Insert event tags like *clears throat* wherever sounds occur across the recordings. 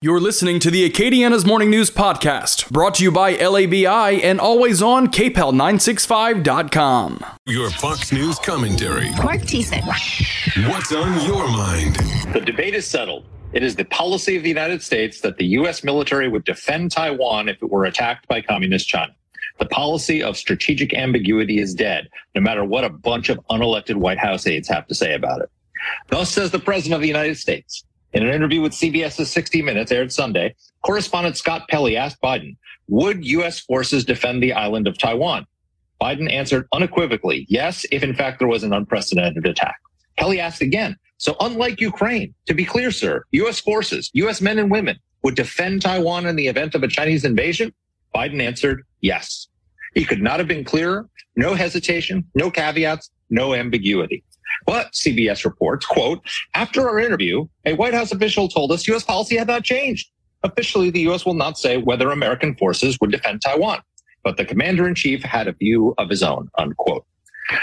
You're listening to the Acadiana's Morning News Podcast, brought to you by LABI and always on KPEL965.com. Your Fox News commentary. Mark Thiessen. What's on your mind? The debate is settled. It is the policy of the United States that the U.S. military would defend Taiwan if it were attacked by communist China. The policy of strategic ambiguity is dead, no matter what a bunch of unelected White House aides have to say about it. Thus says the President of the United States. In an interview with CBS's 60 Minutes aired Sunday, correspondent Scott Pelley asked Biden, would U.S. forces defend the island of Taiwan? Biden answered unequivocally, yes, if in fact there was an unprecedented attack. Pelley asked again, so unlike Ukraine, to be clear, sir, U.S. forces, U.S. men and women would defend Taiwan in the event of a Chinese invasion? Biden answered, yes. He could not have been clearer. No hesitation, no caveats, no ambiguity. But CBS reports, quote, after our interview, a White House official told us U.S. policy had not changed. Officially, the U.S. will not say whether American forces would defend Taiwan, but the commander in chief had a view of his own, unquote.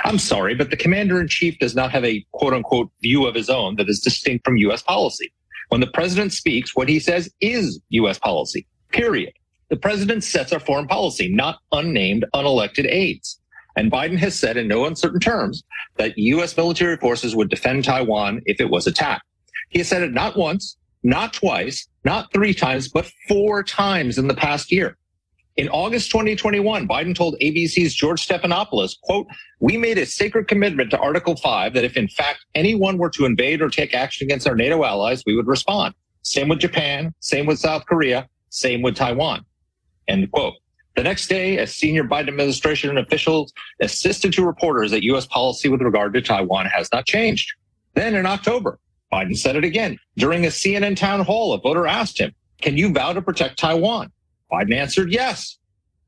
I'm sorry, but the commander in chief does not have a quote unquote view of his own that is distinct from U.S. policy. When the president speaks, what he says is U.S. policy, period. The president sets our foreign policy, not unnamed, unelected aides. And Biden has said in no uncertain terms that U.S. military forces would defend Taiwan if it was attacked. He has said it not once, not twice, not three times, but four times in the past year. In August 2021, Biden told ABC's George Stephanopoulos, quote, we made a sacred commitment to Article 5 that if in fact anyone were to invade or take action against our NATO allies, we would respond. Same with Japan, same with South Korea, same with Taiwan. End quote. The next day, a senior Biden administration official assisted to reporters that U.S. policy with regard to Taiwan has not changed. Then in October, Biden said it again. During a CNN town hall, a voter asked him, can you vow to protect Taiwan? Biden answered yes.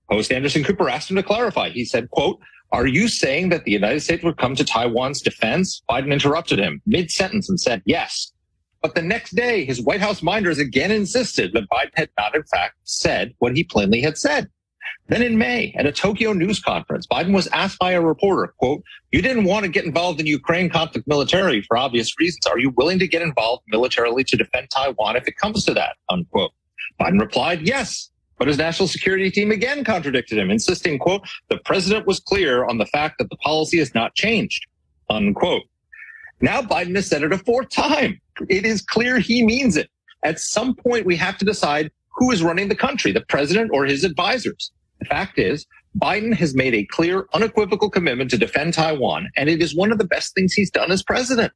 Host Anderson Cooper asked him to clarify. He said, quote, are you saying that the United States would come to Taiwan's defense? Biden interrupted him mid sentence and said, yes. But the next day, his White House minders again insisted that Biden had not, in fact, said what he plainly had said. Then in May, at a Tokyo news conference, Biden was asked by a reporter, quote, you didn't want to get involved in Ukraine conflict militarily for obvious reasons. Are you willing to get involved militarily to defend Taiwan if it comes to that? Unquote. Biden replied, yes. But his national security team again contradicted him, insisting, quote, the president was clear on the fact that the policy has not changed, unquote. Now Biden has said it a fourth time. It is clear he means it. At some point, we have to decide who is running the country, the president or his advisors. The fact is, Biden has made a clear, unequivocal commitment to defend Taiwan, and it is one of the best things he's done as president.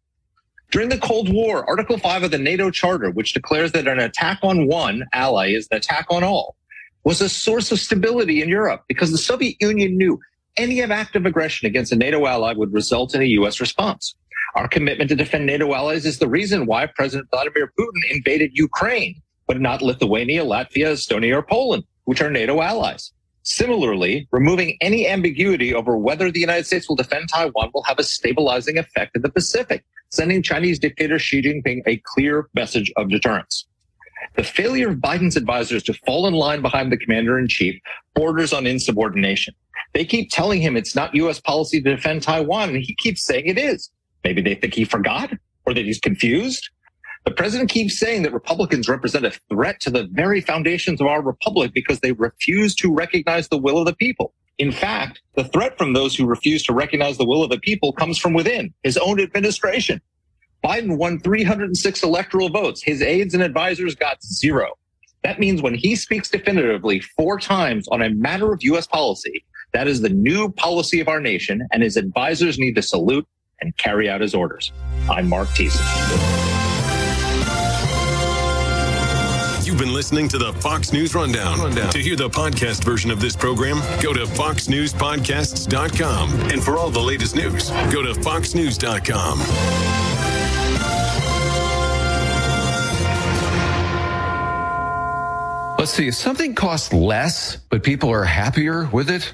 During the Cold War, Article 5 of the NATO Charter, which declares that an attack on one ally is an attack on all, was a source of stability in Europe because the Soviet Union knew any act of aggression against a NATO ally would result in a U.S. response. Our commitment to defend NATO allies is the reason why President Vladimir Putin invaded Ukraine, but not Lithuania, Latvia, Estonia, or Poland, which are NATO allies. Similarly, removing any ambiguity over whether the United States will defend Taiwan will have a stabilizing effect in the Pacific, sending Chinese dictator Xi Jinping a clear message of deterrence. The failure of Biden's advisors to fall in line behind the commander in chief borders on insubordination. They keep telling him it's not U.S. policy to defend Taiwan, and he keeps saying it is. Maybe they think he forgot or that he's confused. The president keeps saying that Republicans represent a threat to the very foundations of our republic because they refuse to recognize the will of the people. In fact, the threat from those who refuse to recognize the will of the people comes from within his own administration. Biden won 306 electoral votes. His aides and advisors got zero. That means when he speaks definitively four times on a matter of U.S. policy, that is the new policy of our nation, and his advisors need to salute and carry out his orders. I'm Mark Thiessen. Been listening to the Fox News Rundown. Rundown. To hear the podcast version of this program, go to foxnewspodcasts.com. And for all the latest news, go to foxnews.com. Let's see, if something costs less, but people are happier with it,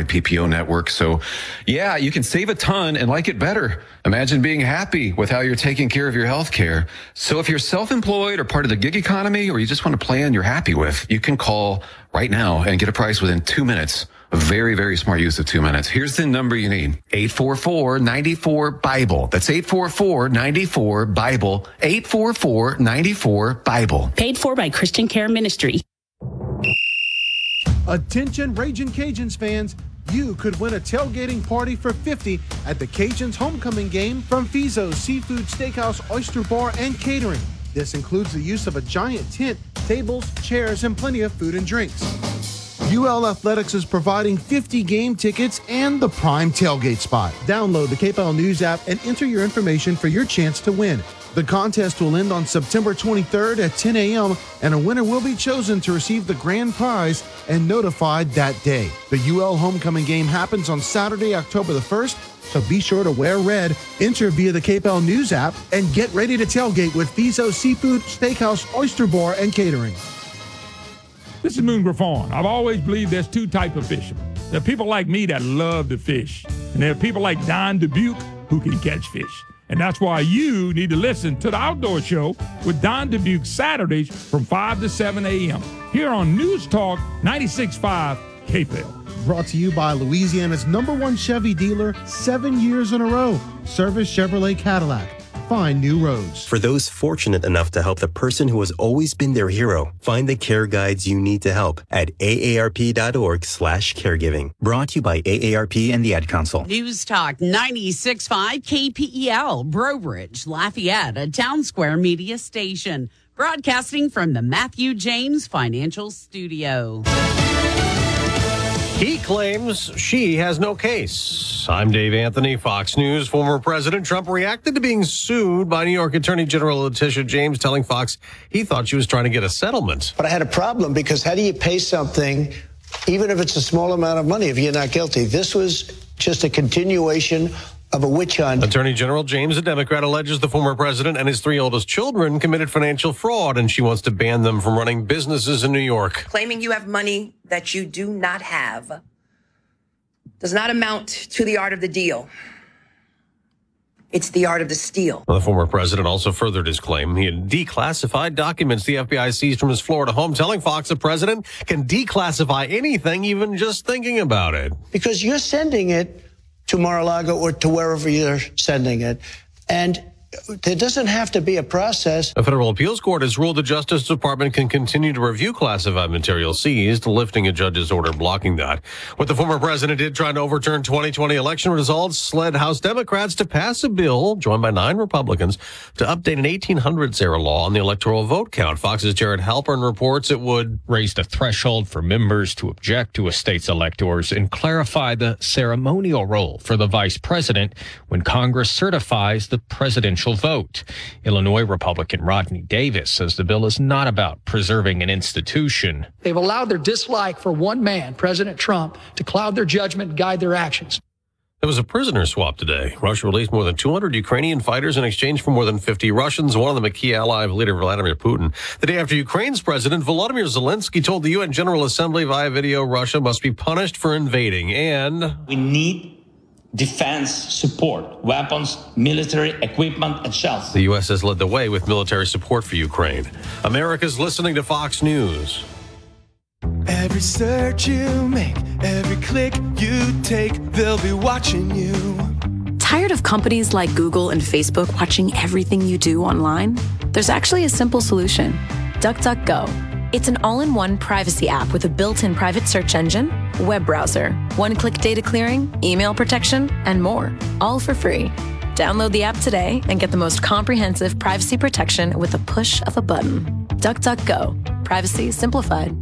PPO network. So yeah, you can save a ton and like it better. Imagine being happy with how you're taking care of your health care. So if you're self-employed or part of the gig economy or you just want a plan you're happy with, you can call right now and get a price within two minutes. A very, very smart use of two minutes. Here's the number you need. 844-94-BIBLE. That's 844-94-BIBLE. 844-94-BIBLE. Paid for by Christian Care Ministry. Attention Raging Cajuns fans. You could win a tailgating party for 50 at the Cajuns homecoming game from Fezzo's Seafood Steakhouse, Oyster Bar, and Catering. This includes the use of a giant tent, tables, chairs, and plenty of food and drinks. UL Athletics is providing 50 game tickets and the prime tailgate spot. Download the KPEL News app and enter your information for your chance to win. The contest will end on September 23rd at 10 a.m., and a winner will be chosen to receive the grand prize and notified that day. The UL homecoming game happens on Saturday, October the 1st, so be sure to wear red, enter via the KPEL News app, and get ready to tailgate with Fezzo's Seafood, Steakhouse, Oyster Bar, and Catering. This is Moon Griffon. I've always believed there's two type of fishermen. There are people like me that love to fish, and there are people like Don Dubuc who can catch fish. And that's why you need to listen to the Outdoor Show with Don Dubuc Saturdays from 5 to 7 a.m. here on News Talk 96.5 KPEL. Brought to you by Louisiana's number one Chevy dealer, seven years in a row, Service Chevrolet Cadillac. Find new roads. For those fortunate enough to help the person who has always been their hero, find the care guides you need to help at aarp.org slash caregiving. Brought to you by AARP and the Ad Council. News Talk 96.5 KPEL, Breaux Bridge, Lafayette, a town square media station. Broadcasting from the Matthew James Financial Studio. He claims she has no case. I'm Dave Anthony, Fox News. Former President Trump reacted to being sued by New York Attorney General Letitia James, telling Fox he thought she was trying to get a settlement. But I had a problem because how do you pay something, even if it's a small amount of money, if you're not guilty? This was just a continuation of a witch hunt. Attorney General James, a Democrat, alleges the former president and his three oldest children committed financial fraud, and she wants to ban them from running businesses in New York. Claiming you have money that you do not have does not amount to the art of the deal. It's the art of the steal. The former president also furthered his claim. He had declassified documents the FBI seized from his Florida home, telling Fox the president can declassify anything, even just thinking about it. Because you're sending it to Mar-a-Lago or to wherever you're sending it. And there doesn't have to be a process. A federal appeals court has ruled the Justice Department can continue to review classified material seized, lifting a judge's order blocking that. What the former president did trying to overturn 2020 election results led House Democrats to pass a bill, joined by nine Republicans, to update an 1800s era law on the electoral vote count. Fox's Jared Halpern reports it would raise the threshold for members to object to a state's electors and clarify the ceremonial role for the vice president when Congress certifies the presidential vote. Illinois Republican Rodney Davis says the bill is not about preserving an institution. They've allowed their dislike for one man, President Trump, to cloud their judgment and guide their actions. There was a prisoner swap today. Russia released more than 200 Ukrainian fighters in exchange for more than 50 Russians, one of them a key ally of leader Vladimir Putin. The day after Ukraine's president Volodymyr Zelensky told the UN General Assembly via video Russia must be punished for invading and we need defense support, weapons, military equipment, and shells. The U.S. has led the way with military support for Ukraine. America's listening to Fox News. Every search you make, every click you take, they'll be watching you. Tired of companies like Google and Facebook watching everything you do online? There's actually a simple solution DuckDuckGo. It's an all in one privacy app with a built in private search engine, web browser, one click data clearing, email protection, and more, all for free. Download the app today and get the most comprehensive privacy protection with a push of a button. DuckDuckGo. Privacy simplified.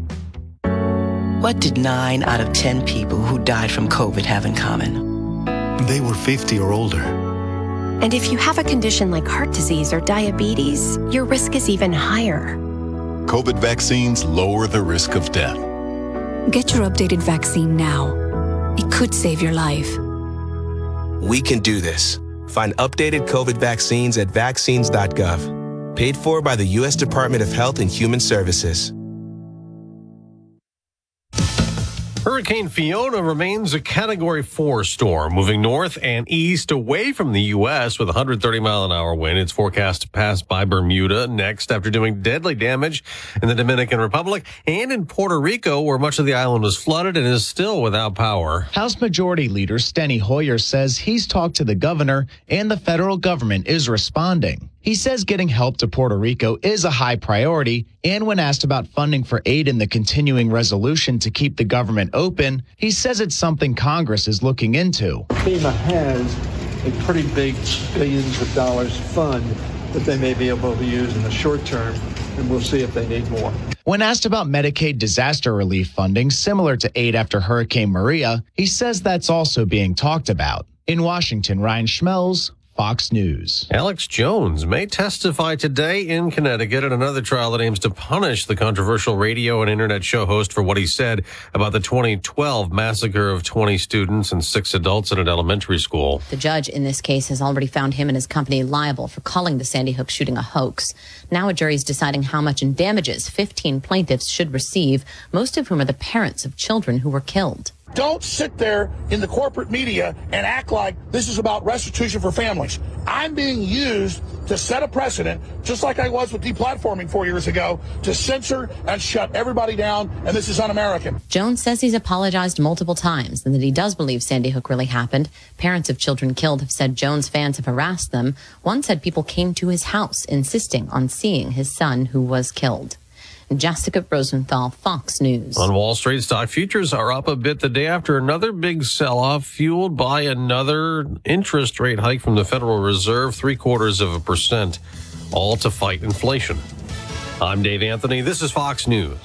What did 9 out of 10 people who died from COVID have in common? They were 50 or older. And if you have a condition like heart disease or diabetes, your risk is even higher. COVID vaccines lower the risk of death. Get your updated vaccine now. It could save your life. We can do this. Find updated COVID vaccines at vaccines.gov. Paid for by the U.S. Department of Health and Human Services. Hurricane Fiona remains a Category 4 storm, moving north and east away from the U.S. with 130 mile an hour wind. It's forecast to pass by Bermuda next after doing deadly damage in the Dominican Republic and in Puerto Rico, where much of the island was flooded and is still without power. House Majority Leader Steny Hoyer says he's talked to the governor and the federal government is responding. He says getting help to Puerto Rico is a high priority, and when asked about funding for aid in the continuing resolution to keep the government open, he says it's something Congress is looking into. FEMA has a pretty big billions of dollars fund that they may be able to use in the short term, and we'll see if they need more. When asked about Medicaid disaster relief funding similar to aid after Hurricane Maria, he says that's also being talked about. In Washington, Ryan Schmelz, Fox News. Alex Jones may testify today in Connecticut at another trial that aims to punish the controversial radio and internet show host for what he said about the 2012 massacre of 20 students and six adults at an elementary school. The judge in this case has already found him and his company liable for calling the Sandy Hook shooting a hoax. Now a jury is deciding how much in damages 15 plaintiffs should receive, most of whom are the parents of children who were killed. Don't sit there in the corporate media and act like this is about restitution for families. I'm being used to set a precedent, just like I was with deplatforming four years ago, to censor and shut everybody down, and this is un American. Jones says he's apologized multiple times and that he does believe Sandy Hook really happened. Parents of children killed have said Jones fans have harassed them. One said people came to his house insisting on seeing his son who was killed. Jessica Rosenthal, Fox News. On Wall Street, stock futures are up a bit the day after another big sell off, fueled by another interest rate hike from the Federal Reserve, three quarters of a percent, all to fight inflation. I'm Dave Anthony. This is Fox News.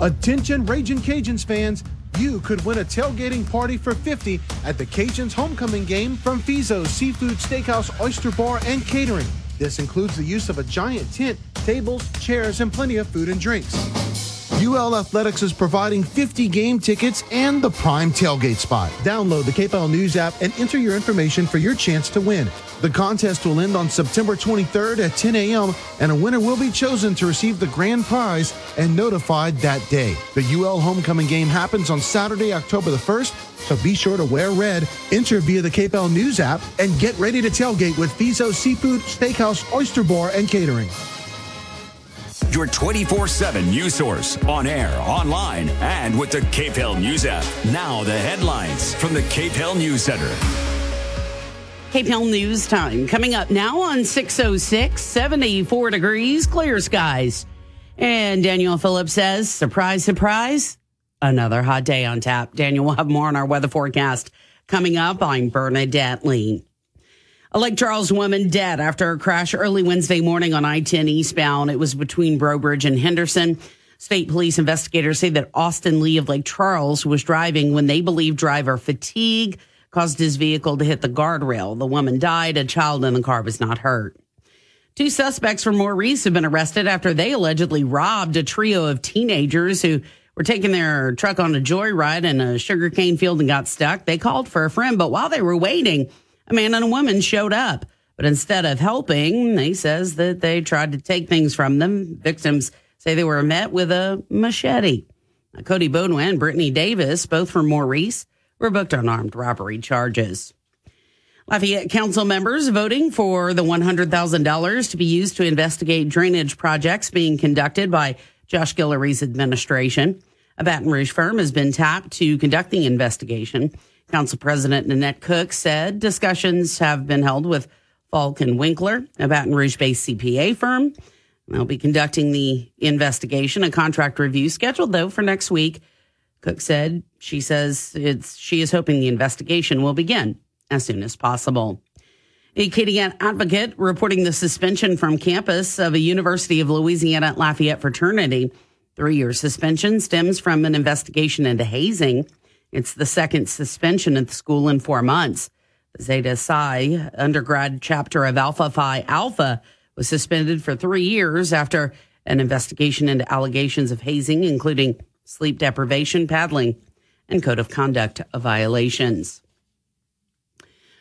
Attention, Raging Cajuns fans. You could win a tailgating party for 50 at the Cajuns homecoming game from Fezzo's Seafood Steakhouse, Oyster Bar, and Catering. This includes the use of a giant tent, tables, chairs, and plenty of food and drinks. UL Athletics is providing 50 game tickets and the prime tailgate spot. Download the KPEL News app and enter your information for your chance to win. The contest will end on September 23rd at 10 a.m., and a winner will be chosen to receive the grand prize and notified that day. The UL homecoming game happens on Saturday, October the 1st, so be sure to wear red, enter via the KPEL News app, and get ready to tailgate with Fezzo's Seafood, Steakhouse, Oyster Bar, and Catering. Your 24 7 news source on air, online, and with the KPEL News app. Now, the headlines from the KPEL News Center. KPEL News Time coming up now on 606, 74 degrees, clear skies. And Daniel Phillips says, surprise, surprise, another hot day on tap. Daniel will have more on our weather forecast coming up. I'm Bernadette Lee. A Lake Charles woman dead after a crash early Wednesday morning on I 10 eastbound. It was between Breaux Bridge and Henderson. State police investigators say that Austin Lee of Lake Charles was driving when they believe driver fatigue caused his vehicle to hit the guardrail. The woman died. A child in the car was not hurt. Two suspects from Maurice have been arrested after they allegedly robbed a trio of teenagers who were taking their truck on a joyride in a sugarcane field and got stuck. They called for a friend, but while they were waiting, a man and a woman showed up. But instead of helping, he says that they tried to take things from them. Victims say they were met with a machete. Now, Cody Bodwin and Brittany Davis, both from Maurice, were booked on armed robbery charges. Lafayette Council members voting for the $100,000 to be used to investigate drainage projects being conducted by Josh Guillory's administration. A Baton Rouge firm has been tapped to conduct the investigation. Council President Nanette Cook said discussions have been held with Faulk and Winkler, a Baton Rouge based CPA firm. They'll be conducting the investigation. A contract review scheduled, though, for next week. Cook said she says it's she is hoping the investigation will begin as soon as possible. A Acadiana advocate reporting the suspension from campus of a University of Louisiana Lafayette fraternity. Three year suspension stems from an investigation into hazing. It's the second suspension at the school in four months. Zeta Psi undergrad chapter of Alpha Phi Alpha was suspended for three years after an investigation into allegations of hazing, including sleep deprivation, paddling, and code of conduct violations.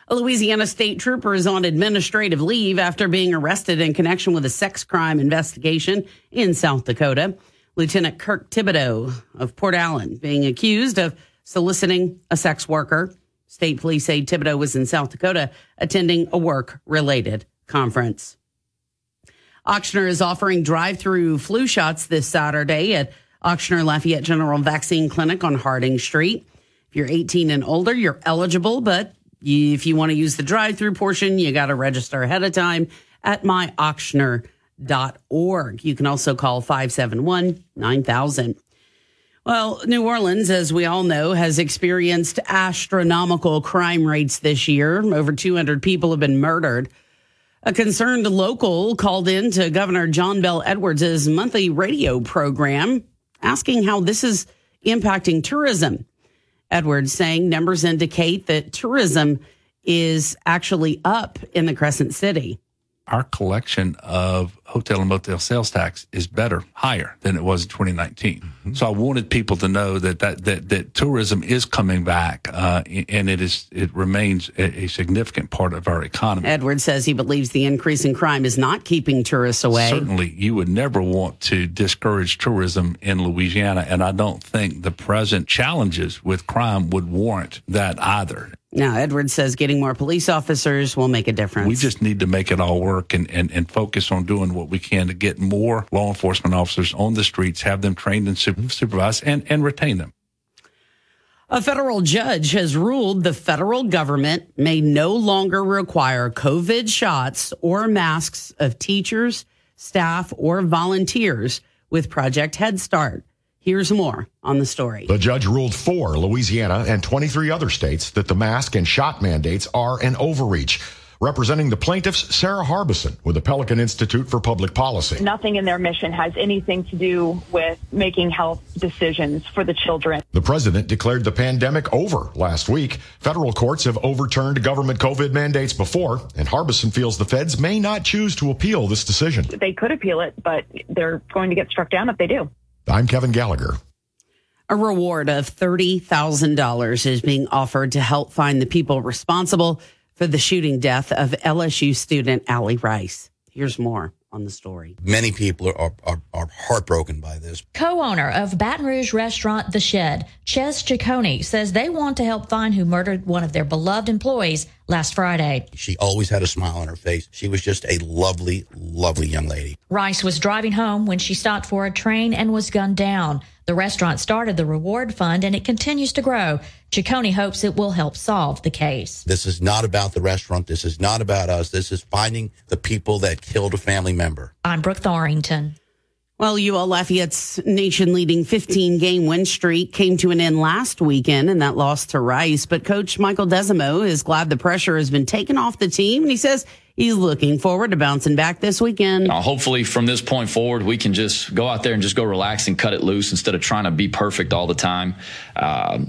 A Louisiana state trooper is on administrative leave after being arrested in connection with a sex crime investigation in South Dakota. Lieutenant Kirk Thibodeau of Port Allen being accused of soliciting a sex worker. State police say Thibodeau was in South Dakota attending a work related conference. Ochsner is offering drive through flu shots this Saturday at Ochsner Lafayette General Vaccine Clinic on Harding Street. If you're 18 and older, you're eligible, but if you want to use the drive through portion, you got to register ahead of time at myochsner.org. You can also call 571 9000. Well, New Orleans, as we all know, has experienced astronomical crime rates this year. Over 200 people have been murdered. A concerned local called in to Governor John Bell Edwards' monthly radio program asking how this is impacting tourism. Edwards saying numbers indicate that tourism is actually up in the Crescent City. Our collection of hotel and motel sales tax is better, higher than it was in 2019. Mm-hmm. So I wanted people to know that that that, that tourism is coming back, uh, and it is it remains a, a, significant part of our economy. Edwards says he believes the increase in crime is not keeping tourists away. Certainly, you would never want to discourage tourism in Louisiana, and I don't think the present challenges with crime would warrant that either. Now, Edwards says getting more police officers will make a difference. We just need to make it all work and, and, and focus on doing what we can to get more law enforcement officers on the streets, have them trained and supervised, and, and retain them. A federal judge has ruled the federal government may no longer require COVID shots or masks of teachers, staff, or volunteers with Project Head Start. Here's more on the story. The judge ruled for Louisiana and 23 other states that the mask and shot mandates are an overreach. Representing the plaintiffs, Sarah Harbison with the Pelican Institute for Public Policy. Nothing in their mission has anything to do with making health decisions for the children. The president declared the pandemic over last week. Federal courts have overturned government COVID mandates before, and Harbison feels the feds may not choose to appeal this decision. They could appeal it, but they're going to get struck down if they do. I'm Kevin Gallagher. A reward of $30,000 is being offered to help find the people responsible for the shooting death of LSU student Allie Rice. Here's more on the story. Many people are, are, are heartbroken by this. Co owner of Baton Rouge restaurant The Shed, Ches Ciccone, says they want to help find who murdered one of their beloved employees last Friday. She always had a smile on her face. She was just a lovely, lovely young lady. Rice was driving home when she stopped for a train and was gunned down. The restaurant started the reward fund and it continues to grow. Ciccone hopes it will help solve the case. This is not about the restaurant. This is not about us. This is finding the people that killed a family member. I'm Brooke Thorington. Well, UL Lafayette's nation leading 15 game win streak came to an end last weekend and that loss to Rice. But coach Michael Desormeaux is glad the pressure has been taken off the team. And he says he's looking forward to bouncing back this weekend. Uh, hopefully, from this point forward, we can just go out there and just go relax and cut it loose instead of trying to be perfect all the time. Uh,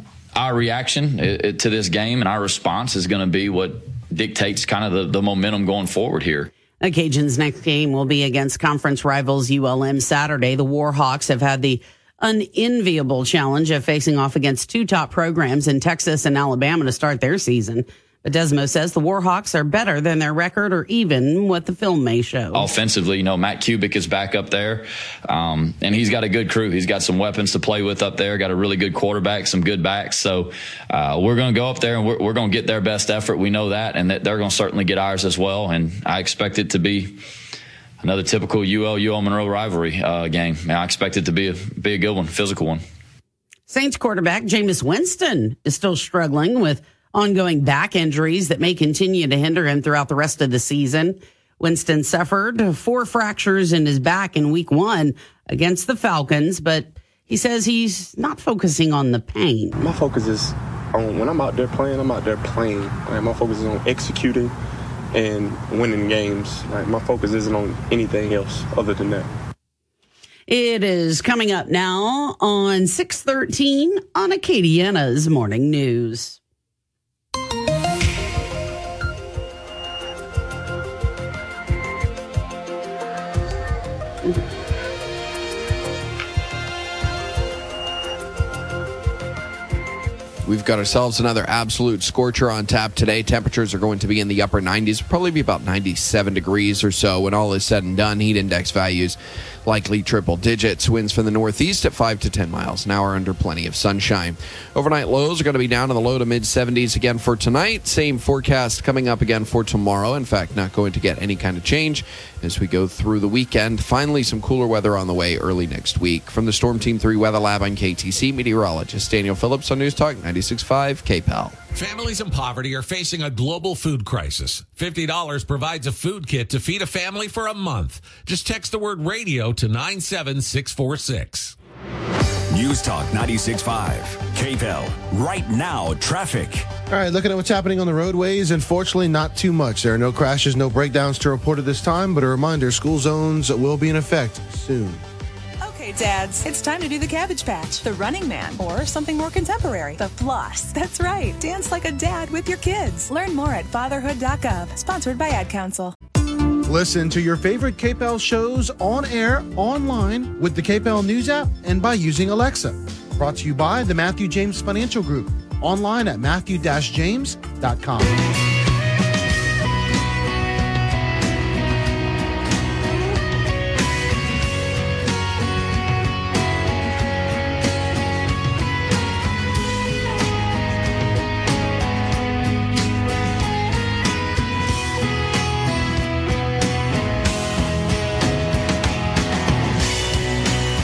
our reaction uh, uh, to this game and our response is going to be what dictates kind of the, the momentum going forward here. The Cajuns' next game will be against conference rivals ULM Saturday. The Warhawks have had the unenviable challenge of facing off against two top programs in Texas and Alabama to start their season. But Desormeaux says the Warhawks are better than their record or even what the film may show. Offensively, you know, Matt Kubik is back up there, um, and he's got a good crew. He's got some weapons to play with up there, got a really good quarterback, some good backs. So uh, we're going to go up there and we're, we're going to get their best effort. We know that, and that they're going to certainly get ours as well. And I expect it to be another typical UL UL Monroe rivalry uh, game. I expect it to be a, be a good one, physical one. Saints quarterback Jameis Winston is still struggling with – ongoing back injuries that may continue to hinder him throughout the rest of the season. Winston suffered four fractures in his back in week one against the Falcons, but he says he's not focusing on the pain. My focus is on when I'm out there playing, I'm out there playing. Like, my focus is on executing and winning games. Like, my focus isn't on anything else other than that. It is coming up now on 613 on Acadiana's Morning News. We've got ourselves another absolute scorcher on tap today. Temperatures are going to be in the upper 90s, probably be about 97 degrees or so when all is said and done. Heat index values likely triple digits. Winds from the northeast at 5 to 10 miles an hour under plenty of sunshine. Overnight lows are going to be down in the low to mid 70s again for tonight. Same forecast coming up again for tomorrow. In fact, not going to get any kind of change as we go through the weekend. Finally, some cooler weather on the way early next week. From the Storm Team 3 Weather Lab on KTC, meteorologist Daniel Phillips on News Talk 96.5 KPEL. Families in poverty are facing a global food crisis. $50 provides a food kit to feed a family for a month. Just text the word radio to 97646. News Talk 96.5. KPEL. Right now, traffic. All right, looking at what's happening on the roadways, unfortunately, not too much. There are no crashes, no breakdowns to report at this time, but a reminder school zones will be in effect soon. Okay, dads, it's time to do the Cabbage Patch, the Running Man, or something more contemporary, the Floss. *laughs* That's right, dance like a dad with your kids. Learn more at fatherhood.gov, sponsored by Ad Council. Listen to your favorite KPEL shows on air, online, with the KPEL News app, and by using Alexa. Brought to you by the Matthew James Financial Group, online at matthew-james.com.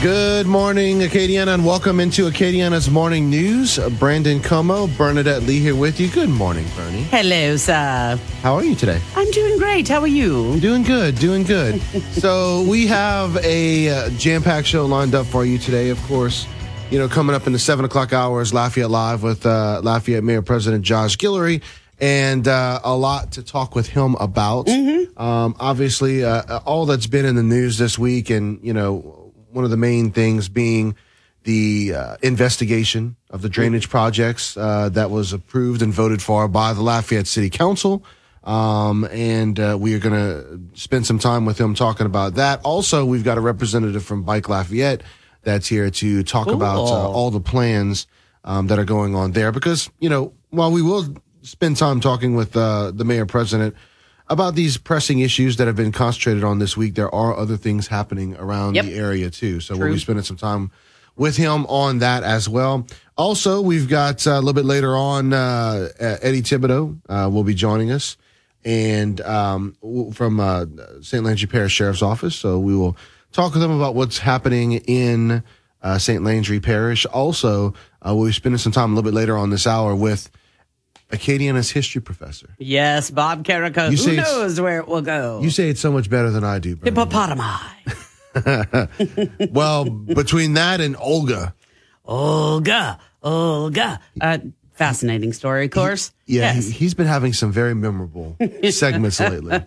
Good morning, Acadiana, and welcome into Acadiana's Morning News. Brandon Comeaux, Bernadette Lee here with you. Good morning, Bernie. Hello, sir. How are you today? I'm doing great. How are you? Doing good, doing good. *laughs* so, we have a uh, jam packed show lined up for you today, of course. You know, coming up in the seven o'clock hours, Lafayette Live with uh, Lafayette Mayor President Josh Guillory and uh, a lot to talk with him about. Um, obviously, uh, all that's been in the news this week, and you know, one of the main things being the uh, investigation of the drainage projects uh, that was approved and voted for by the Lafayette City Council. Um, and uh, we are going to spend some time with him talking about that. Also, we've got a representative from Bike Lafayette that's here to talk about uh, all the plans um, that are going on there. Because, you know, while we will spend time talking with uh, the mayor president about these pressing issues that have been concentrated on this week, there are other things happening around Yep. the area too. So we'll be spending some time with him on that as well. Also, we've got uh, a little bit later on uh, Eddie Thibodeau uh, will be joining us, and um, from uh, St. Landry Parish Sheriff's Office. So we will talk with them about what's happening in uh, St. Landry Parish. Also, uh, we'll be spending some time a little bit later on this hour with Acadiana's history professor. Yes, Bob Carriker. You Who knows where it will go? You say it so much better than I do. Bernie. Hippopotami. *laughs* well, between that and Olga. Olga. Olga. Uh, fascinating story, of course. Yeah, Yes. he, he's been having some very memorable *laughs* segments lately.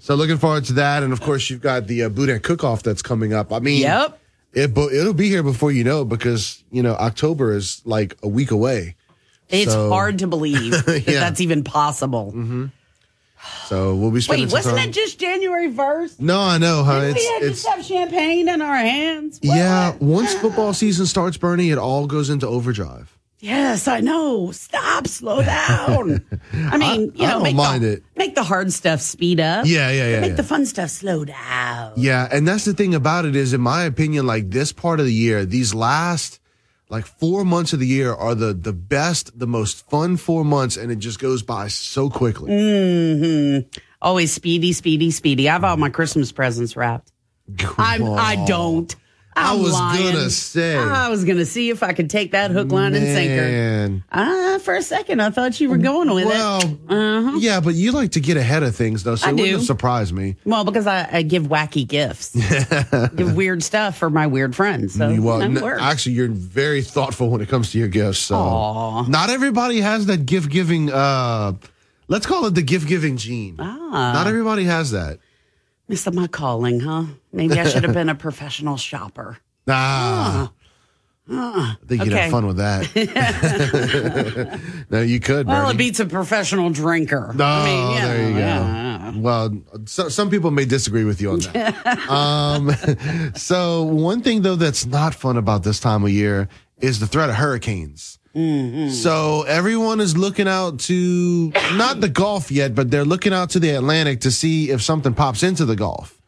So looking forward to that, and of course you've got the uh, boudin cook-off that's coming up. I mean, Yep. It, it'll be here before you know because you know October is like a week away. It's So- hard to believe *laughs* that Yeah. that's even possible. Mm-hmm. So we'll be spending Wait, some wasn't time. it just January 1st? no, I know, huh? It's we had it's just have champagne in our hands? yeah. Once football season starts, Bernie, it all goes into overdrive. Yes, I know. Stop, slow down. *laughs* I mean, you I know, don't make, mind the, it. make the hard stuff speed up. Yeah, yeah, yeah, Make yeah. the fun stuff slow down. Yeah, and that's the thing about it is, in my opinion, like this part of the year, these last like four months of the year are the the best, the most fun four months, and it just goes by so quickly. Mm-hmm. Always speedy, speedy, speedy. I have all my Christmas presents wrapped. I'm, I don't. I was lying. gonna say. I was gonna see if I could take that hook, line, and sinker. Ah, for a second, I thought you were going with Well, it. Uh-huh. yeah, but you like to get ahead of things, though, so I it wouldn't do. have surprised me. Well, because I, I give wacky gifts, *laughs* give weird stuff for my weird friends. So well, that n- works. actually, you're very thoughtful when it comes to your gifts. So, Aw. not everybody has that gift giving. uh Let's call it the gift giving gene. Ah. Not everybody has that. Missed my calling, huh? Maybe I should have been a *laughs* professional shopper. Ah. Ah, I think you'd okay. have fun with that. *laughs* *laughs* no, you could. Well, it Bernie. beats a professional drinker. No, I mean, yeah, there you go. yeah. Well, so, some people may disagree with you on that. um, so one thing though that's not fun about this time of year is the threat of hurricanes. Mm-hmm. So everyone is looking out to not the Gulf yet, but they're looking out to the Atlantic to see if something pops into the Gulf.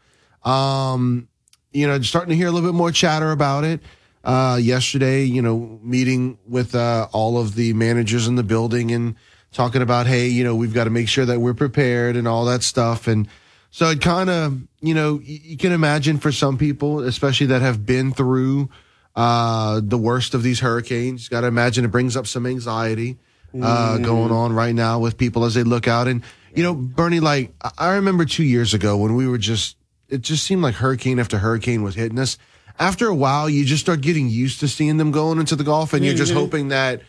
Um, you know, starting to hear a little bit more chatter about it. Uh, yesterday, you know, meeting with uh, all of the managers in the building and talking about, hey, you know, we've got to make sure that we're prepared and all that stuff. And so it kind of, you know, you can imagine for some people, especially that have been through uh, the worst of these hurricanes, got to imagine it brings up some anxiety uh, Mm. going on right now with people as they look out. And, you know, Bernie, like, I- remember two years ago when we were just, it just seemed like hurricane after hurricane was hitting us. After a while, you just start getting used to seeing them going into the Gulf, and you're just Mhm. hoping that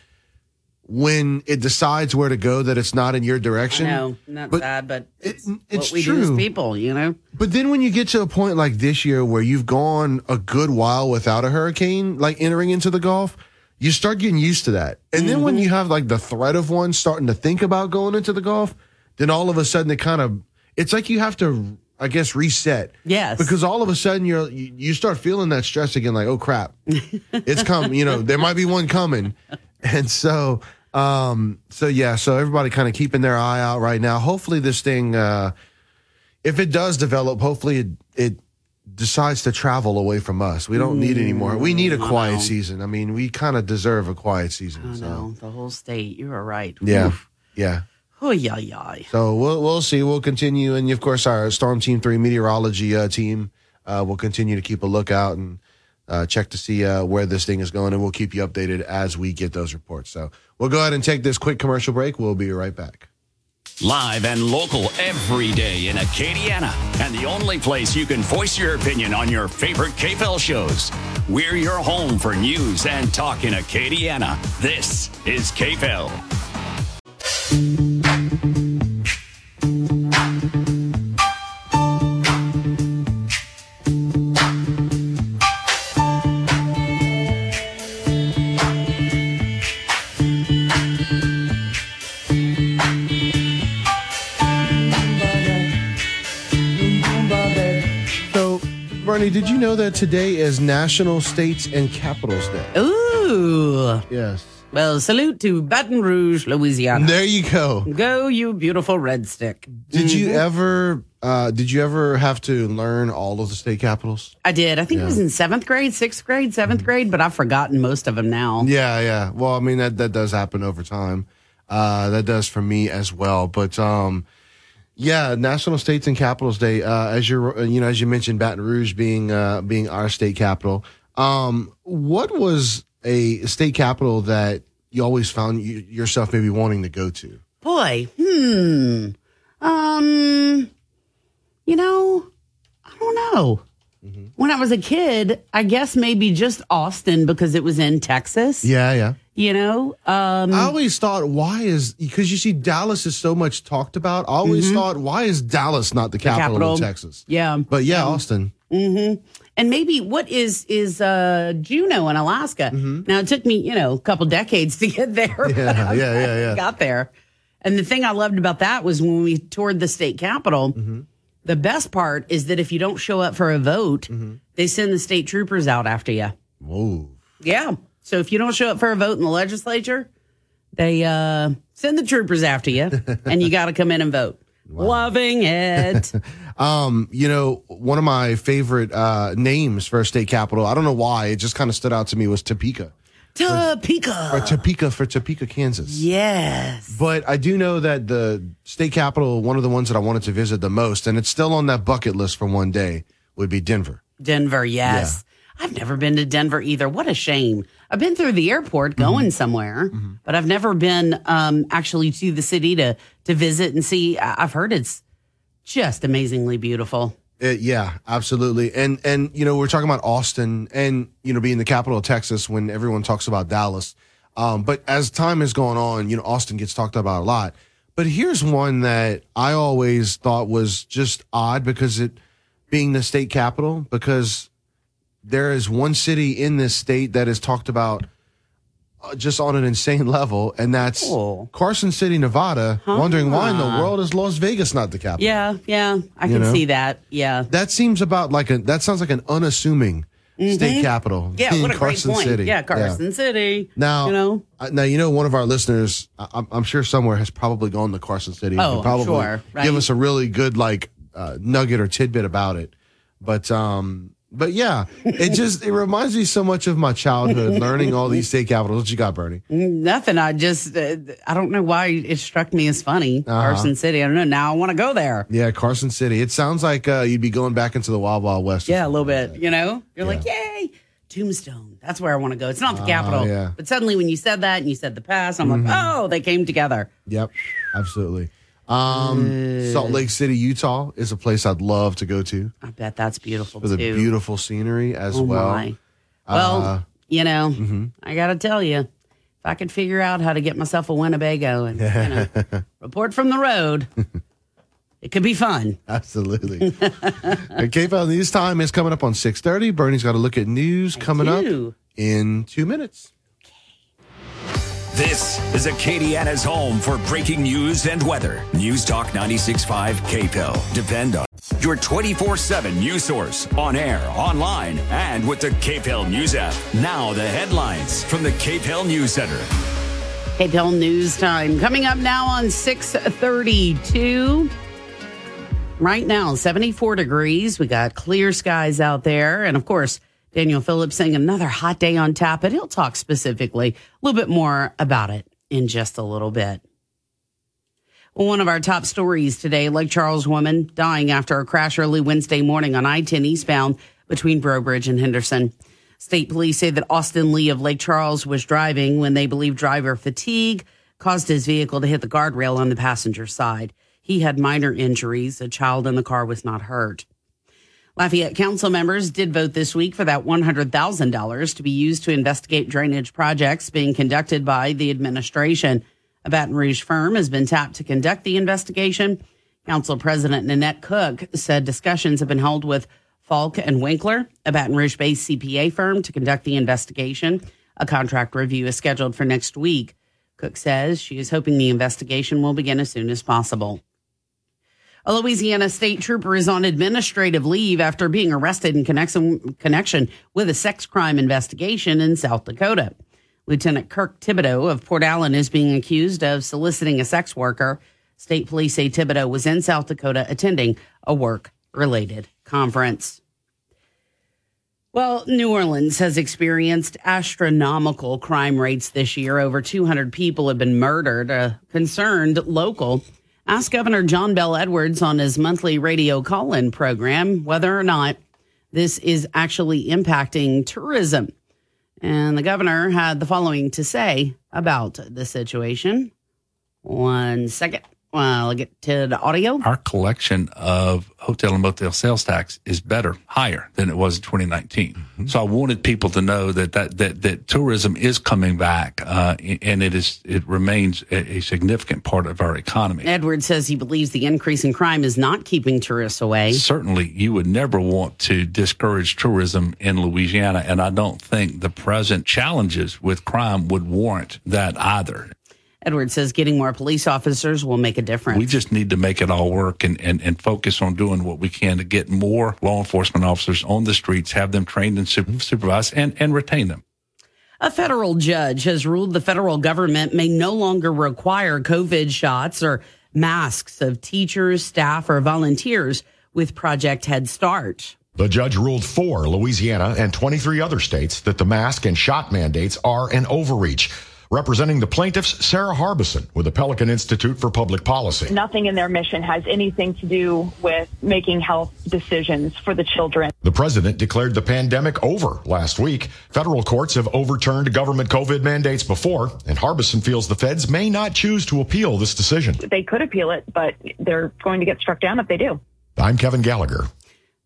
when it decides where to go, that it's not in your direction. No, not But sad, but it's, it's what we do as true. people, you know. But then when you get to a point like this year where you've gone a good while without a hurricane, like entering into the Gulf, you start getting used to that. And then when mm-hmm. you have like the threat of one starting to think about going into the Gulf, then all of a sudden it kind of, it's like you have to, I guess, reset. Yes. Because all of a sudden you're, you, you start feeling that stress again, like, oh crap, it's come, you know, there might be one coming. *laughs* And so, um, so yeah, so everybody kind of keeping their eye out right now. Hopefully this thing, uh, if it does develop, hopefully it, it decides to travel away from us. We don't need any more. We need a Mm, quiet season. I mean, we kind of deserve a quiet season. I so know the whole state. You are right. yeah, Oof. yeah. Oh yeah, yeah. So we'll we'll see. We'll continue, and of course, our Storm Team Three meteorology uh, team uh, will continue to keep a lookout and uh, check to see uh, where this thing is going, and we'll keep you updated as we get those reports. So we'll go ahead and take this quick commercial break. We'll be right back. Live and local every day in Acadiana. And the only place you can voice your opinion on your favorite KPEL shows. We're your home for news and talk in Acadiana. This is KPEL. Did you know that today is National States and Capitals Day? Ooh. Yes. Well, salute to Baton Rouge, Louisiana. There you go. Go, you beautiful red stick. Did you Mhm. ever? Uh, did you ever have to learn all of the state capitals? I did. I think Yeah. it was in seventh grade, sixth grade, 7th grade, but I've forgotten most of them now. Yeah, yeah. Well, I mean that that does happen over time. Uh, that does for me as well. But um, yeah, National States and Capitals Day. Uh, as you're, uh, you know, as you mentioned, Baton Rouge being uh, being our state capital. Um, what was a state capital that you always found you, yourself maybe wanting to go to? Boy, hmm. Um, you know, I don't know. Mm-hmm. When I was a kid, I guess maybe just Austin because it was in Texas. Yeah, yeah. You know, um, I always thought, why is because you see Dallas is so much talked about. I always Mhm. thought, why is Dallas not the capital, capital. of Texas? Yeah. But yeah, Austin. Mm-hmm. And maybe what is is uh Juneau in Alaska? Now it took me, you know, a couple decades to get there. Mm-hmm. *laughs* Yeah, yeah, yeah, yeah. Got there. And the thing I loved about that was when we toured the state capitol, Mm-hmm. the best part is that if you don't show up for a vote, Mm-hmm. they send the state troopers out after you. Whoa. Yeah. So if you don't show up for a vote in the legislature, they uh send the troopers after you and you got to come in and vote. *laughs* Loving it. *laughs* Um, you know, one of my favorite uh, names for a state capital, I don't know why, it just kind of stood out to me was Topeka. Topeka. Or Topeka for Topeka, Kansas. Yes. But I do know that the state capital, one of the ones that I wanted to visit the most, and it's still on that bucket list for one day, would be Denver. Denver, yes. I've never been to Denver either. What a shame. I've been through the airport going Mm-hmm. somewhere, but I've never been um, actually to the city to to visit and see. I've heard it's just amazingly beautiful. Uh, yeah, absolutely. And and you know, we're talking about Austin and you know being the capital of Texas when everyone talks about Dallas. Um, but as time has gone on, you know, Austin gets talked about a lot. But here's one that I always thought was just odd because it being the state capital because there is one city in this state that is talked about uh, just on an insane *laughs* level, and that's Carson City, Nevada. Wondering why in the world is Las Vegas not the capital? Yeah, yeah, I You can know? see that. Yeah. That seems about like a that sounds like an unassuming state Mhm. capital. Yeah, what a Carson great point. City. Yeah, Carson City. Now, you know, uh, now you know one of our listeners. I'm, I'm sure somewhere has probably gone to Carson City. Oh, probably sure, right? give us a really good like uh, nugget or tidbit about it. But um, but yeah, it just it reminds me so much of my childhood learning all these state capitals. What you got, Bernie? nothing. I just, uh, I don't know why it struck me as funny. Uh-huh. Carson City. I don't know. Now I want to go there. Yeah, Carson City. It sounds like uh, you'd be going back into the Wild Wild West. Yeah, a little bit. You know, you're like, yay, Tombstone. That's where I want to go. It's not the Ah, capital. yeah. But suddenly when you said that and you said the past, I'm Mhm. like, oh, they came together. Yep, absolutely. Um, Salt Lake City, Utah is a place I'd love to go to. I bet that's beautiful for the too. beautiful scenery as Oh, well. my. Well, Uh, you know, mhm. I got to tell you, if I could figure out how to get myself a Winnebago and you know, *laughs* report from the road, *laughs* it could be fun. Absolutely. okay, KPEL News Time is coming up on 6.30. Bernie's got to look at news coming do. up in two minutes. This is Acadiana's home for breaking news and weather. News Talk 96.5 KPEL. Depend on your 24 7 news source on air, online, and with the KPEL News app. Now, the headlines from the KPEL News Center. KPEL News Time coming up now on 632. Right now, 74 degrees. We got clear skies out there. And of course, Daniel Phillips saying another hot day on tap, but he'll talk specifically a little bit more about it in just a little bit. One of our top stories today Lake Charles woman dying after a crash early Wednesday morning on I 10 eastbound between Breaux Bridge and Henderson. State police say that Austin Lee of Lake Charles was driving when they believe driver fatigue caused his vehicle to hit the guardrail on the passenger side. He had minor injuries. A child in the car was not hurt. Lafayette council members did vote this week for that $100,000 to be used to investigate drainage projects being conducted by the administration. A Baton Rouge firm has been tapped to conduct the investigation. Council President Nanette Cook said discussions have been held with Faulk and Winkler, a Baton Rouge based CPA firm, to conduct the investigation. A contract review is scheduled for next week. Cook says she is hoping the investigation will begin as soon as possible. A Louisiana state trooper is on administrative leave after being arrested in connection, connection with a sex crime investigation in South Dakota. Lieutenant Kirk Thibodeau of Port Allen is being accused of soliciting a sex worker. State police say Thibodeau was in South Dakota attending a work related conference. Well, New Orleans has experienced astronomical crime rates this year. Over 200 people have been murdered. A concerned local asked Governor John Bell Edwards on his monthly radio call in program whether or not this is actually impacting tourism. And the governor had the following to say about the situation. One second. Well, I'll get to the audio. Our collection of hotel and motel sales tax is better, higher than it was in 2019. So I wanted people to know that that that, that tourism is coming back, uh, and it is it remains a, a significant part of our economy. Edwards says he believes the increase in crime is not keeping tourists away. Certainly, you would never want to discourage tourism in Louisiana, and I don't think the present challenges with crime would warrant that either. Edwards says getting more police officers will make a difference. We just need to make it all work and, and, and focus on doing what we can to get more law enforcement officers on the streets, have them trained and super, supervised, and, and retain them. A federal judge has ruled the federal government may no longer require COVID shots or masks of teachers, staff, or volunteers with Project Head Start. The judge ruled for Louisiana and 23 other states that the mask and shot mandates are an overreach. Representing the plaintiffs, Sarah Harbison with the Pelican Institute for Public Policy. Nothing in their mission has anything to do with making health decisions for the children. The president declared the pandemic over last week. Federal courts have overturned government COVID mandates before, and Harbison feels the feds may not choose to appeal this decision. They could appeal it, but they're going to get struck down if they do. I'm Kevin Gallagher.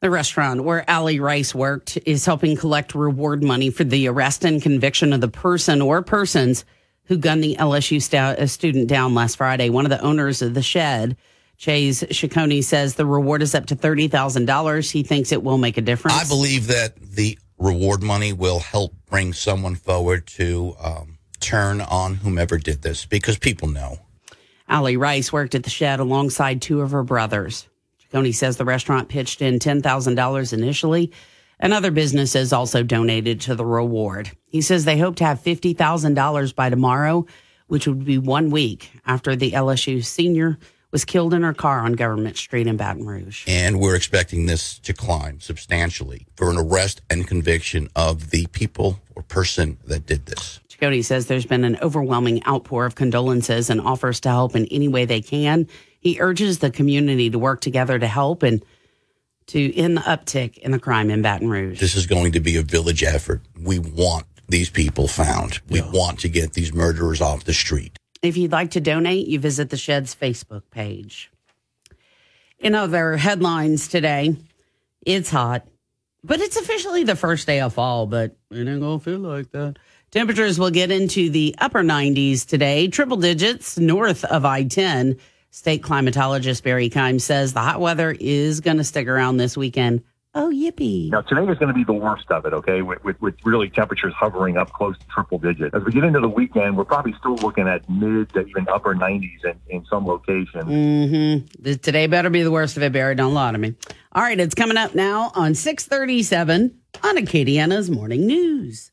The restaurant where Allie Rice worked is helping collect reward money for the arrest and conviction of the person or persons who gunned the LSU sta- uh, student down last Friday. One of the owners of the shed Chase Ciccone says the reward is up to $30,000. He thinks it will make a difference. I believe that the reward money will help bring someone forward to um, turn on whomever did this because people know. Allie Rice worked at the shed alongside two of her brothers. Ciccone says the restaurant pitched in $10,000 initially, and other businesses also donated to the reward. He says they hope to have $50,000 by tomorrow, which would be one week after the LSU senior was killed in her car on Government Street in Baton Rouge. And we're expecting this to climb substantially for an arrest and conviction of the people or person that did this. Ciccone says there's been an overwhelming outpour of condolences and offers to help in any way they can. He urges the community to work together to help and to end the uptick in the crime in Baton Rouge. This is going to be a village effort. We want these people found. We want to get these murderers off the street. If you'd like to donate, you visit the Shed's Facebook page. In other headlines today, it's hot, but it's officially the first day of fall, but it ain't gonna feel like that. Temperatures will get into the upper 90s today, triple digits north of I 10. State climatologist Barry Keim says the hot weather is going to stick around this weekend. Oh, yippee. Now, today is going to be the worst of it, okay, with, with, with really temperatures hovering up close to triple digits. As we get into the weekend, we're probably still looking at mid to even upper 90s in, in some locations. Mm-hmm. Today better be the worst of it, Barry. Don't lie to me. All right, it's coming up now on 637 on Acadiana's Morning News.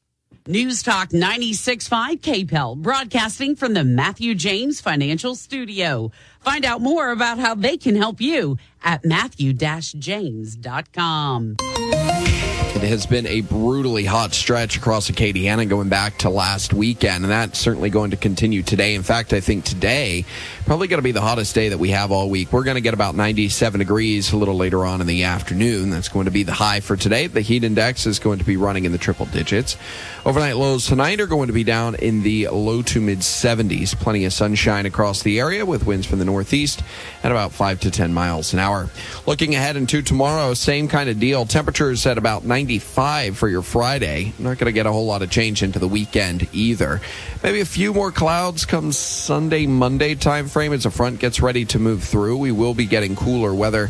News Talk 96.5 KPEL, broadcasting from the Matthew James Financial Studio. Find out more about how they can help you at matthew-james.com. It has been a brutally hot stretch across Acadiana going back to last weekend, and that's certainly going to continue today. In fact, I think today probably going to be the hottest day that we have all week. We're going to get about 97 degrees a little later on in the afternoon. That's going to be the high for today. The heat index is going to be running in the triple digits. Overnight lows tonight are going to be down in the low to mid 70s. Plenty of sunshine across the area with winds from the northeast at about 5 to 10 miles an hour. Looking ahead into tomorrow, same kind of deal. Temperatures at about 95 for your Friday. Not going to get a whole lot of change into the weekend either. Maybe a few more clouds come Sunday, Monday time frame as a front gets ready to move through. We will be getting cooler weather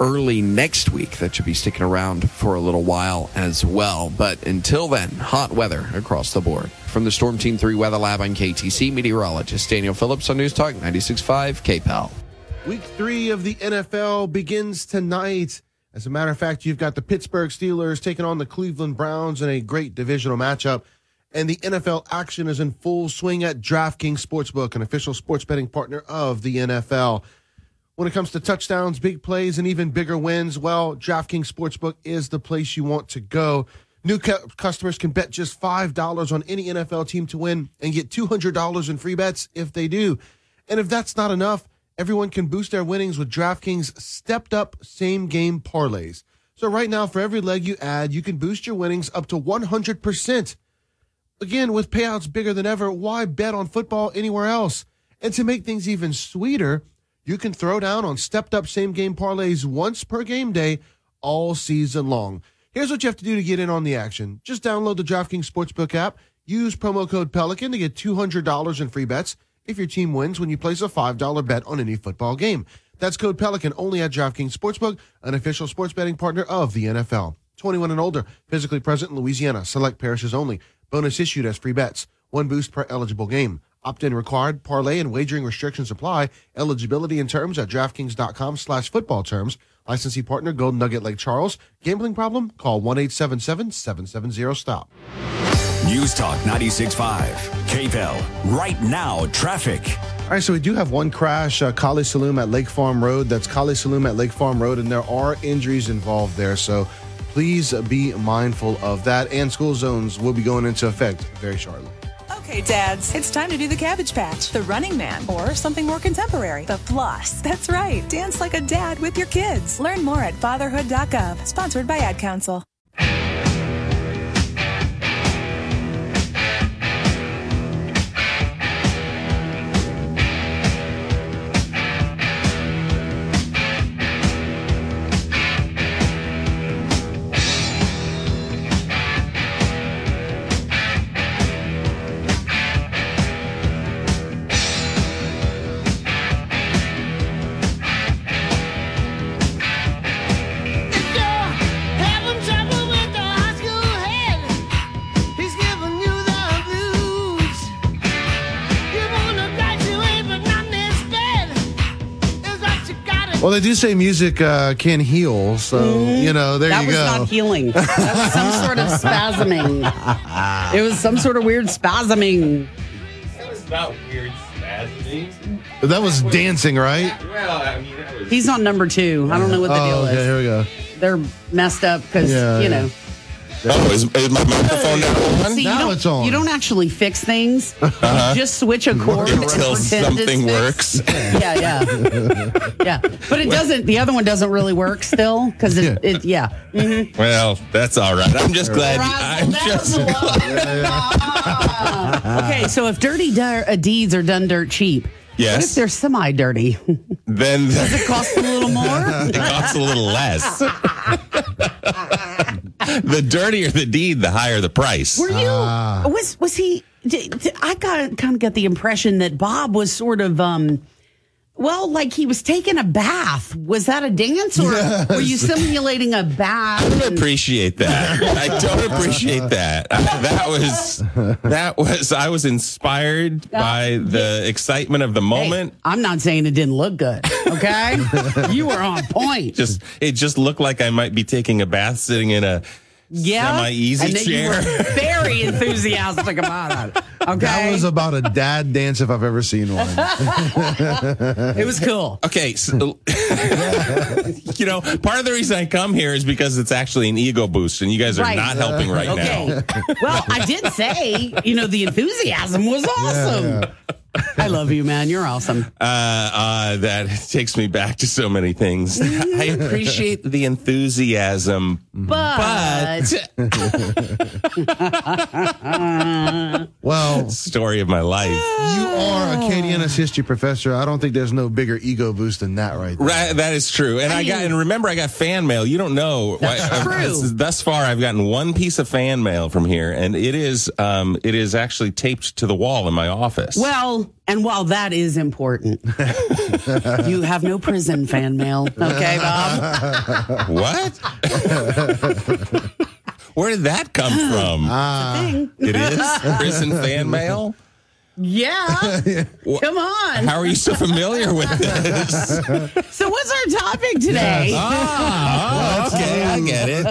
early next week. That should be sticking around for a little while as well. But until then, hot weather across the board. From the Storm Team 3 Weather Lab on KATC, meteorologist Daniel Phillips on News Talk 96.5 KPEL. Week three of the NFL begins tonight. As a matter of fact, you've got the Pittsburgh Steelers taking on the Cleveland Browns in a great divisional matchup. And the NFL action is in full swing at DraftKings Sportsbook, an official sports betting partner of the NFL. When it comes to touchdowns, big plays, and even bigger wins, well, DraftKings Sportsbook is the place you want to go. New cu- customers can bet just $5 on any NFL team to win and get $200 in free bets if they do. And if that's not enough, everyone can boost their winnings with DraftKings stepped up same game parlays. So right now, for every leg you add, you can boost your winnings up to 100%. Again, with payouts bigger than ever, why bet on football anywhere else? And to make things even sweeter, you can throw down on stepped up same game parlays once per game day all season long. Here's what you have to do to get in on the action. Just download the DraftKings Sportsbook app, use promo code Pelican to get $200 in free bets if your team wins when you place a $5 bet on any football game. That's code Pelican only at DraftKings Sportsbook, an official sports betting partner of the NFL. 21 and older, physically present in Louisiana, select parishes only. Bonus issued as free bets. One boost per eligible game. Opt-in required. Parlay and wagering restrictions apply. Eligibility and terms at DraftKings.com slash football terms. Licensee partner Golden Nugget Lake Charles. Gambling problem? Call 1-877-770-STOP. News Talk 96.5. KPEL. Right now, traffic. All right, so we do have one crash, uh, Kaliste Saloom at Lake Farm Road. That's Kaliste Saloom at Lake Farm Road, and there are injuries involved there. So please be mindful of that. And school zones will be going into effect very shortly. Okay, dads, it's time to do the Cabbage Patch, the Running Man, or something more contemporary, the Floss. *laughs* That's right, dance like a dad with your kids. Learn more at fatherhood.gov, sponsored by Ad Council. They do say music uh, can heal, so you know there that you was go. not healing. That was some *laughs* sort of spasming. It was some sort of weird spasming. It was not weird spasming. that was dancing, right? Well, I mean, that was. He's on number two. I don't know what the oh, deal okay, is. here we go. They're messed up because Yeah, you yeah. Know. Oh, is, is my microphone now on? See, you Now don't, it's on. You don't actually fix things. Uh-huh. You just switch a cord and Until pretend it's something fixed. works. Yeah, yeah, yeah. But it doesn't. The other one doesn't really work still because it, it. Yeah. hmm Well, that's all right. I'm just glad. I'm just. *laughs* Okay, so if dirty dir- uh, deeds are done dirt cheap, what Yes. if they're semi dirty? Then Does it cost a little more? *laughs* it costs a little less. *laughs* *laughs* the dirtier the deed, the higher the price. Were you? Was was he? I got kind of got the impression that Bob was sort of um. Well, like he was taking a bath. Was that a dance, or were you simulating a bath? I don't appreciate that. I don't appreciate that. I, that was that was. I was inspired by the excitement of the moment. I'm not saying it didn't look good. Okay, *laughs* you were on point. Just it just looked like I might be taking a bath sitting in a Yeah, semi-easy and that you chair. were *laughs* very enthusiastic about it. Okay, That was about a dad dance if I've ever seen one. *laughs* it was cool. Okay, so, *laughs* you know, part of the reason I come here is because it's actually an ego boost, and you guys are Right. not helping right okay. now. well, I did say, you know, the enthusiasm was awesome. I love you, man. You're awesome. *laughs* Uh, uh, that takes me back to so many things. I appreciate the enthusiasm, But, *laughs* Well, *laughs* story of my life. you are a Acadiana's history professor. I don't think there's no bigger ego boost than that, right there. Right, that is true, and I, got and remember I got fan mail. You don't know. That's Why- true. Thus far, I've gotten one piece of fan mail from here, and it is um, it is actually taped to the wall in my office. well, and while that is important, *laughs* you have no prison fan mail. Okay, Bob? what? Where did that come from? Thing. it is prison fan mail. Yeah. *laughs* Come on. How are you so familiar with this? So, what's our topic today? Ah, okay, I get it.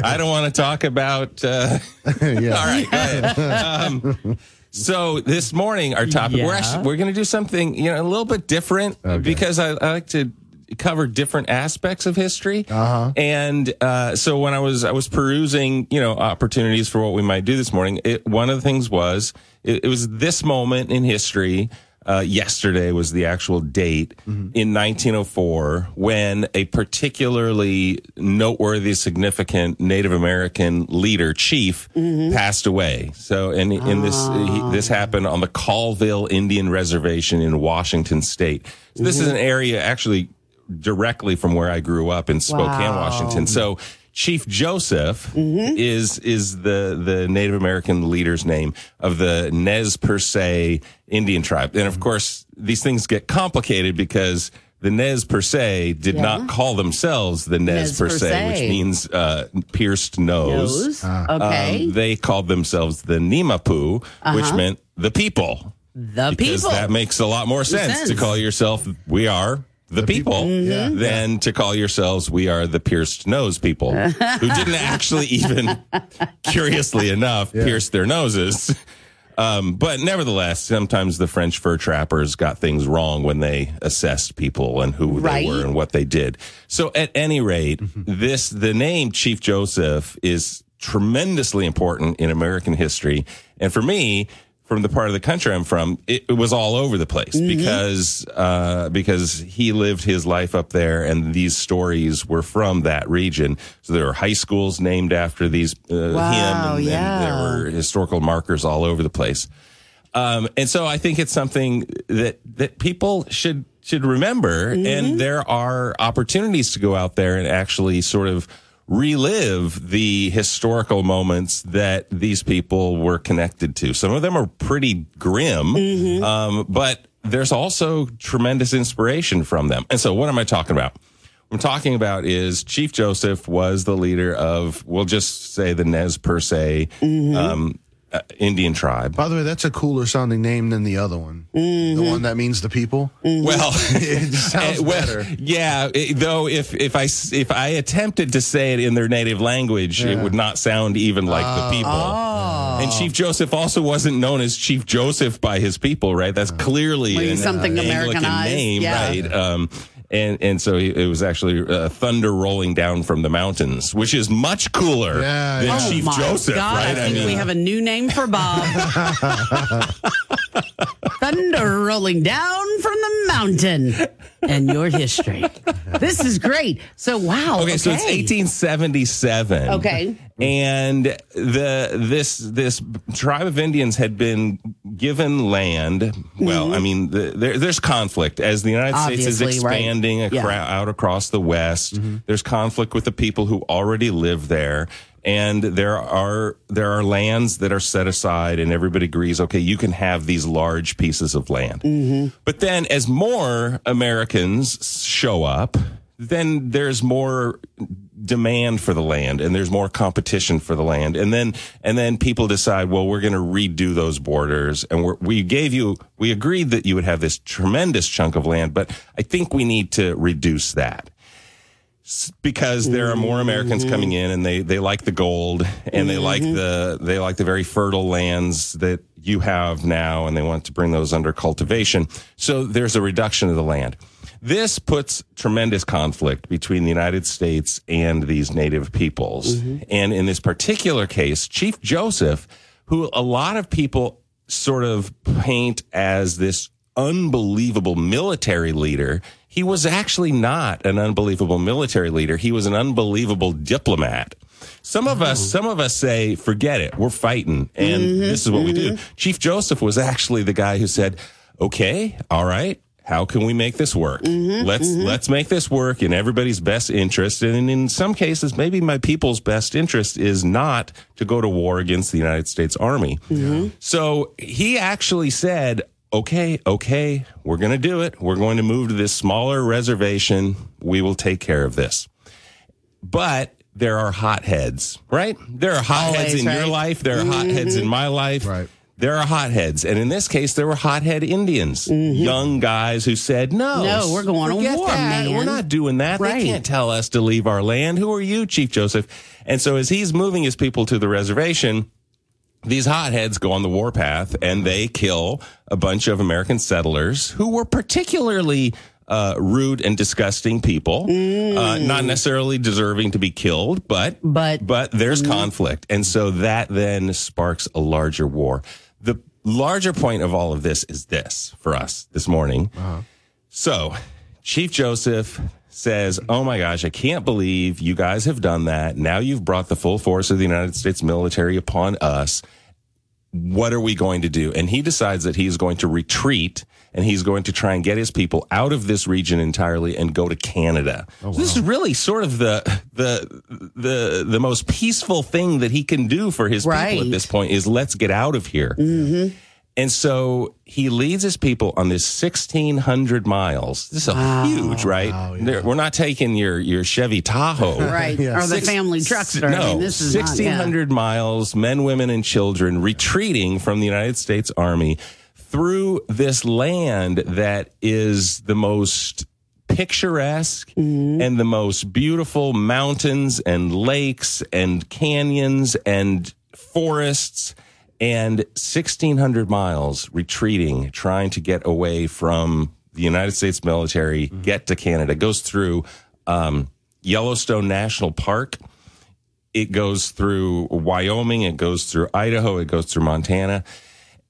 *laughs* I don't want to talk about. Uh, Yeah. All right, go ahead. Um, so this morning, our topic we're actually we're going to do something you know a little bit different because I, I like to cover different aspects of history. Uh-huh. And uh, so when I was I was perusing you know opportunities for what we might do this morning, it, one of the things was it, it was this moment in history. Uh, yesterday was the actual date mm-hmm. in 1904 when a particularly noteworthy, significant Native American leader, chief, mm-hmm. passed away. So, and in this, he, ah. this happened on the Colville Indian Reservation in Washington State. So this is mm-hmm. an area actually directly from where I grew up in Spokane, Wow. Washington. So Chief Joseph is is the the Native American leader's name of the Nez Perce Indian tribe, and of course these things get complicated because. The Nez Perce did Yeah. not call themselves the Nez, Nez Perce, Perce. which means uh, pierced nose. Nose. Okay. Um, they called themselves the Nimiipuu, which Uh-huh. meant the people the because people. that makes a lot more sense, to call yourself we are the, people, Mm-hmm. than to call yourselves we are the pierced nose people *laughs* who didn't actually even curiously enough pierce their noses. Um, but nevertheless sometimes the french fur trappers got things wrong when they assessed people and who Right. they were and what they did. So at any rate this the name chief joseph is tremendously important in american history. And for me from the part of the country I'm from, it, it was all over the place because uh, because he lived his life up there, and these stories were from that region. So there were high schools named after these uh, Wow, him, and, yeah. and there were historical markers all over the place. Um, and so I think it's something that that people should should remember, and there are opportunities to go out there and actually sort of relive the historical moments that these people were connected to. Some of them are pretty grim, um, but there's also tremendous inspiration from them. And so, what am I talking about? What I'm talking about is Chief Joseph was the leader of, we'll just say the Nez Perce um, uh, Indian tribe. By the way, that's a cooler sounding name than the other one. The one that means the people. Well, *laughs* it *laughs* sounds Uh, well, better. yeah. it- though, if if I s- if I attempted to say it in their native language, it would not sound even like the people. Oh. And Chief Joseph also wasn't known as Chief Joseph by his people, right? That's clearly Like an, something uh, Anglican Americanized, name, yeah. right? Um, and and so it was actually uh, thunder rolling down from the mountains, which is much cooler Yeah, than. Oh Chief my Joseph, God, right? I think we have a new name for Bob. *laughs* Thunder rolling down from the mountain and your history. This is great. So wow. Okay, so it's 1877. Okay. And the this this tribe of Indians had been given land. Well, I mean, the, there, there's conflict as the United States is Mm-hmm. Right. expanding Yeah. out across the West. There's conflict with the people who already live there. And there are there are lands that are set aside, and everybody agrees. Okay, you can have these large pieces of land. Mm-hmm. But then, as more Americans show up, then there's more demand for the land and there's more competition for the land and then and then people decide well we're going to redo those borders and we're, we gave you we agreed that you would have this tremendous chunk of land but i think we need to reduce that because there are more Americans mm-hmm. coming in and they, they like the gold and they like mm-hmm. the they like the very fertile lands that you have now and they want to bring those under cultivation. So there's a reduction of the land. This puts tremendous conflict between the United States and these native peoples. Mm-hmm. And in this particular case, Chief Joseph, who a lot of people sort of paint as this unbelievable military leader, he was actually not an unbelievable military leader. He was an unbelievable diplomat. Some of us, some of us say, forget it. We're fighting. And mm-hmm. this is what we do. Mm-hmm. Chief Joseph was actually the guy who said, okay, all right. How can we make this work? Mm-hmm. Let's, let's make this work in everybody's best interest. And in some cases, maybe my people's best interest is not to go to war against the United States Army. So he actually said, okay, okay, we're going to do it. We're going to move to this smaller reservation. We will take care of this. But there are hotheads, right? There are hotheads Always, in your life. There are hotheads in mm-hmm. my life. Right. There are hotheads. And in this case, there were hothead Indians, mm-hmm. young guys who said, no, No, we're going to war, that. man." We're not doing that. Right. They can't tell us to leave our land. Who are you, Chief Joseph? And so as he's moving his people to the reservation, these hotheads go on the warpath and they kill a bunch of American settlers who were particularly uh, rude and disgusting people, uh, not necessarily deserving to be killed, but But- but there's conflict, and so that then sparks a larger war. The larger point of all of this is this for us this morning. So, Chief Joseph says, Oh my gosh, I can't believe you guys have done that. Now you've brought the full force of the United States military upon us. What are we going to do? And he decides that he's going to retreat and he's going to try and get his people out of this region entirely and go to Canada. Oh, this is really sort of the the the the most peaceful thing that he can do for his people at this point is let's get out of here. Mm-hmm. And so he leads his people on this 1600 miles. This is a huge, right? There- We're not taking your, your Chevy Tahoe. *laughs* Right. Or the Six- family truckster. I No, mean, this is not- yeah. 1600 miles, men, women, and children retreating from the United States Army through this land that is the most picturesque Mm-hmm. and the most beautiful mountains and lakes and canyons and forests and 1600 miles retreating trying to get away from the united states military mm-hmm. get to canada goes through um, yellowstone national park. It goes through wyoming it goes through idaho it goes through montana.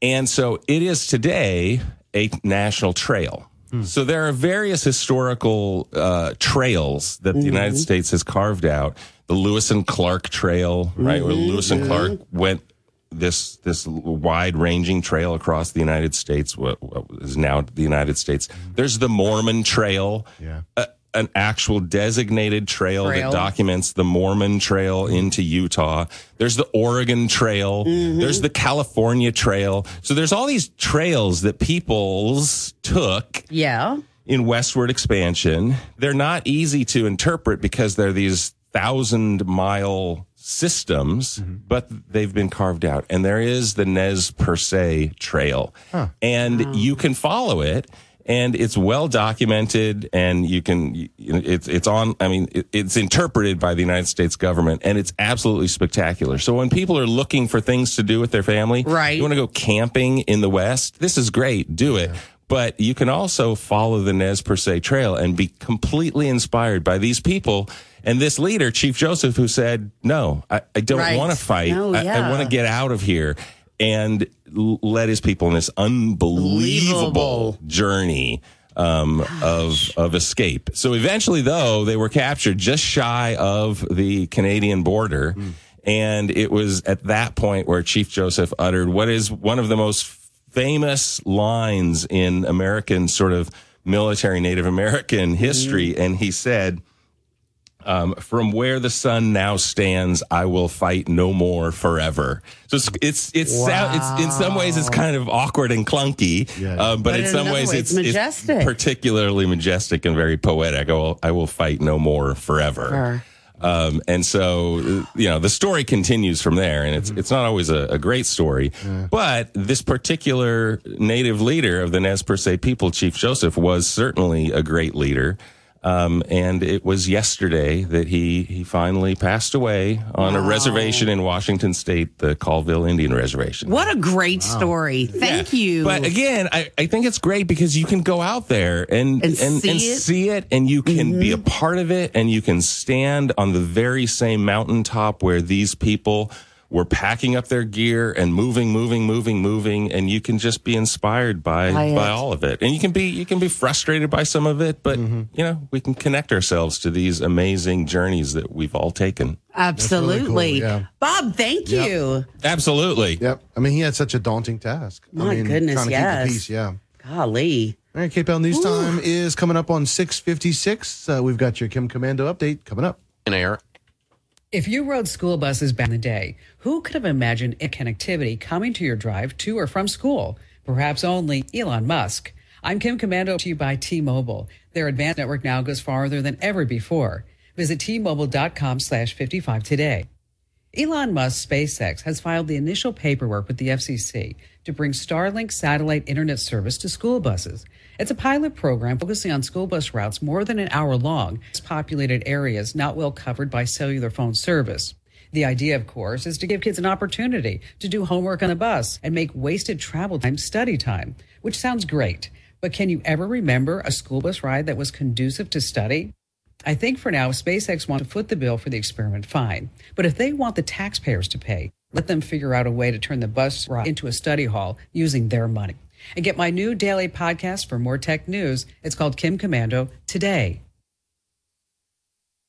And so it is today a national trail. Hmm. So there are various historical uh, trails that the mm-hmm. United States has carved out. The Lewis and Clark Trail, right, where mm-hmm. Lewis and Clark went this this wide ranging trail across the United States, what, what is now the United States. There's the Mormon Trail, Yeah. a, an actual designated trail, Trail. that documents the Mormon Trail into Utah. There's the Oregon Trail. Mm-hmm. There's the California Trail. So there's all these trails that peoples took Yeah. in westward expansion. They're not easy to interpret because they're these thousand mile systems, mm-hmm. but they've been carved out. And there is the Nez Perce trail. And you can follow it. And it's well documented, and you can. It's it's on. I mean, it, it's interpreted by the United States government, and it's absolutely spectacular. So when people are looking for things to do with their family, Right. You want to go camping in the West? This is great. Do it. But you can also follow the Nez Perce trail and be completely inspired by these people and this leader, Chief Joseph, who said, "No, I, I don't Right. want to fight. No, I, I want to get out of here." And l- led his people in this unbelievable Believable. journey um, of of escape. So eventually, though, they were captured just shy of the Canadian border, Hmm. and it was at that point where Chief Joseph uttered what is one of the most famous lines in American sort of military Native American history, and he said. Um, from where the sun now stands, I will fight no more forever. So it's it's it's, sound, it's in some ways it's kind of awkward and clunky, um, but, But in in some another ways way, it's, it's particularly majestic and very poetic. I will I will fight no more forever. Um, and so, you know, the story continues from there, and it's it's not always a, a great story, but this particular native leader of the Nez Perce people, Chief Joseph, was certainly a great leader. Um, and it was yesterday that he he finally passed away on a reservation in Washington State, the Colville Indian Reservation. What a great story. Thank you. But again, I, I think it's great because you can go out there and And and, see and it. Mm-hmm. see it, and you can be a part of it, and you can stand on the very same mountaintop where these people were packing up their gear and moving, moving, moving, moving, and you can just be inspired by By by, all of it. And you can be you can be frustrated by some of it, but Mm-hmm. you know we can connect ourselves to these amazing journeys that we've all taken. Absolutely. yeah. Bob, thank Yep. you. Absolutely. Yep. I mean, he had such a daunting task. I My mean, goodness, trying to yes. keep the peace. Yeah. Golly. All right, KPEL News Time is coming up on 656. Uh, we've got your Kim Komando update coming up. In air. If you rode school buses back in the day, who could have imagined connectivity coming to your drive to or from school? Perhaps only Elon Musk. I'm Kim Komando to you by T-Mobile. Their advanced network now goes farther than ever before. Visit T-Mobile.com slash 55 today. Elon Musk's SpaceX has filed the initial paperwork with the FCC to bring Starlink satellite internet service to school buses. It's a pilot program focusing on school bus routes more than an hour long, populated areas not well covered by cellular phone service. The idea, of course, is to give kids an opportunity to do homework on the bus and make wasted travel time study time, which sounds great. But can you ever remember a school bus ride that was conducive to study? I think for now, SpaceX wants to foot the bill for the experiment, fine. But if they want the taxpayers to pay, let them figure out a way to turn the bus ride into a study hall using their money. And get my new daily podcast for more tech news. It's called Kim Komando Today.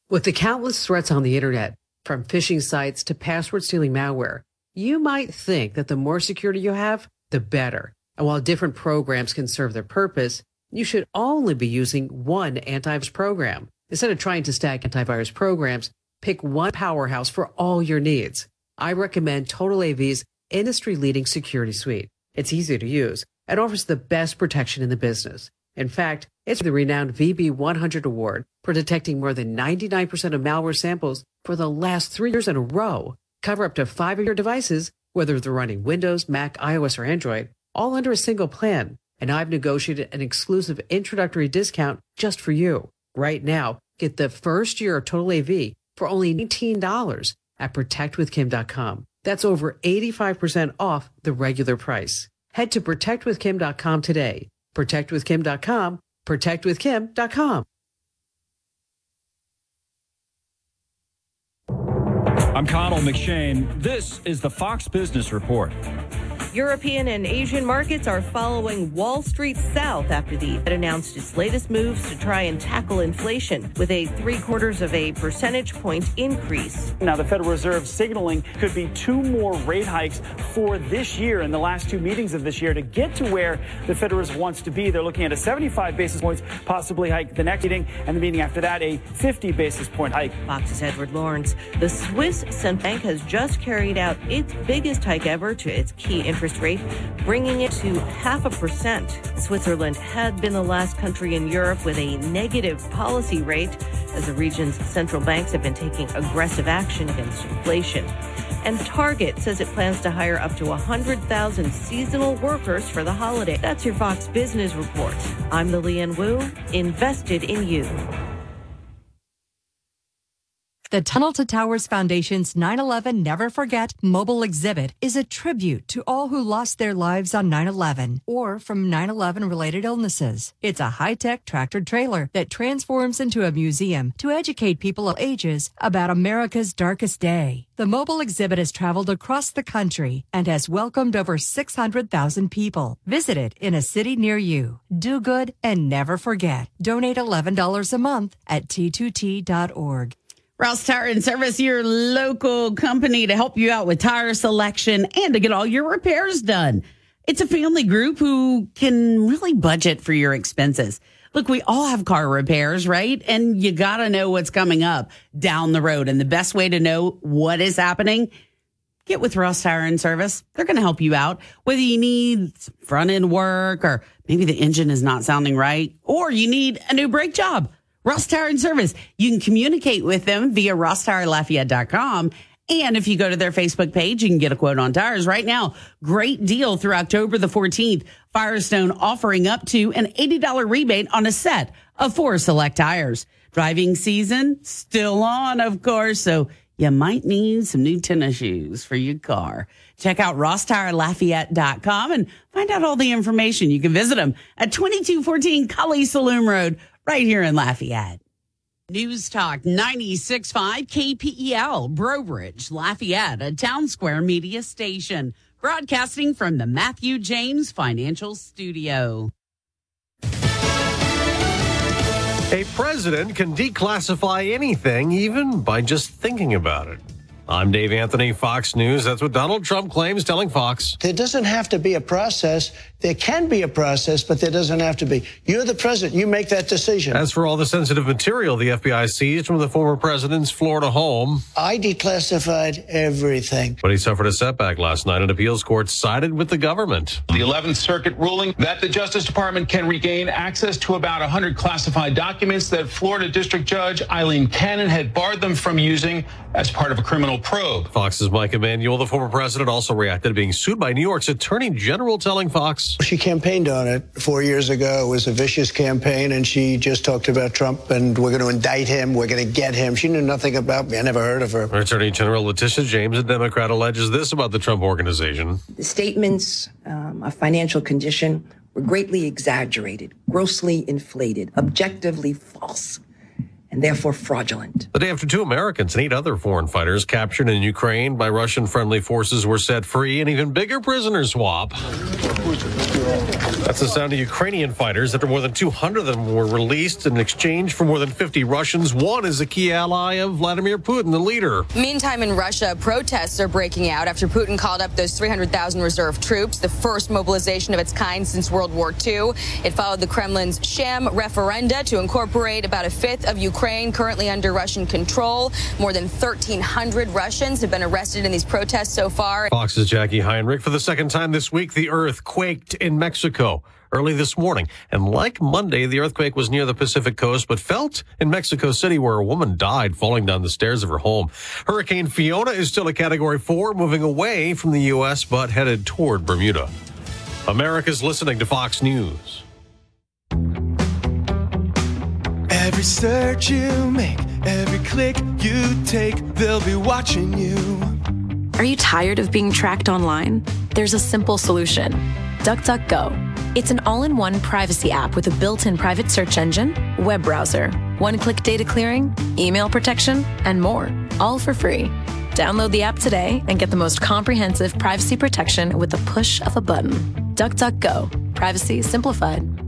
With the countless threats on the internet, from phishing sites to password stealing malware, you might think that the more security you have, the better. And while different programs can serve their purpose, you should only be using one antivirus program. Instead of trying to stack antivirus programs, pick one powerhouse for all your needs. I recommend Total AV's industry leading security suite. It's easy to use and offers the best protection in the business. In fact, it's the renowned VB100 award for detecting more than 99% of malware samples for the last three years in a row. Cover up to five of your devices, whether they're running Windows, Mac, iOS, or Android, all under a single plan. And I've negotiated an exclusive introductory discount just for you. Right now, get the first year of Total AV for only $19 at protectwithkim.com. That's over 85% off the regular price. Head to protectwithkim.com today. Protectwithkim.com, protectwithkim.com. I'm Connell McShane. This is the Fox Business Report. European and Asian markets are following Wall Street south after the Fed announced its latest moves to try and tackle inflation with a three quarters of a percentage point increase. Now, the Federal Reserve signaling could be two more rate hikes for this year in the last two meetings of this year to get to where the Federal Reserve wants to be. They're looking at a 75 basis points, possibly hike the next meeting, and the meeting after that, a 50 basis point hike. Fox's Edward Lawrence. The Swiss Central Bank has just carried out its biggest hike ever to its key interest interest rate, bringing it to half a percent. Switzerland had been the last country in Europe with a negative policy rate as the region's central banks have been taking aggressive action against inflation. And Target says it plans to hire up to 100,000 seasonal workers for the holiday. That's your Fox Business Report. I'm Lilian Wu, invested in you. The Tunnel to Towers Foundation's 9 11 Never Forget mobile exhibit is a tribute to all who lost their lives on 9 11 or from 9 11 related illnesses. It's a high tech tractor trailer that transforms into a museum to educate people of ages about America's darkest day. The mobile exhibit has traveled across the country and has welcomed over 600,000 people. Visit it in a city near you. Do good and never forget. Donate $11 a month at t2t.org. Ross Tire and Service, your local company to help you out with tire selection and to get all your repairs done. It's a family group who can really budget for your expenses. Look, we all have car repairs, right? And you got to know what's coming up down the road. And the best way to know what is happening, get with Ross Tire and Service. They're going to help you out. Whether you need front end work or maybe the engine is not sounding right, or you need a new brake job. Ross Tire and Service. You can communicate with them via rosstirelafayette.com. And if you go to their Facebook page, you can get a quote on tires right now. Great deal through October the 14th. Firestone offering up to an $80 rebate on a set of four select tires. Driving season still on, of course. So you might need some new tennis shoes for your car. Check out rosstirelafayette.com and find out all the information. You can visit them at 2214 Kaliste Saloom Road right here in Lafayette. News Talk 96.5 KPEL, Breaux Bridge, Lafayette, a town square media station, broadcasting from the Matthew James Financial Studio. A president can declassify anything, even by just thinking about it. I'm Dave Anthony, Fox News. That's what Donald Trump claims, telling Fox. There doesn't have to be a process. There can be a process, but there doesn't have to be. You're the president. You make that decision. As for all the sensitive material the FBI seized from the former president's Florida home, I declassified everything. but he suffered a setback last night. An appeals court sided with the government. The 11th Circuit ruling that the Justice Department can regain access to about 100 classified documents that Florida District Judge Aileen Cannon had barred them from using as part of a criminal probe. Fox's Mike Emanuel, the former president, also reacted to being sued by New York's attorney general, telling Fox. She campaigned on it four years ago. It was a vicious campaign, and she just talked about Trump and we're going to indict him. We're going to get him. She knew nothing about me. I never heard of her. Attorney General Letitia James, a Democrat, alleges this about the Trump organization. The statements um, of financial condition were greatly exaggerated, grossly inflated, objectively false, and therefore fraudulent. The day after two Americans and eight other foreign fighters captured in Ukraine by Russian friendly forces were set free, an even bigger prisoner swap. That's the sound of Ukrainian fighters. After more than 200 of them were released in exchange for more than 50 Russians, one is a key ally of Vladimir Putin, the leader. Meantime, in Russia, protests are breaking out after Putin called up those 300,000 reserve troops, the first mobilization of its kind since World War II. It followed the Kremlin's sham referenda to incorporate about a fifth of Ukraine currently under Russian control. More than 1,300 Russians have been arrested in these protests so far. Fox's Jackie Heinrich. For the second time this week, the earth quaked in Mexico early this morning. And like Monday, the earthquake was near the Pacific coast, but felt in Mexico City where a woman died falling down the stairs of her home. Hurricane Fiona is still a category four, moving away from the U.S., but headed toward Bermuda. America's listening to Fox News. Every search you make, every click you take, they'll be watching you. Are you tired of being tracked online? There's a simple solution DuckDuckGo. It's an all in one privacy app with a built in private search engine, web browser, one click data clearing, email protection, and more, all for free. Download the app today and get the most comprehensive privacy protection with the push of a button. DuckDuckGo. Privacy simplified.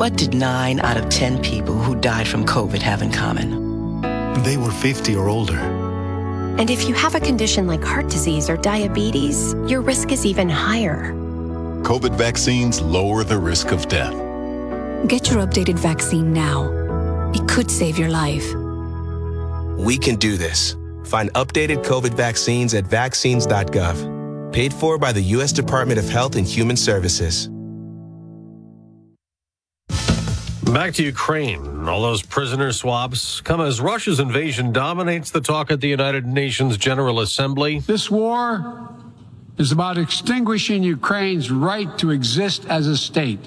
What did 9 out of 10 people who died from COVID have in common? They were 50 or older. And if you have a condition like heart disease or diabetes, your risk is even higher. COVID vaccines lower the risk of death. Get your updated vaccine now. It could save your life. We can do this. Find updated COVID vaccines at vaccines.gov. Paid for by the U.S. Department of Health and Human Services. Back to Ukraine. All those prisoner swaps come as Russia's invasion dominates the talk at the United Nations General Assembly. This war is about extinguishing Ukraine's right to exist as a state.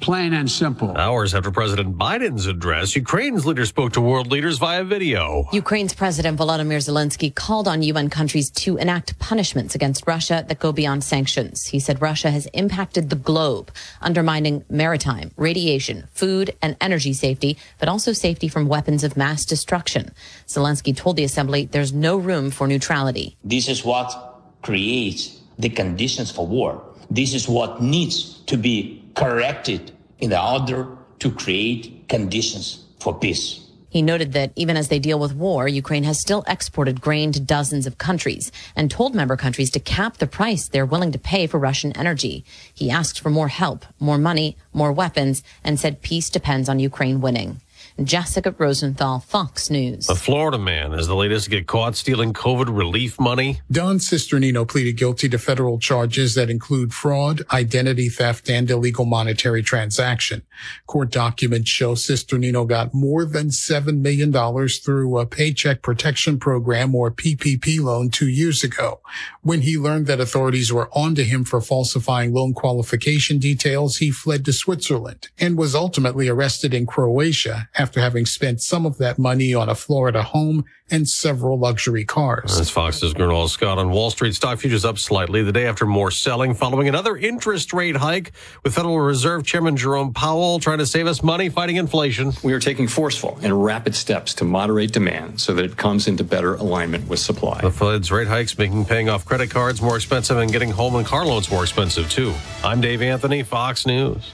Plain and simple. Hours after President Biden's address, Ukraine's leader spoke to world leaders via video. Ukraine's President Volodymyr Zelensky called on UN countries to enact punishments against Russia that go beyond sanctions. He said Russia has impacted the globe, undermining maritime, radiation, food, and energy safety, but also safety from weapons of mass destruction. Zelensky told the assembly there's no room for neutrality. This is what creates the conditions for war. This is what needs to be corrected in the order to create conditions for peace. He noted that even as they deal with war, Ukraine has still exported grain to dozens of countries and told member countries to cap the price they're willing to pay for Russian energy. He asked for more help, more money, more weapons, and said peace depends on Ukraine winning. Jessica Rosenthal, Fox News. A Florida man is the latest to get caught stealing COVID relief money. Don Cisternino pleaded guilty to federal charges that include fraud, identity theft, and illegal monetary transaction. Court documents show Cisternino got more than $7 million through a Paycheck Protection Program or PPP loan two years ago. When he learned that authorities were onto him for falsifying loan qualification details, he fled to Switzerland and was ultimately arrested in Croatia after having spent some of that money on a Florida home and several luxury cars. As Fox's Gernal Scott on Wall Street, stock futures up slightly the day after more selling following another interest rate hike with Federal Reserve Chairman Jerome Powell trying to save us money fighting inflation. We are taking forceful and rapid steps to moderate demand so that it comes into better alignment with supply. The Fed's rate hikes making paying off credit cards more expensive and getting home and car loans more expensive too. I'm Dave Anthony, Fox News.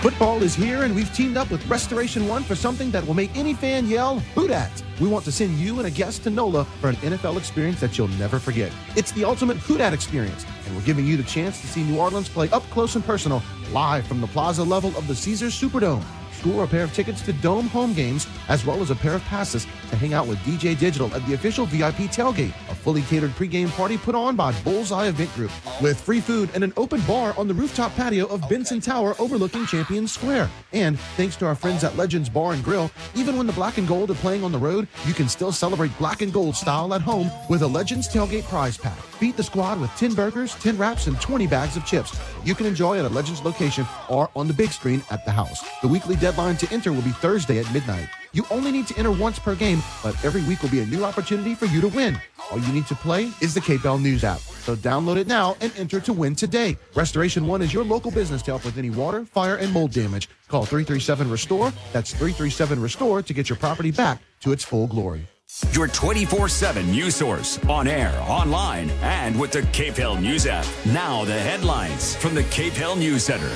Football is here, and we've teamed up with Restoration One for something that will make any fan yell, Boot at! We want to send you and a guest to NOLA for an NFL experience that you'll never forget. It's the ultimate Who Dat experience, and we're giving you the chance to see New Orleans play up close and personal, live from the plaza level of the Caesars Superdome. Score a pair of tickets to Dome home games, as well as a pair of passes to hang out with DJ Digital at the official VIP tailgate, a fully catered pregame party put on by Bullseye Event Group, with free food and an open bar on the rooftop patio of Benson Tower overlooking Champion Square. And thanks to our friends at Legends Bar and Grill, even when the Black and Gold are playing on the road, you can still celebrate Black and Gold style at home with a Legends tailgate prize pack. Beat the squad with 10 burgers, 10 wraps, and 20 bags of chips. You can enjoy at a Legends location or on the big screen at the house. The weekly deadline to enter will be Thursday at midnight. You only need to enter once per game, but every week will be a new opportunity for you to win. All you need to play is the KPEL News app. So download it now and enter to win today. Restoration One is your local business to help with any water, fire, and mold damage. Call 337 Restore. That's 337 Restore to get your property back to its full glory. Your 24 7 news source on air, online, and with the KPEL News app. Now, the headlines from the KPEL News Center.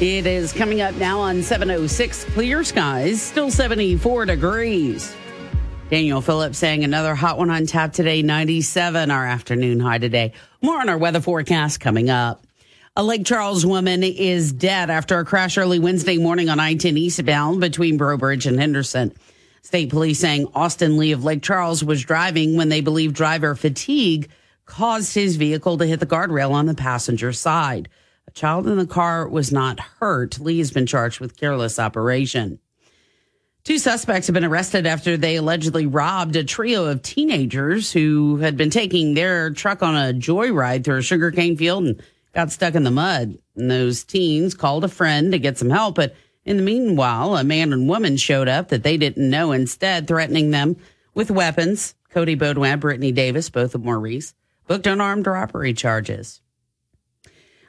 It is coming up now on 706 clear skies, still 74 degrees. Daniel Phillips saying another hot one on tap today, 97 our afternoon high today. More on our weather forecast coming up. A Lake Charles woman is dead after a crash early Wednesday morning on I 10 eastbound between Breaux Bridge and Henderson. State police saying Austin Lee of Lake Charles was driving when they believe driver fatigue caused his vehicle to hit the guardrail on the passenger side. A child in the car was not hurt. Lee has been charged with careless operation. Two suspects have been arrested after they allegedly robbed a trio of teenagers who had been taking their truck on a joyride through a sugarcane field and got stuck in the mud. And those teens called a friend to get some help, but in the meanwhile, a man and woman showed up that they didn't know, instead threatening them with weapons. Cody Baudouin, Brittany Davis, both of Maurice, booked on armed robbery charges.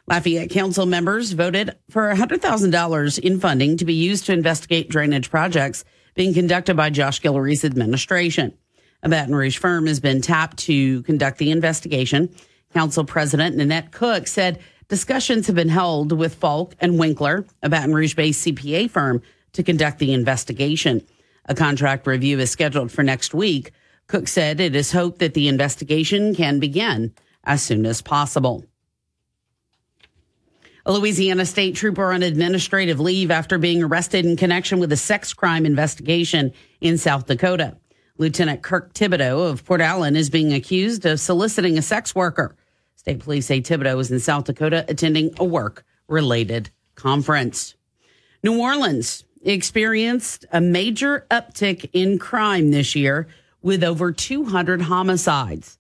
Lafayette Council members voted for $100,000 in funding to be used to investigate drainage projects being conducted by Josh Guillory's administration. A Baton Rouge firm has been tapped to conduct the investigation. Council President Nanette Cook said discussions have been held with Faulk and Winkler, a Baton Rouge based CPA firm, to conduct the investigation. A contract review is scheduled for next week. Cook said it is hoped that the investigation can begin as soon as possible. A Louisiana state trooper on administrative leave after being arrested in connection with a sex crime investigation in South Dakota. Lieutenant Kirk Thibodeau of Port Allen is being accused of soliciting a sex worker. State police say Thibodeau was in South Dakota attending a work related conference. New Orleans experienced a major uptick in crime this year with over 200 homicides.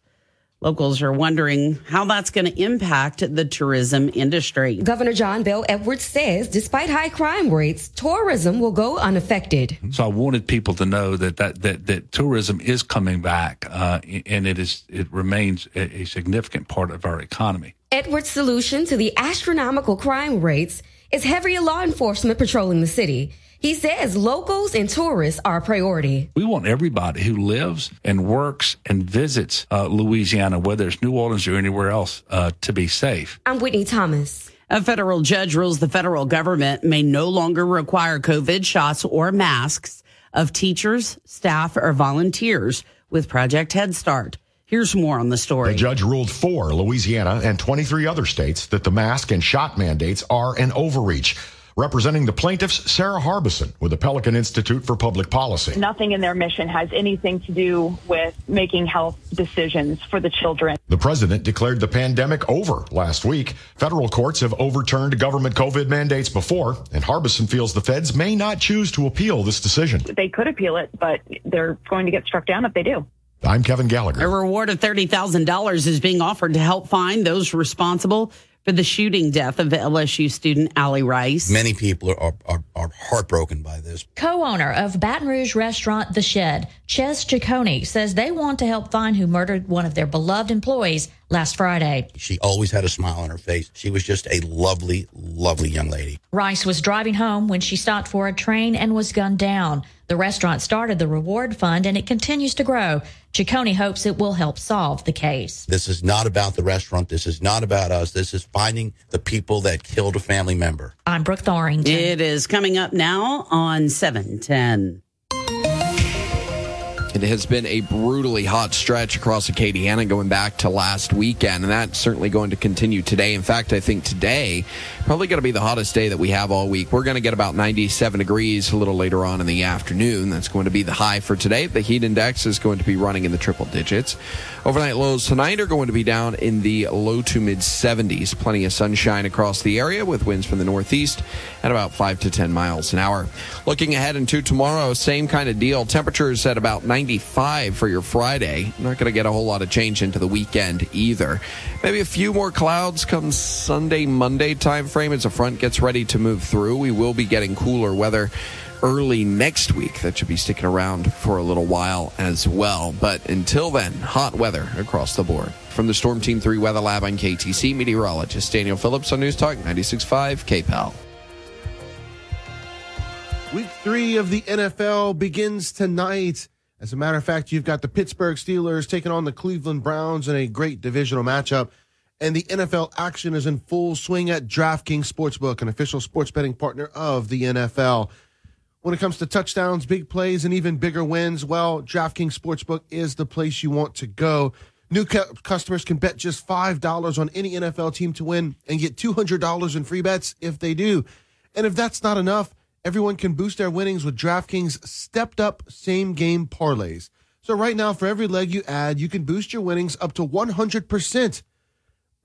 Locals are wondering how that's going to impact the tourism industry. Governor John Bell Edwards says despite high crime rates, tourism will go unaffected. So I wanted people to know that that that, that tourism is coming back, uh, and it is it remains a, a significant part of our economy. Edwards' solution to the astronomical crime rates is heavier law enforcement patrolling the city. He says locals and tourists are a priority. We want everybody who lives and works and visits uh, Louisiana, whether it's New Orleans or anywhere else, uh, to be safe. I'm Whitney Thomas. A federal judge rules the federal government may no longer require COVID shots or masks of teachers, staff, or volunteers with Project Head Start. Here's more on the story. The judge ruled for Louisiana and 23 other states that the mask and shot mandates are an overreach. Representing the plaintiffs, Sarah Harbison with the Pelican Institute for Public Policy. Nothing in their mission has anything to do with making health decisions for the children. The president declared the pandemic over last week. Federal courts have overturned government COVID mandates before, and Harbison feels the feds may not choose to appeal this decision. They could appeal it, but they're going to get struck down if they do. I'm Kevin Gallagher. A reward of $30,000 is being offered to help find those responsible for the shooting death of LSU student Allie Rice. Many people are, are, are heartbroken by this. Co owner of Baton Rouge restaurant The Shed, Ches Ciccone, says they want to help find who murdered one of their beloved employees last Friday. She always had a smile on her face. She was just a lovely, lovely young lady. Rice was driving home when she stopped for a train and was gunned down. The restaurant started the reward fund and it continues to grow. Ciccone hopes it will help solve the case. This is not about the restaurant. This is not about us. This is finding the people that killed a family member. I'm Brooke Thorington. It is coming up now on 710. It has been a brutally hot stretch across Acadiana going back to last weekend, and that's certainly going to continue today. In fact, I think today probably going to be the hottest day that we have all week. We're going to get about 97 degrees a little later on in the afternoon. That's going to be the high for today. The heat index is going to be running in the triple digits. Overnight lows tonight are going to be down in the low to mid 70s. Plenty of sunshine across the area with winds from the northeast at about 5 to 10 miles an hour. Looking ahead into tomorrow, same kind of deal. Temperatures at about 95 for your Friday. Not going to get a whole lot of change into the weekend either. Maybe a few more clouds come Sunday, Monday time frame as a front gets ready to move through. We will be getting cooler weather early next week. That should be sticking around for a little while as well. But until then, hot weather across the board. From the Storm Team 3 Weather Lab on KATC, meteorologist Daniel Phillips on News Talk 96.5 KPEL. Week three of the NFL begins tonight. As a matter of fact, you've got the Pittsburgh Steelers taking on the Cleveland Browns in a great divisional matchup. And the NFL action is in full swing at DraftKings Sportsbook, an official sports betting partner of the NFL. When it comes to touchdowns, big plays, and even bigger wins, well, DraftKings Sportsbook is the place you want to go. New cu- customers can bet just $5 on any NFL team to win and get $200 in free bets if they do. And if that's not enough, everyone can boost their winnings with DraftKings stepped up same game parlays. So right now, for every leg you add, you can boost your winnings up to 100%.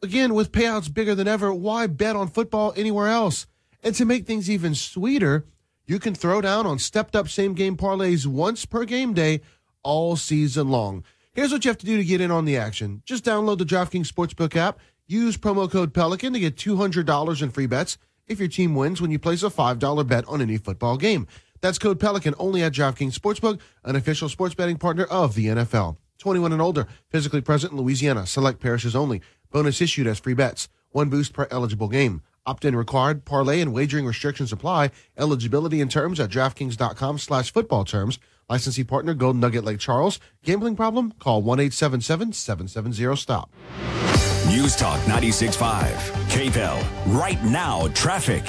Again, with payouts bigger than ever, why bet on football anywhere else? And to make things even sweeter, you can throw down on stepped up same game parlays once per game day all season long. Here's what you have to do to get in on the action. Just download the DraftKings Sportsbook app, use promo code Pelican to get $200 in free bets if your team wins when you place a $5 bet on any football game. That's code Pelican only at DraftKings Sportsbook, an official sports betting partner of the NFL. 21 and older, physically present in Louisiana, select parishes only. Bonus issued as free bets. One boost per eligible game. Opt-in required. Parlay and wagering restrictions apply. Eligibility and terms at DraftKings.com slash football terms. Licensee partner Golden Nugget Lake Charles. Gambling problem? Call 1-877-770-STOP. News Talk 96.5. KPEL. Right now, traffic.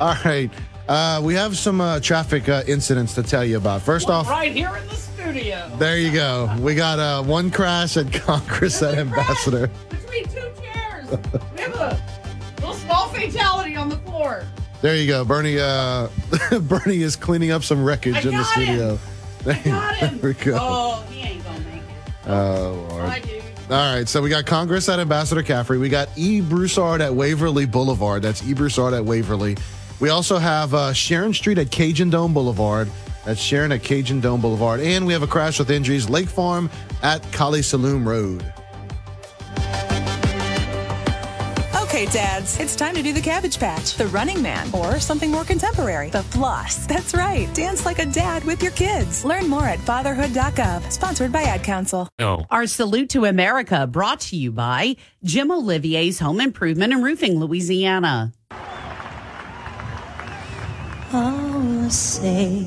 All right. Uh, we have some uh, traffic uh, incidents to tell you about. First off, right here in the studio. there you go. We got uh, one crash at Congress at Ambassador. Between two chairs. We have a little small fatality on the floor. There you go. Bernie uh, *laughs* Bernie is cleaning up some wreckage I in the got studio. Got him. There *laughs* we go. Oh, he ain't gonna make it. Oh, Lord. I do. All right, so we got Congress at Ambassador Caffery. We got E. Broussard at Waverly Boulevard. That's E. Broussard at Waverly. We also have uh, Sharon Street at Cajun Dome Boulevard. That's Sharon at Cajun Dome Boulevard. And we have a crash with injuries, Lake Farm at Kaliste Saloom Road. Okay, dads, it's time to do the Cabbage Patch, the Running Man, or something more contemporary, the Floss. That's right. Dance like a dad with your kids. Learn more at fatherhood.gov. Sponsored by Ad Council. No. Our salute to America brought to you by Jim Olivier's Home Improvement and Roofing, Louisiana. Oh, say,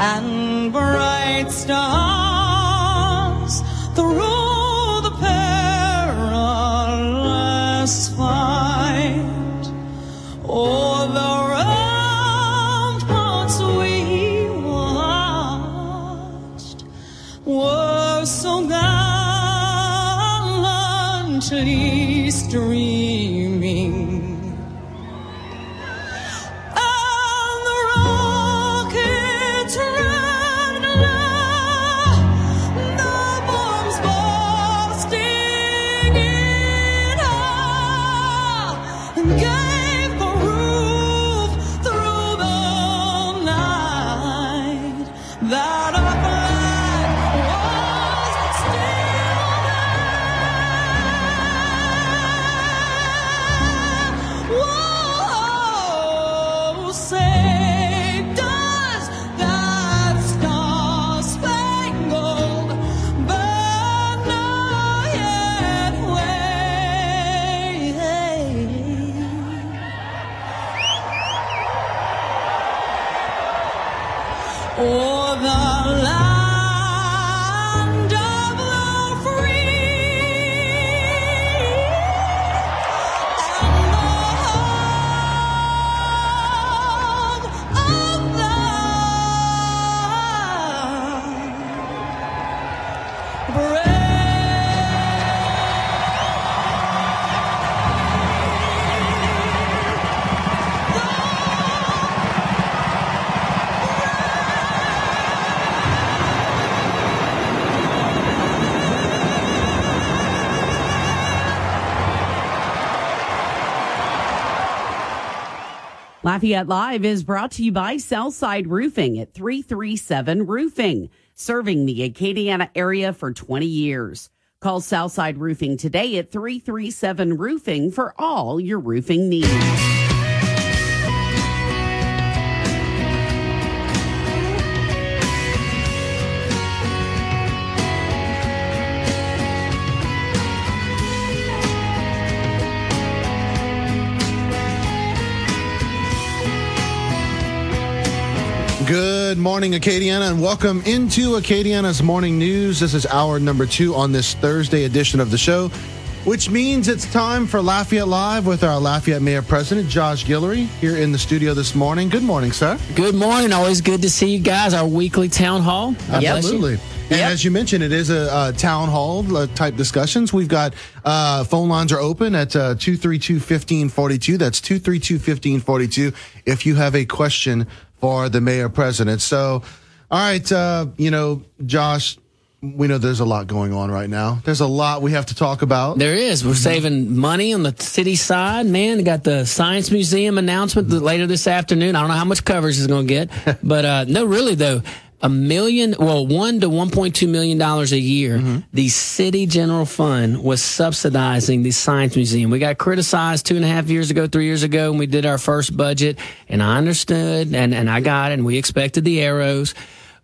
and bright stars through the perilous fight o'er the ramparts we watched were so gallantly streaming. Lafayette Live is brought to you by Southside Roofing at 337 Roofing, serving the Acadiana area for 20 years. Call Southside Roofing today at 337 Roofing for all your roofing needs. Good morning, Acadiana, and welcome into Acadiana's morning news. This is hour number two on this Thursday edition of the show, which means it's time for Lafayette Live with our Lafayette Mayor President, Josh Guillory, here in the studio this morning. Good morning, sir. Good morning. Always good to see you guys. Our weekly town hall. God bless you. Absolutely. And as you mentioned, it is a, uh town hall uh, type discussions. We've got uh, phone lines are open at uh, 232-1542. That's 232-1542 if you have a question for the mayor president. So, all right, uh, you know, Josh, we know there's a lot going on right now. There's a lot we have to talk about. There is. We're saving money on the city side. Man, got the Science Museum announcement later this afternoon. I don't know how much coverage it's going to get, *laughs* but uh, no, really though, a million, well, one to one point two million dollars a year. Mm-hmm. The city general fund was subsidizing the Science Museum. We got criticized two and a half years ago, three years ago, when we did our first budget, and I understood, and and I got it, and we expected the arrows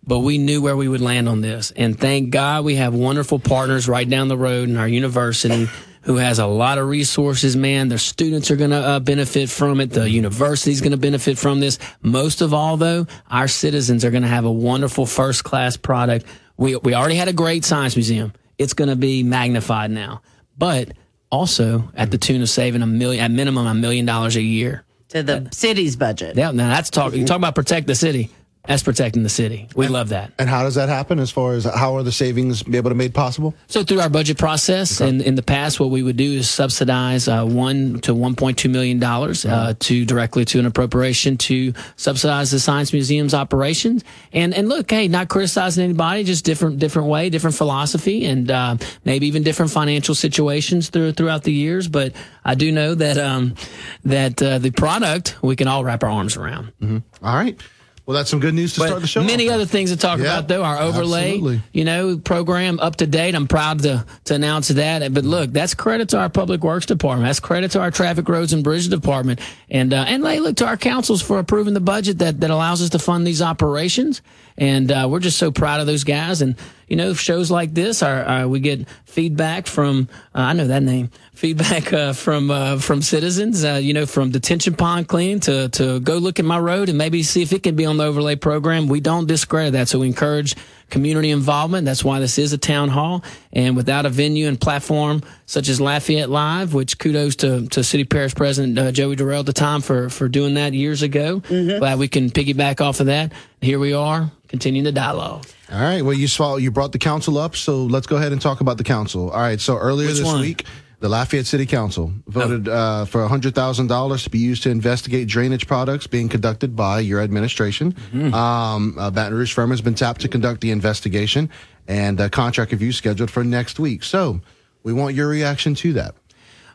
but we knew where we would land on this. And thank God we have wonderful partners right down the road in our university who has a lot of resources, man. Their students are going to uh, benefit from it. The university is going to benefit from this. Most of all, though, our citizens are going to have a wonderful first class product. We, we already had a great science museum. it's going to be magnified now. But also at the tune of saving a million, at minimum, a million dollars a year. to the city's budget. Yeah, now that's talk. You talk about protect the city. That's protecting the city. We love that. And how does that happen as far as how are the savings be able to made possible? So through our budget process, and in the past, what we would do is subsidize uh, one to one point two million dollars uh, to directly to an appropriation to subsidize the science museum's operations. And and look, hey, not criticizing anybody, just different different way, different philosophy, and uh, maybe even different financial situations through, throughout the years. But I do know that um, that uh, the product we can all wrap our arms around. All right. Well, that's some good news to But start the show. Many off. other things to talk Yeah, about, though. Our overlay, absolutely. you know, program up to date. I'm proud to to announce that. But look, that's credit to our public works department. That's credit to our traffic roads and bridge department, and uh, and hey, look to our councils for approving the budget that that allows us to fund these operations. And uh, we're just so proud of those guys. And you know, shows like this, our, our we get feedback from uh, I know that name. Feedback uh, from uh, from citizens, uh, you know, from detention pond clean to to go look at my road and maybe see if it can be on the overlay program. We don't discredit that, so we encourage community involvement. That's why this is a town hall, and without a venue and platform such as Lafayette Live, which kudos to to City Parish President uh, Joey Durel at the time for for doing that years ago. Glad we can piggyback off of that. Here we are, continuing the dialogue. All right. Well, you saw you brought the council up, so let's go ahead and talk about the council. All right. So earlier Which this one? week, the Lafayette City Council voted uh, for hundred thousand dollars to be used to investigate drainage products being conducted by your administration. Mm-hmm. Um, uh, Baton Rouge firm has been tapped to conduct the investigation, and a contract review scheduled for next week. So we want your reaction to that.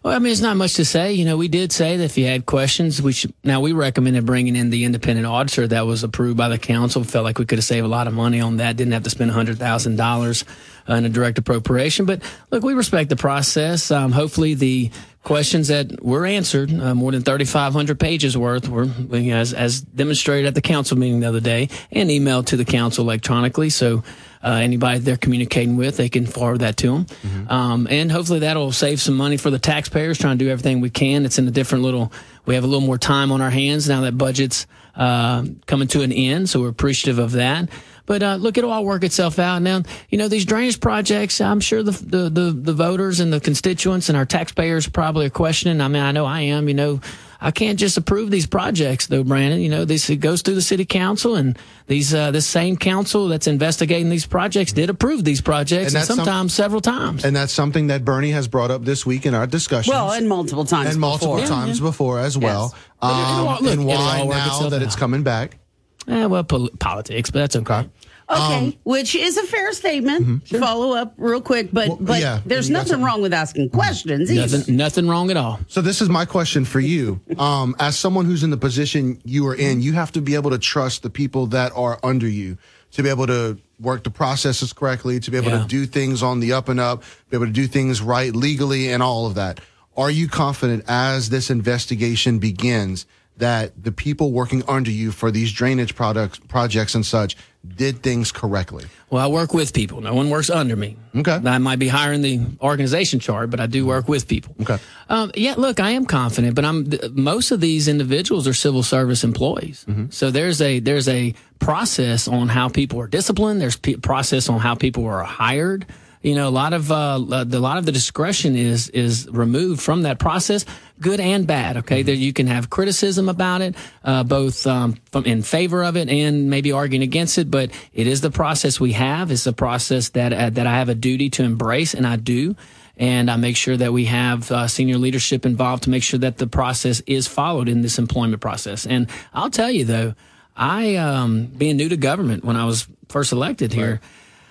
Well, I mean, it's not much to say. You know, we did say that if you had questions, we should. Now, we recommended bringing in the independent auditor that was approved by the council. Felt like we could have saved a lot of money on that. Didn't have to spend hundred thousand dollars in a direct appropriation. But look, we respect the process. Um, hopefully, the questions that were answered, uh, more than thirty five hundred pages worth, were you know, as, as demonstrated at the council meeting the other day, and emailed to the council electronically. So. Uh, anybody they're communicating with, they can forward that to them. Um, and hopefully that'll save some money for the taxpayers trying to do everything we can. It's in a different little, we have a little more time on our hands now that budget's uh, coming to an end. So we're appreciative of that. But uh, look, it'll all work itself out. Now, you know, these drainage projects, I'm sure the, the, the, the voters and the constituents and our taxpayers probably are questioning. I mean, I know I am, you know, I can't just approve these projects though, Brandon. You know, this it goes through the city council and these uh, this same council that's investigating these projects did approve these projects and, that's some- sometimes several times. And that's something that Bernie has brought up this week in our discussion. Well, and multiple times and multiple before. times before as well. But it'll Um, look, and it'll why all work now itself that it's coming back? Eh, well, pol- politics, but that's okay. Okay, which is a fair statement. Follow up real quick, but but yeah, there's you got nothing wrong with asking questions either. Nothing, nothing wrong at all. So this is my question for you. Um, as someone who's in the position you are in, you have to be able to trust the people that are under you to be able to work the processes correctly, to be able Yeah. to do things on the up and up, be able to do things right legally and all of that. Are you confident as this investigation begins that the people working under you for these drainage products, projects and such did things correctly? Well, I work with people. No one works under me. Okay. I might be higher in the organization chart, but I do work with people. Okay. Um, yeah, look, I am confident, but I'm most of these individuals are civil service employees. So there's a there's a process on how people are disciplined. There's a process on how people are hired. You know, a lot of uh, a lot of the discretion is is removed from that process, good and bad. Okay, there you can have criticism about it, uh, both um, from in favor of it and maybe arguing against it. But it is the process we have. It's a process that uh, that I have a duty to embrace, and I do and I make sure that we have uh, senior leadership involved to make sure that the process is followed in this employment process. And I'll tell you though, I um, being new to government when I was first elected here,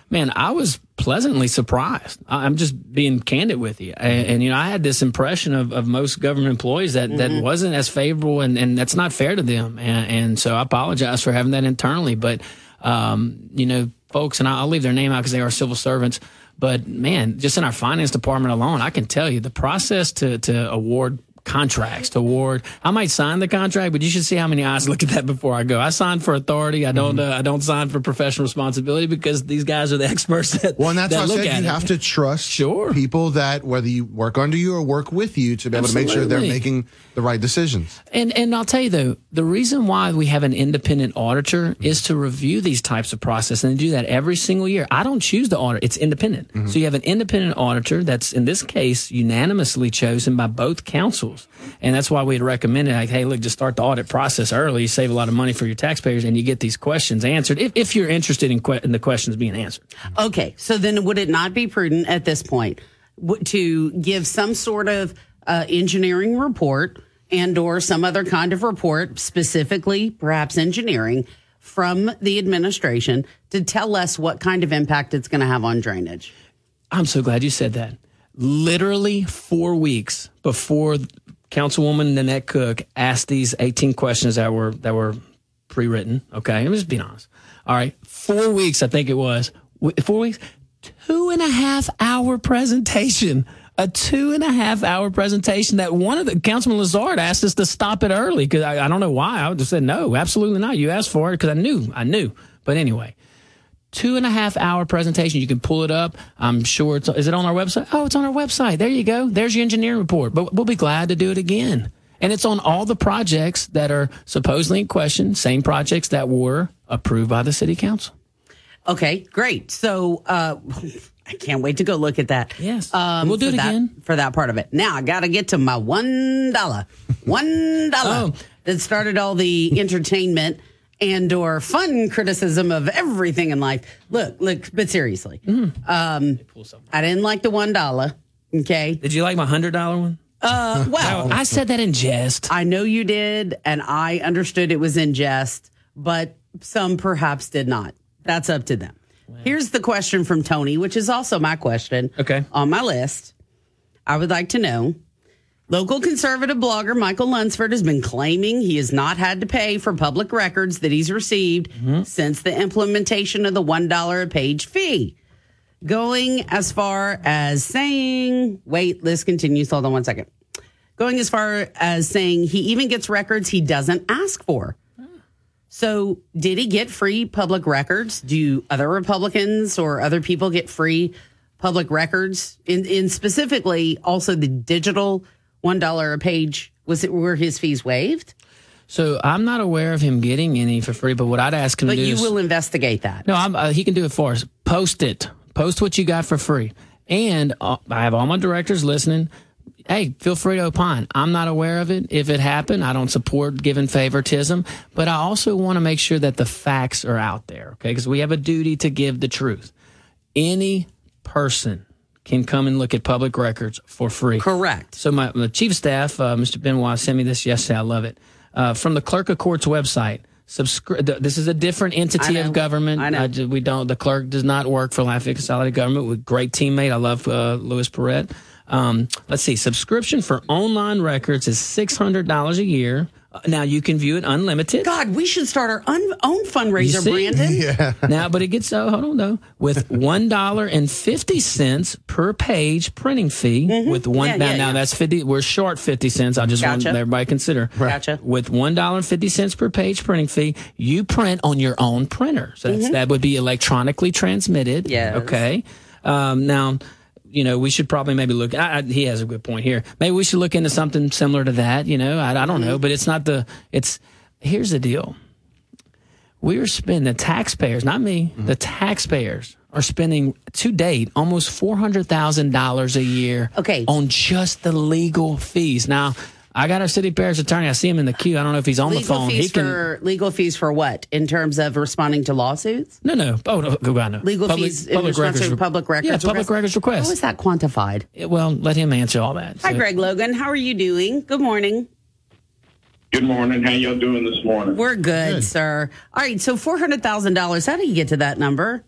man, I was pleasantly surprised. I'm just being candid with you, and, and you know, I had this impression of, of most government employees that that wasn't as favorable, and, and that's not fair to them. And, and so I apologize for having that internally, but um, you know, folks, and I'll leave their name out because they are civil servants. But man, just in our finance department alone, I can tell you the process to to award contracts to award. I might sign the contract, but you should see how many eyes *laughs* look at that before I go. I sign for authority. I don't. Mm-hmm. Uh, I don't sign for professional responsibility because these guys are the *laughs* experts that. Well, and that's that why I said you it. have to trust sure. people that whether you work under you or work with you to be able to make sure they're making the right decisions. And and I'll tell you though, the reason why we have an independent auditor is to review these types of process and do that every single year. I don't choose the audit; it's independent. Mm-hmm. So you have an independent auditor that's in this case unanimously chosen by both councils, and that's why we'd recommend it. Like, hey, look, just start the audit process early. You save a lot of money for your taxpayers, and you get these questions answered if, if you're interested in, que- in the questions being answered. Okay, so then would it not be prudent at this point w- to give some sort of uh, engineering report and or some other kind of report, specifically perhaps engineering, from the administration to tell us what kind of impact it's going to have on drainage? I'm so glad you said that. Literally four weeks before Councilwoman Nanette Cook asked these 18 questions that were that were pre-written. Okay, I'm just being honest. All right, four weeks I think it was. Four weeks, two and a half hour presentation. A two and a half hour presentation that one of the Councilman Lazard asked us to stop it early because I, I don't know why. I just said no, absolutely not. You asked for it because I knew, I knew. But anyway, two and a half hour presentation. You can pull it up. I'm sure it's, is it on our website? Oh, it's on our website. There you go. There's your engineering report. But we'll be glad to do it again. And it's on all the projects that are supposedly in question, same projects that were approved by the city council. Okay, great. So uh, *laughs* I can't wait to go look at that. Yes, um, We'll do it that- again. for that part of it. Now I got to get to my one dollar, one dollar *laughs* Oh. that started all the entertainment and or fun criticism of everything in life. Look, look, but seriously, Mm-hmm. um, I didn't like the one dollar. Okay, Did you like my hundred dollar one? Uh, *laughs* well, I said that in jest. I know you did, and I understood it was in jest, but some perhaps did not. That's up to them. Here's the question from Tony, which is also my question. Okay. On my list, I would like to know. Local conservative blogger Michael Lunsford has been claiming he has not had to pay for public records that he's received mm-hmm. since the implementation of the $1 a page fee. Going as far as saying, wait, list continues. Hold on one second. Going as far as saying he even gets records he doesn't ask for. So, did he get free public records? Do other Republicans or other people get free public records? In, in specifically, also the digital one dollar a page. Was it were his fees waived? So I'm not aware of him getting any for free. But what I'd ask him But to do you is will investigate that. No, I'm, uh, he can do it for us. Post it. Post what you got for free. And uh, I have all my directors listening. Hey, feel free to opine. I'm not aware of it. If it happened, I don't support giving favoritism, but I also want to make sure that the facts are out there, okay? Because we have a duty to give the truth. Any person can come and look at public records for free. Correct. So my, my chief of staff, uh, Mr. Benoit, sent me this yesterday. I love it. Uh, from the clerk of court's website. Subscri- th- this is a different entity I of government. I know. d- we don't. The clerk does not work for Lafayette Consolidated Government. With great teammate, I love uh, Louis Perret. Um, let's see. Subscription for online records is six hundred dollars a year. Uh, Now you can view it unlimited. God, we should start our un- own fundraiser. Brandon. *laughs* Yeah. Now, but it gets uh, hold on though with *laughs* one dollar and fifty cents per page printing fee. With one Mm-hmm. Yeah, now, yeah, now yeah. that's fifty. We're short fifty cents. I just want everybody to consider. Gotcha. With one dollar and fifty cents per page printing fee, you print on your own printer. So that's, that would be electronically transmitted. Mm-hmm. Okay. Um, now. You know, we should probably maybe look. I, I, he has a good point here. Maybe we should look into something similar to that. You know, I, I don't Mm-hmm. know, but it's not the. It's here's the deal we're spending the taxpayers, not me, Mm-hmm. the taxpayers are spending to date almost four hundred thousand dollars a year Okay. on just the legal fees. Now, I got our city parish attorney. I see him in the queue. I don't know if he's on the Legal phone. fees He can for legal fees for what? In terms of responding to lawsuits? no, no. Oh, no, go on. No. Legal Public- fees in response to re- public records. Yeah, public request? records request. How is that quantified? Yeah, Well, let him answer all that. Hi, So- Greg Logan. How are you doing? Good morning. Good morning. How y'all doing this morning? We're good, sir. All right, so four hundred thousand dollars. How do you get to that number?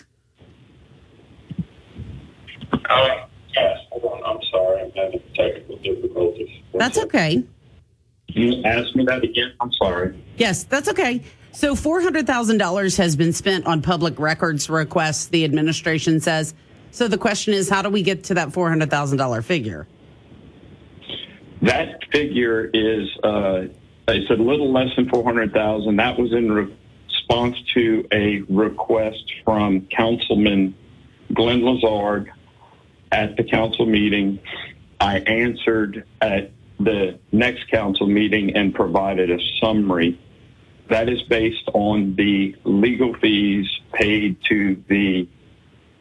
Uh, yes, hold on. I'm sorry. I'm having technical difficulties. That's okay. You ask me that again? I'm sorry. Yes, that's okay. So four hundred thousand dollars has been spent on public records requests. The administration says. So the question is, how do we get to that four hundred thousand dollar figure? That figure is uh, it's a little less than four hundred thousand. That was in response to a request from Councilman Glenn Lazard at the council meeting. I answered at the next council meeting and provided a summary. That is based on the legal fees paid to the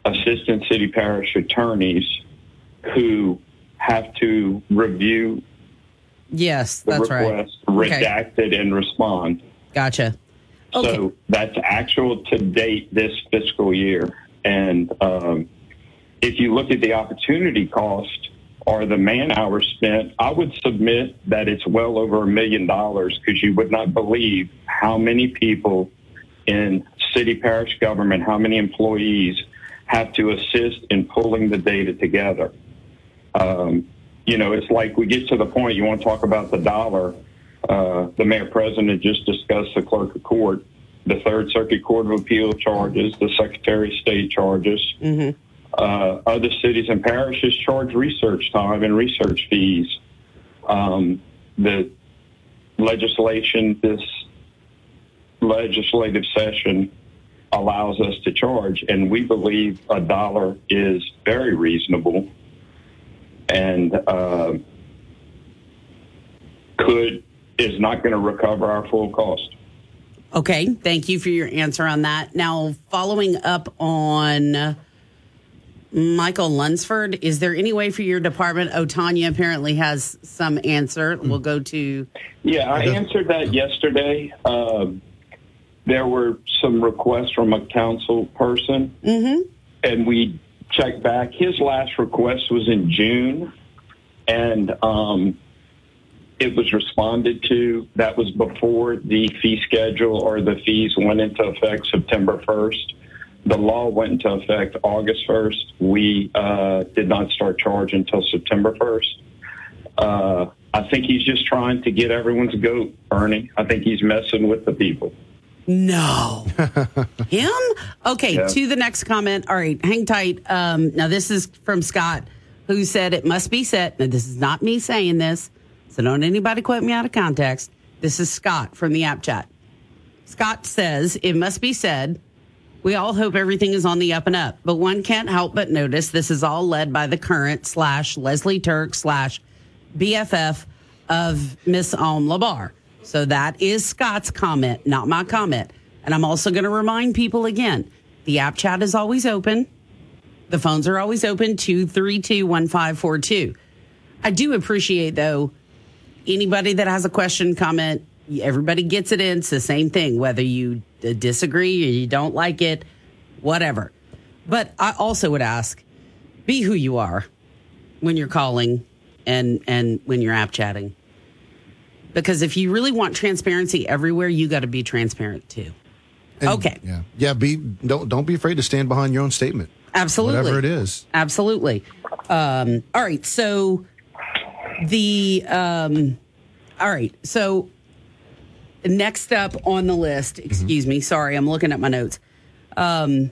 assistant city parish attorneys who have to review Yes, that's right. request, Okay. and respond. Gotcha. So that's actual to date this fiscal year. And um, if you look at the opportunity cost or the man hours spent, I would submit that it's well over a million dollars because you would not believe how many people in city parish government, how many employees have to assist in pulling the data together. Um, you know, it's like we get to the point you want to talk about the dollar. Uh, the mayor president just discussed the clerk of court, the Third Circuit Court of Appeal charges, the Secretary of State charges. Uh, other cities and parishes charge research time and research fees. Um, the legislation, this legislative session allows us to charge, and we believe a dollar is very reasonable and uh, could is not going to recover our full cost. Okay, thank you for your answer on that. Now, following up on Michael Lunsford, is there any way for your department? Oh, Tanya apparently has some answer. We'll go to. Yeah, I answered that yesterday. Um, there were some requests from a council person, and we checked back. His last request was in June, and um, it was responded to. That was before the fee schedule or the fees went into effect September 1st. The law went into effect August 1st. We uh, did not start charge until September 1st. Uh, I think he's just trying to get everyone's goat, Ernie. I think he's messing with the people. No. *laughs* Him? Okay, Yeah. to the next comment. All right, hang tight. Um, now, this is from Scott, who said it must be said. Now, this is not me saying this, so don't anybody quote me out of context. This is Scott from the app chat. Scott says it must be said. We all hope everything is on the up and up, but one can't help but notice this is all led by the current slash Leslie Turk slash BFF of Miss Alm Labar. So that is Scott's comment, not my comment. And I'm also going to remind people again the app chat is always open. The phones are always open 232 1542. I do appreciate, though, anybody that has a question, comment, everybody gets it in. It's the same thing, whether you uh, disagree or you don't like it, whatever. But I also would ask be who you are when you're calling and, and when you're app chatting. Because if you really want transparency everywhere, you got to be transparent too. okay. Yeah. Yeah. Be don't don't be afraid to stand behind your own statement. Absolutely. Whatever it is. Absolutely. Um, all right. So the um, all right. So next up on the list, excuse me, sorry, I'm looking at my notes. Um,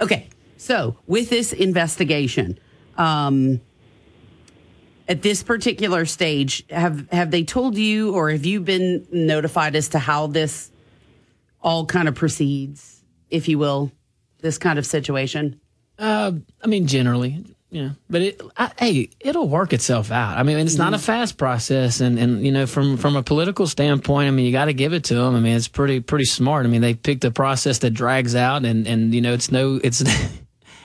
okay. So with this investigation, um, at this particular stage, have have they told you, or have you been notified as to how this all kind of proceeds, if you will, this kind of situation? Uh, I mean, generally, yeah, but it, I, hey, it'll work itself out. I mean, it's not a mm-hmm. fast process, and and you know, from from a political standpoint, I mean, you got to give it to them. I mean, it's pretty pretty smart. I mean, they picked a process that drags out, and and you know, it's no, it's. *laughs*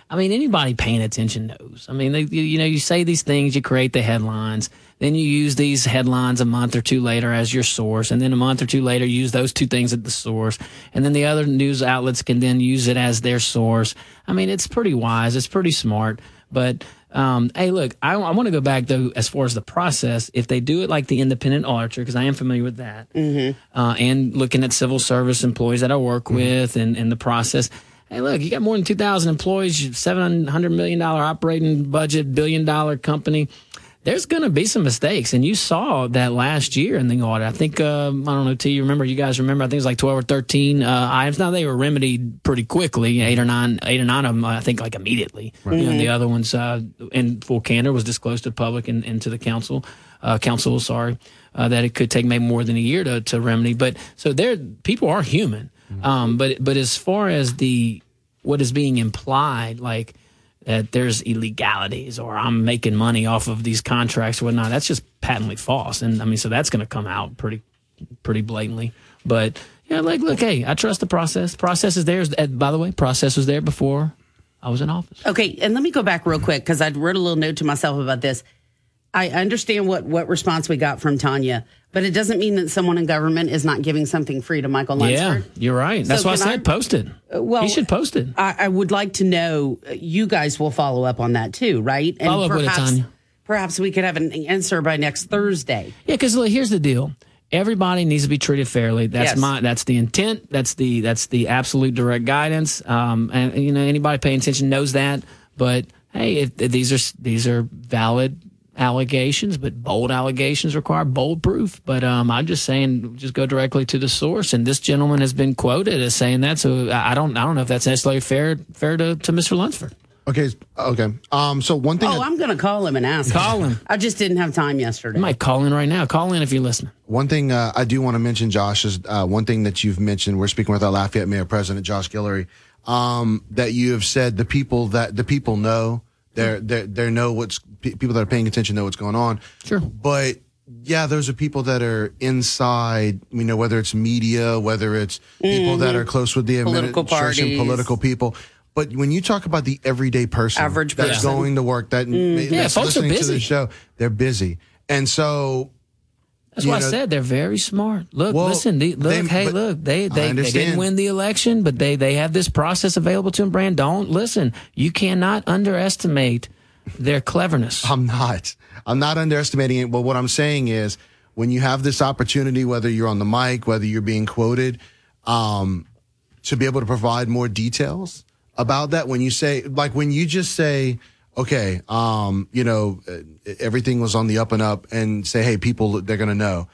I mean, anybody paying attention knows. I mean, they, you, you know, you say these things, you create the headlines, then you use these headlines a month or two later as your source, and then a month or two later, use those two things at the source, and then the other news outlets can then use it as their source. I mean, it's pretty wise, it's pretty smart, but. Um, hey, look, I, I want to go back though as far as the process. If they do it like the independent auditor, because I am familiar with that, uh, and looking at civil service employees that I work with and, and the process. Hey, look, you got more than 2,000 employees, $700 million operating budget, billion dollar company. There's going to be some mistakes, and you saw that last year in the audit. I think um, I don't know. T, you remember? You guys remember? I think it was like twelve or thirteen uh, items. Now they were remedied pretty quickly. Eight or nine, eight or nine of them. I think like immediately. Right. Know, Mhm. the other ones, uh, in full candor, was disclosed to the public and, and to the council. Uh, council, sorry, uh, that it could take maybe more than a year to, to remedy. But so there, people are human. Um, but but as far as the what is being implied, like that there's illegalities or I'm making money off of these contracts or whatnot. That's just patently false. And I mean, so that's going to come out pretty, pretty blatantly. But yeah, like, look, hey, I trust the process. Process is there. By the way, process was there before I was in office. Okay, and let me go back real quick because I wrote a little note to myself about this. I understand what what response we got from Tanya, but it doesn't mean that someone in government is not giving something free to Michael Yeah, you're right. That's So why I can I- said post it. Uh, Well, he should post it. I, I would like to know. uh, You guys will follow up on that too, right? And Follow up with it, perhaps, Tanya. perhaps we could have an answer by next Thursday. Yeah, because here's the deal. Everybody needs to be treated fairly. That's Yes. my. That's the intent. That's the. That's the absolute direct guidance. Um, and you know anybody paying attention knows that. But hey, if, if these are these are valid allegations, but bold allegations require bold proof. But um, I'm just saying, just go directly to the source. And this gentleman has been quoted as saying that. So I I don't. I don't know if that's necessarily fair. Fair to, to Mr. Lunsford. Okay, okay. Um, so one thing. Oh, I'm going to call him and ask. Call him. I just didn't have time yesterday. I might call in right now. Call in if you're listening. One thing uh, I do want to mention, Josh, is uh, one thing that you've mentioned. We're speaking with our Lafayette Mayor President Josh Guillory. Um, that you have said the people that the people know they're they they know what's people that are paying attention know what's going on. Sure, but yeah, those are people that are inside. You know, whether it's media, whether it's people that Mhm. are close with the Political administration, parties. political people. But when you talk about the everyday person, Average person. that's going to work, that Mhm. Yeah, folks are busy. the show, they're busy, and so That's why I said they're very smart. Look, Well, listen, the, look, they- hey, look, they they, they didn't win the election, but they they have this process available to them. Brand, don't listen. You cannot underestimate their cleverness. I'm not. I'm not underestimating it. But what I'm saying is, when you have this opportunity, whether you're on the mic, whether you're being quoted, um, to be able to provide more details about that, when you say, like, when you just say, okay, um, you know, uh, everything was on the up and up, and say, hey, people, they're going to know.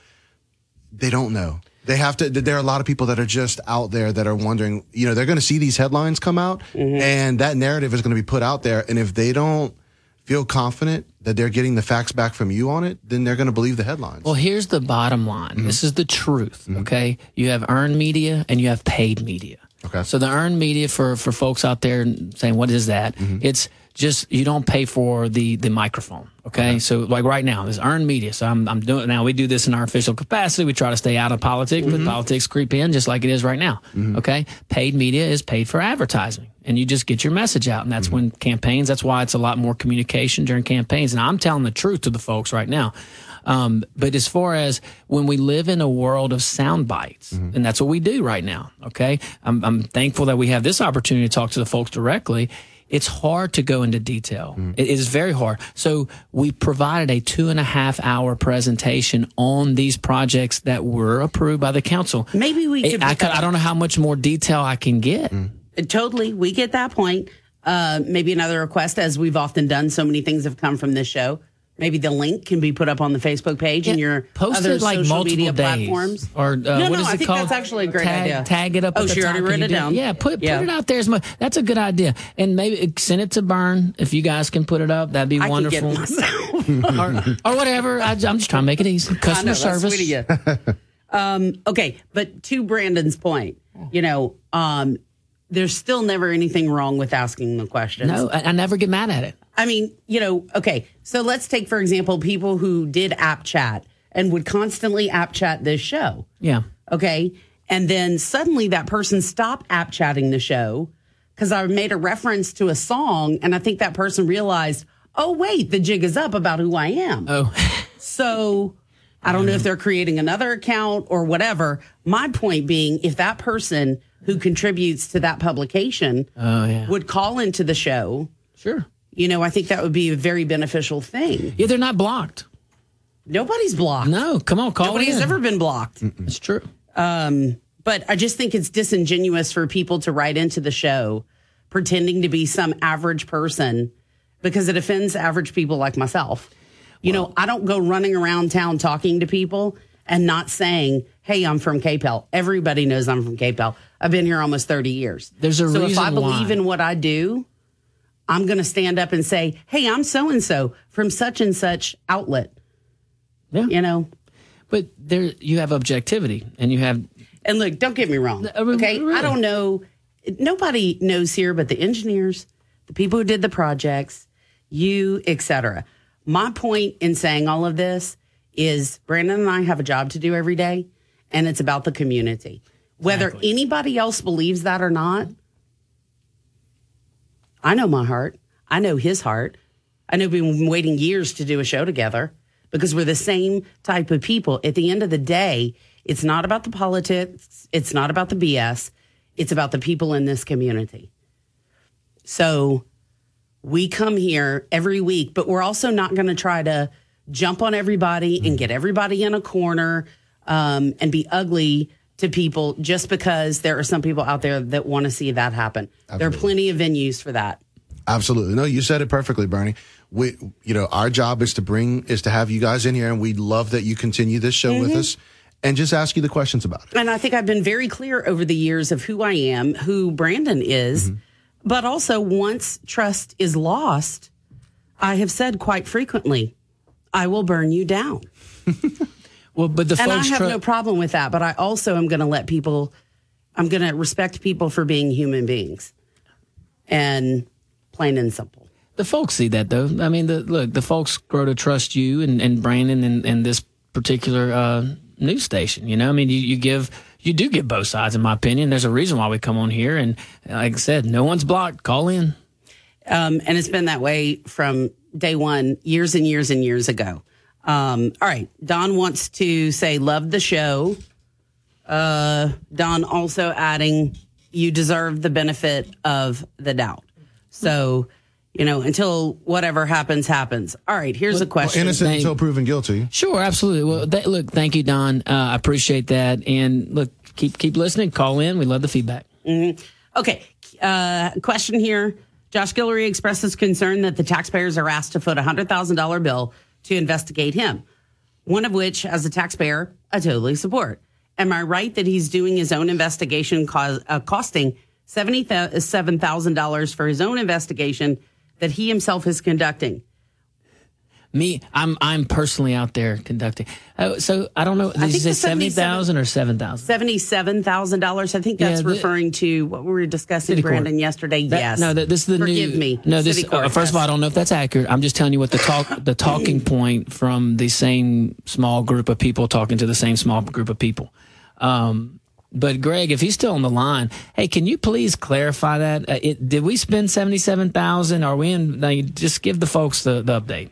They don't know. They have to. There are a lot of people that are just out there that are wondering. You know, they're going to see these headlines come out, and that narrative is going to be put out there. And if they don't feel confident that they're getting the facts back from you on it, then they're going to believe the headlines. Well, here's the bottom line. Mm-hmm. This is the truth. Okay, you have earned media and you have paid media. Okay. So the earned media for for folks out there saying, "What is that?" Mm-hmm. It's just you don't pay for the the microphone. Okay? so like right now, there's earned media. So I'm I'm doing now. We do this in our official capacity. We try to stay out of politics, Mm-hmm. but politics creep in just like it is right now. Okay, paid media is paid for advertising, and you just get your message out, and that's Mm-hmm. when campaigns. That's why it's a lot more communication during campaigns. And I'm telling the truth to the folks right now. Um, but as far as when we live in a world of sound bites, and that's what we do right now, okay? I'm, I'm thankful that we have this opportunity to talk to the folks directly. It's hard to go into detail. It is very hard. So we provided a two and a half hour presentation on these projects that were approved by the council. Maybe we I- could I, could- I don't know how much more detail I can get. Uh, Totally. We get that point. Uh, maybe another request, as we've often done, so many things have come from this show. Maybe the link can be put up on the Facebook page and your Post other like social multiple media days. platforms. Or uh, no, what no, is I it think called? that's actually a great tag, idea. Tag it up. Oh, at the she top. already wrote it do down. Yeah, put put it out there as much. That's a good idea. And maybe send it to Burn if you guys can put it up. That'd be I can get wonderful. *laughs* or, or whatever. I, am just trying to make it easy. I know, Customer that's service. sweet of you. *laughs* um, okay, but to Brandon's point, you know, um, there's still never anything wrong with asking the questions. No, I, I never get mad at it. I mean, you know, okay. So let's take, for example, people who did app chat and would constantly app chat this show. Yeah. Okay. And then suddenly that person stopped app chatting the show because I made a reference to a song. And I think that person realized, oh, wait, the jig is up about who I am. Oh. *laughs* so I don't know if they're creating another account or whatever. My point being, if that person who contributes to that publication Oh yeah. would call into the show, Sure. You know, I think that would be a very beneficial thing. Yeah, they're not blocked. Nobody's blocked. No, come on, call Nobody in. has ever been blocked. It's true. Um, but I just think it's disingenuous for people to write into the show pretending to be some average person because it offends average people like myself. You know, I don't go running around town talking to people and not saying, "Hey, I'm from KPEL." Everybody knows I'm from KPEL. I've been here almost 30 years. There's a so if I believe why. in what I do, I'm going to stand up and say, "Hey, I'm so and so from such and such outlet." Yeah. You know. But there, you have objectivity, and you have. And look, don't get me wrong. Uh, I mean, Okay, I don't know. Nobody knows here, but the engineers, the people who did the projects, you, etc. My point in saying all of this is Brandon and I have a job to do every day, and it's about the community. Whether anybody else believes that or not, I know my heart. I know his heart. I know we've been waiting years to do a show together because we're the same type of people. At the end of the day, it's not about the politics. It's not about the BS. It's about the people in this community. So we come here every week, but we're also not going to try to jump on everybody and get everybody in a corner um, and be ugly to people just because there are some people out there that want to see that happen. There are plenty of venues for that. Absolutely. No, you said it perfectly, Bernie. We, you know, our job is to bring, is to have you guys in here, and we love that you continue this show with Mhm. us and just ask you the questions about it. And I think I've been very clear over the years of who I am, who Brandon is, but also once trust is lost, I have said quite frequently, I will burn you down. *laughs* Well, but the and I have no problem with that, but I also am going to let people, I'm going to respect people for being human beings and plain and simple. The folks see that though. I mean, the look, the folks grow to trust you and, and Brandon and, and this particular uh, news station. You know, I mean, you, you give, you do get both sides, in my opinion. There's a reason why we come on here, and like I said, no one's blocked. Call in. Um, and it's been that way from day one, years and years and years ago. Um, all right. Don wants to say, love the show. Uh, Don also adding, you deserve the benefit of the doubt. So, you know, until whatever happens, happens. All right. Here's a question. Innocent until proven guilty. Sure, absolutely. Well, that, look, thank you, Don. Uh, I appreciate that. And look, keep keep listening. Call in. We love the feedback. Mhm. Okay. Uh, question here. Josh Guillory expresses concern that the taxpayers are asked to foot a $100,000 bill to investigate him, one of which, as a taxpayer, I totally support. Am I right that he's doing his own investigation, cause, uh, costing $77,000 for his own investigation that he himself is conducting? Me, I'm I'm personally out there conducting. Uh, so I don't know. Did I you think say seventy thousand or seven thousand? $77,000. I think Yeah, that's the- referring to what we were discussing, court. Brandon, yesterday. That- yes. No, that, this is the Forgive new. me. No, this. City uh, court, first of all, I don't know if that's accurate. I'm just telling you what the talk, *laughs* the talking point from the same small group of people talking to the same small group of people. Um, but Greg, if he's still on the line, hey, can you please clarify that? Uh, it, did we spend seventy-seven thousand? Are we in? Now, just give the folks the, the update.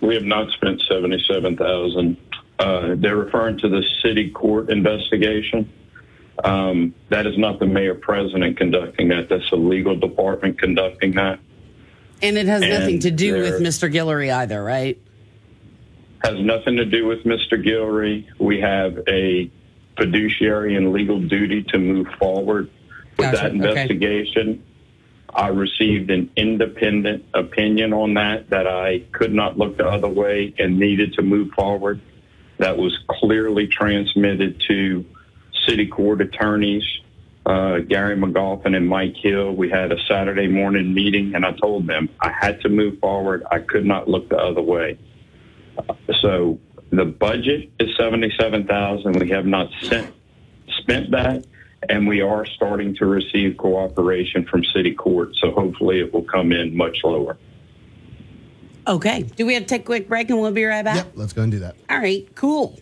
We have not spent seventy-seven thousand. Uh, they're referring to the city court investigation. Um, that is not the mayor president conducting that. That's the legal department conducting that. And it has And nothing to do with Mr. Guillory either, right? Has nothing to do with Mr. Guillory. We have a fiduciary and legal duty to move forward with Gotcha. that Okay. I received an independent opinion on that that I could not look the other way and needed to move forward. That was clearly transmitted to city court attorneys, uh, Gary McGoffin and Mike Hill. We had a Saturday morning meeting, and I told them I had to move forward. I could not look the other way. So the budget is seventy-seven thousand. We have not sent, spent that, and we are starting to receive cooperation from city court. So hopefully it will come in much lower. Okay. Do we have to take a quick break and we'll be right back? Yep, let's go and do that. All right, cool.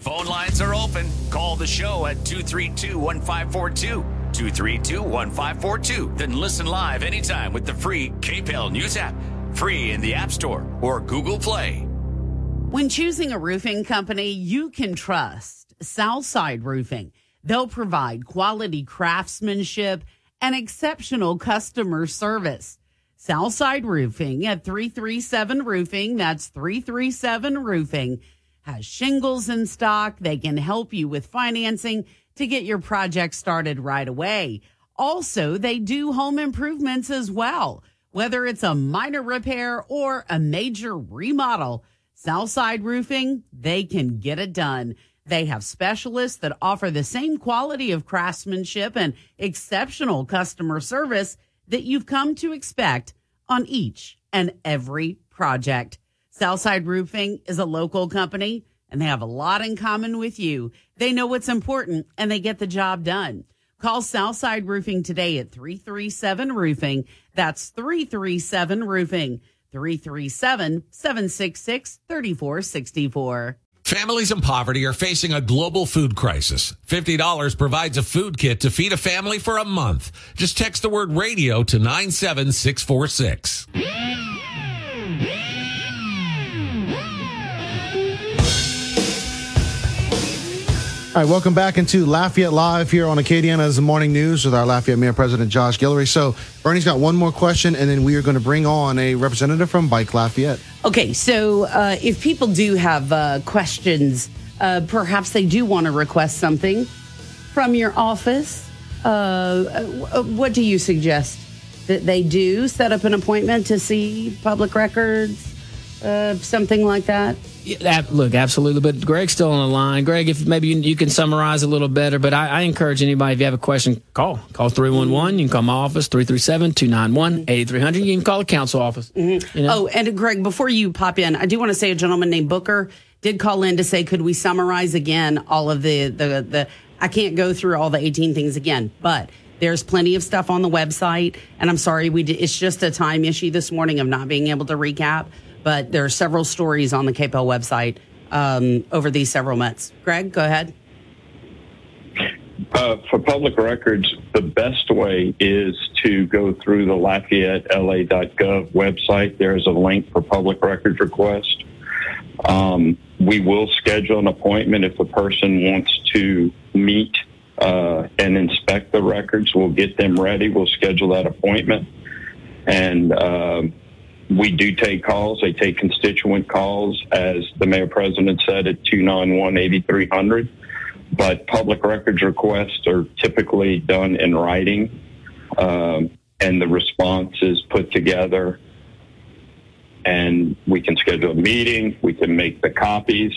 Phone lines are open. Call the show at 232 1542. 232 1542. Then listen live anytime with the free KPEL News app. Free in the App Store or Google Play. When choosing a roofing company, you can trust Southside Roofing. They'll provide quality craftsmanship and exceptional customer service. Southside Roofing at 337 Roofing, that's 337 Roofing, has shingles in stock. They can help you with financing to get your project started right away. Also, they do home improvements as well. Whether it's a minor repair or a major remodel, Southside Roofing, they can get it done. They have specialists that offer the same quality of craftsmanship and exceptional customer service that you've come to expect on each and every project. Southside Roofing is a local company and they have a lot in common with you. They know what's important and they get the job done. Call Southside Roofing today at 337 Roofing. That's 337 Roofing. 337 766 3464. Families in poverty are facing a global food crisis. $50 provides a food kit to feed a family for a month. Just text the word radio to 97646. All right, welcome back into Lafayette Live here on Acadiana's Morning News with our Lafayette Mayor President Josh Guillory. So, Bernie's got one more question, and then we are going to bring on a representative from Bike Lafayette. Okay, so uh, if people do have uh, questions, uh, perhaps they do want to request something from your office. Uh, uh, what do you suggest that they do? Set up an appointment to see public records, uh, something like that. Look, absolutely. But Greg's still on the line. Greg, if maybe you, you can summarize a little better, but I, I encourage anybody, if you have a question, call. Call 311. You can call my office, 337 291 8300. You can call the council office. Mm-hmm. You know? Oh, and uh, Greg, before you pop in, I do want to say a gentleman named Booker did call in to say, could we summarize again all of the the the? I can't go through all the 18 things again, but there's plenty of stuff on the website. And I'm sorry, we did, it's just a time issue this morning of not being able to recap. But there are several stories on the KPEL website um, over these several months. Greg, go ahead. Uh, for public records, the best way is to go through the LafayetteLA.gov website. There is a link for public records request. Um, we will schedule an appointment if the person wants to meet uh, and inspect the records. We'll get them ready. We'll schedule that appointment. And um, we do take calls. They take constituent calls, as the mayor president said, at 291 8300 but public records requests are typically done in writing, um, and the response is put together. And we can schedule a meeting. We can make the copies.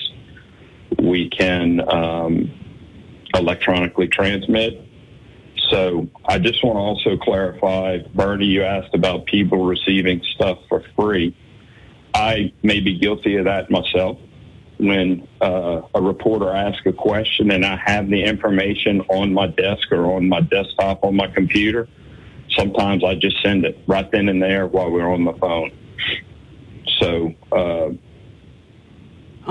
We can um, electronically transmit. So I just want to also clarify, Bernie, you asked about people receiving stuff for free. I may be guilty of that myself when uh, a reporter asks a question and I have the information on my desk or on my desktop on my computer, sometimes I just send it right then and there while we're on the phone. So uh,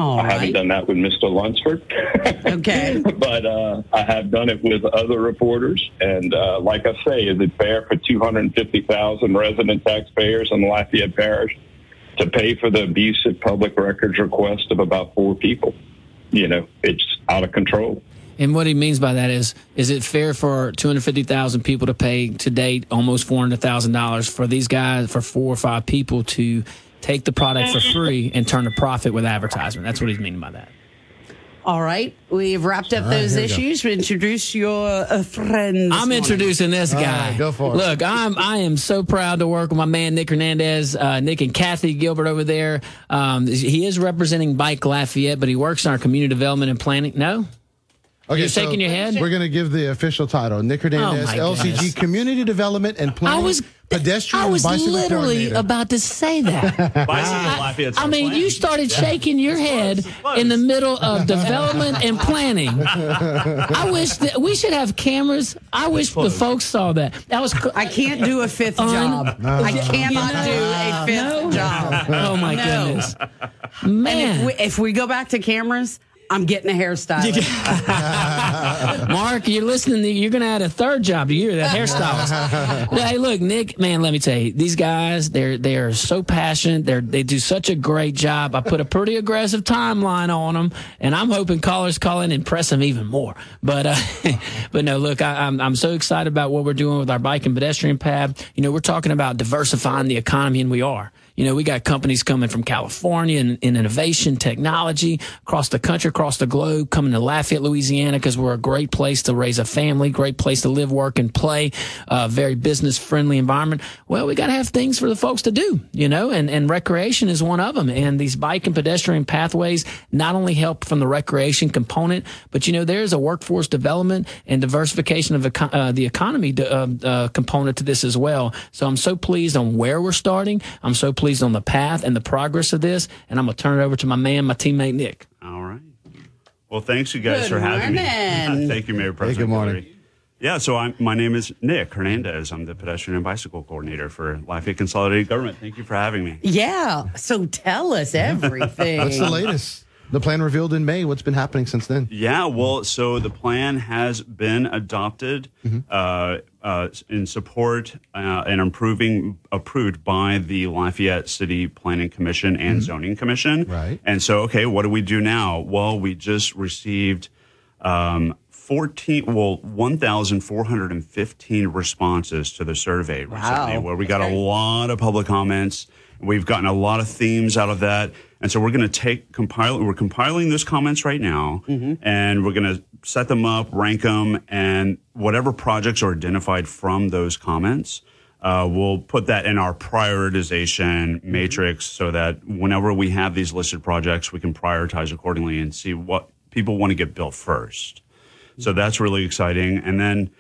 All I haven't done that with Mr. Lunsford. *laughs* Okay. but uh, I have done it with other reporters. And uh, like I say, is it fair for 250,000 resident taxpayers in Lafayette Parish to pay for the abusive public records request of about four people? You know, it's out of control. And what he means by that is, is it fair for 250,000 people to pay to date almost $400,000 for these guys, for four or five people to take the product for free and turn a profit with advertisement? That's what he's meaning by that. All right. We've wrapped up All right, those here we go. issues. Introduce your uh, friend. I'm morning. introducing this guy. right, go for it. Look, I'm I am so proud to work with my man Nick Hernandez, uh, Nick and Kathy Gilbert over there. Um, he is representing Bike Lafayette, but he works in our community development and planning. No, you're so shaking your head. We're going to give the official title Nick Hernandez, Oh, my LCG goodness. Community Development and Planning. I was- pedestrian I was bicycle literally about to say that. *laughs* I, I mean, you started shaking your head in the middle of development and planning. I *laughs* wish that we should have cameras. I wish the folks saw that. That was. I can't do a fifth job. *laughs* I cannot do a fifth job. Oh my No. goodness, And man! if we, if we go back to cameras, I'm getting a hairstyle. *laughs* Mark, you're listening. To, you're going to add a third job to you, that hairstylist. *laughs* hey, look, Nick, man, let me tell you, these guys, they're they are so passionate. They they do such a great job. I put a pretty aggressive timeline on them, and I'm hoping callers call in and press them even more. But uh, *laughs* but no, look, I, I'm I'm so excited about what we're doing with our bike and pedestrian pad. You know, we're talking about diversifying the economy, and we are. You know, we got companies coming from California and in innovation, technology across the country, across the globe, coming to Lafayette, Louisiana, because we're a great place to raise a family, great place to live, work, and play, uh, very business friendly environment. Well, we got to have things for the folks to do, you know, and, and recreation is one of them. And these bike and pedestrian pathways not only help from the recreation component, but you know, there's a workforce development and diversification of uh, the economy uh, uh, component to this as well. So I'm so pleased on where we're starting. I'm so pleased on the path and the progress of this. And I'm going to turn it over to my man, my teammate, Nick. All right. Well, thanks you guys Good for having me. morning. *laughs* Thank you, Mayor President. good morning. Hillary. Yeah, so I'm, my name is Nick Hernandez. I'm the pedestrian and bicycle coordinator for Lafayette Consolidated Government. Thank you for having me. Yeah. So tell us everything. What's the latest? The plan revealed in May. What's been happening since then? Yeah, well, so the plan has been adopted uh, uh, in support uh, and improving, approved by the Lafayette City Planning Commission and Zoning Commission. Right. And so, okay, what do we do now? Well, we just received um, 14, well, 1,415 responses to the survey recently, Wow. where we got a lot of public comments. We've gotten a lot of themes out of that. And so we're going to take compile. We're compiling those comments right now, and we're going to set them up, rank them, and whatever projects are identified from those comments, uh, we'll put that in our prioritization matrix so that whenever we have these listed projects, we can prioritize accordingly and see what people want to get built first. So that's really exciting. And then,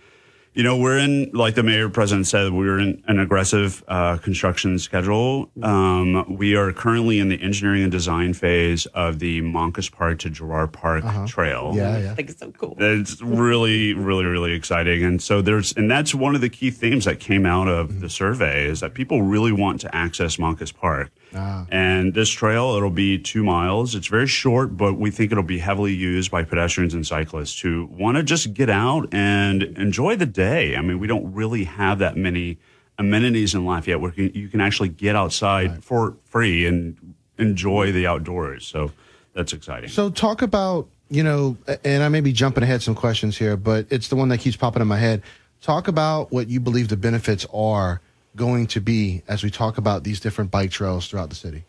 you know, we're in, like the mayor president said, we're in an aggressive uh, construction schedule. Um, we are currently in the engineering and design phase of the Moncus Park to Girard Park Trail. Yeah, yeah. I think it's so cool. It's really, really, really exciting. And so there's, and that's one of the key themes that came out of the survey is that people really want to access Moncus Park. Ah. And this trail, it'll be two miles. It's very short, but we think it'll be heavily used by pedestrians and cyclists who want to just get out and enjoy the day. I mean, we don't really have that many amenities in Lafayette where you can actually get outside for free and enjoy the outdoors. So that's exciting. So talk about, you know, and I may be jumping ahead some questions here, but it's the one that keeps popping in my head. Talk about what you believe the benefits are going to be as we talk about these different bike trails throughout the city.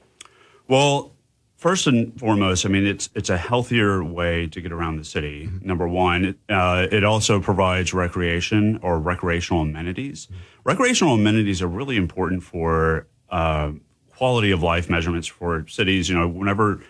Well, first and foremost, I mean it's it's a healthier way to get around the city. Number one, uh, it also provides recreation or recreational amenities. Recreational amenities are really important for uh, quality of life measurements for cities. You know, whenever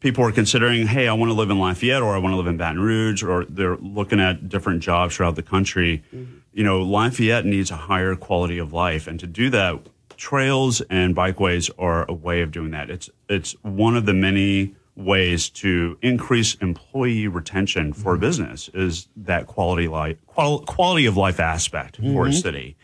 people are considering, hey, I want to live in Lafayette or I want to live in Baton Rouge, or they're looking at different jobs throughout the country, you know, Lafayette needs a higher quality of life. And to do that, trails and bikeways are a way of doing that. It's, it's one of the many ways to increase employee retention for a business is that quality life, qual- quality of life aspect for a Mhm. city.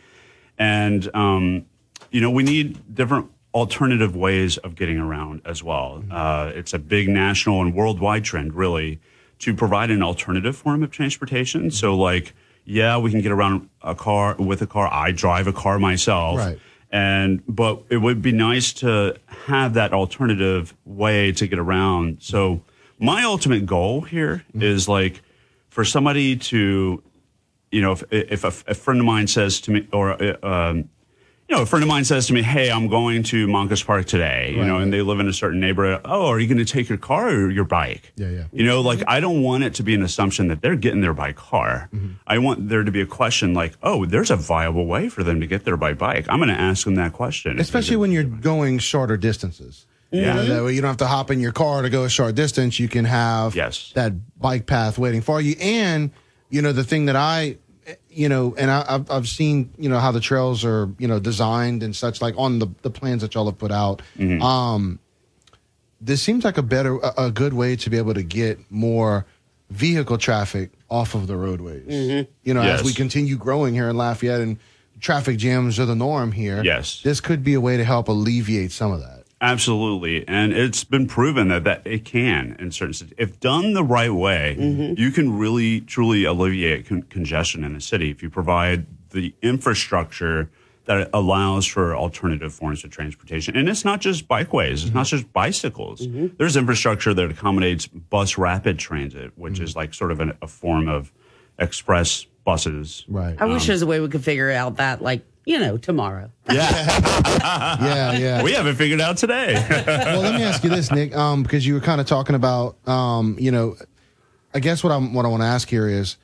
And, um, you know, we need different alternative ways of getting around as well. Uh, it's a big national and worldwide trend, really, to provide an alternative form of transportation. So, like, yeah, we can get around a car with a car. I drive a car myself. Right. And, but it would be nice to have that alternative way to get around. So, my ultimate goal here is like for somebody to you know, if, if a, a friend of mine says to me, or, uh, um, you know, a friend of mine says to me, Hey, I'm going to Moncus Park today, you know, and they live in a certain neighborhood. Oh, are you going to take your car or your bike? Yeah, yeah. You know, like I don't want it to be an assumption that they're getting there by car. Mm-hmm. I want there to be a question like, oh, there's a viable way for them to get there by bike. I'm going to ask them that question. Especially when you're going shorter distances. You Yeah. know, that way you don't have to hop in your car to go a short distance. You can have Yes. that bike path waiting for you. And, you know, the thing that I, you know, and I, I've, I've seen, you know, how the trails are, you know, designed and such like on the, the plans that y'all have put out. Mm-hmm. Um, this seems like a better, a, a good way to be able to get more vehicle traffic off of the roadways. Mhm. You know, Yes. as we continue growing here in Lafayette and traffic jams are the norm here. Yes. This could be a way to help alleviate some of that. Absolutely. And it's been proven that, that it can in certain cities. If done the right way, mm-hmm. you can really, truly alleviate con- congestion in the city if you provide the infrastructure that allows for alternative forms of transportation. And it's not just bikeways, it's not mm-hmm. just bicycles. Mm-hmm. There's infrastructure that accommodates bus rapid transit, which is like sort of an, a form of express buses. Right. I wish Um, there's a way we could figure out that, like, you know, tomorrow. yeah, *laughs* yeah. yeah. We haven't figured out today. *laughs* well, let me ask you this, Nick, um, because you were kind of talking about, um, you know, I guess what I'm what I want to ask here is,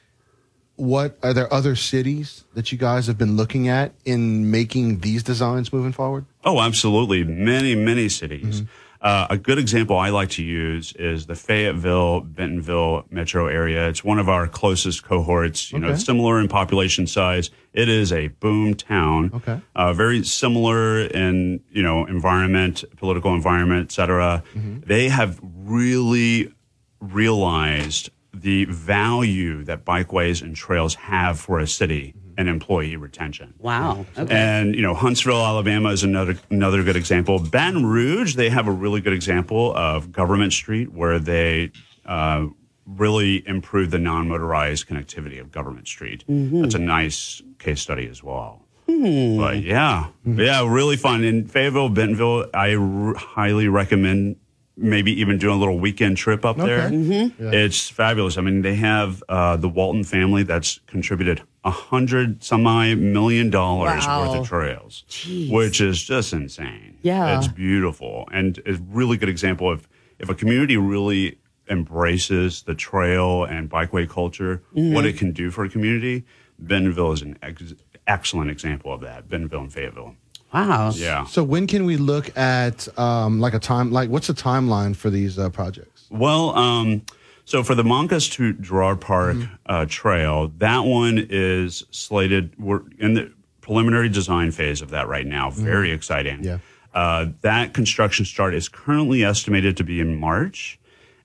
what are there other cities that you guys have been looking at in making these designs moving forward? Oh, absolutely. Many, many cities. Uh, a good example I like to use is the Fayetteville, Bentonville metro area. It's one of our closest cohorts. You Okay. it's similar in population size. It is a boom town. Okay. Uh, very similar in you know environment, political environment, et cetera. They have really realized the value that bikeways and trails have for a city and employee retention. Wow. Mm. Okay. And you know, Huntsville, Alabama is another another good example. Baton Rouge, they have a really good example of Government Street, where they uh, really improved the non-motorized connectivity of Government Street. Mm-hmm. That's a nice case study as well. Hmm. But yeah, hmm. yeah, really fun. In Fayetteville, Bentonville, I r- highly recommend maybe even doing a little weekend trip up there. Mm-hmm. It's fabulous. I mean, they have uh, the Walton family that's contributed a hundred some odd million dollars Wow. worth of trails, which is just insane. Yeah. it's beautiful and a really good example of if a community really embraces the trail and bikeway culture, what it can do for a community. Bentonville is an ex- excellent example of that. Bentonville and Fayetteville. Wow. Yeah. So when can we look at um, like a time like what's the timeline for these uh, projects? Well, um, so for the Moncus to Girard Park uh, Trail, that one is slated. We're in the preliminary design phase of that right now. Very exciting. Yeah. Uh, that construction start is currently estimated to be in March,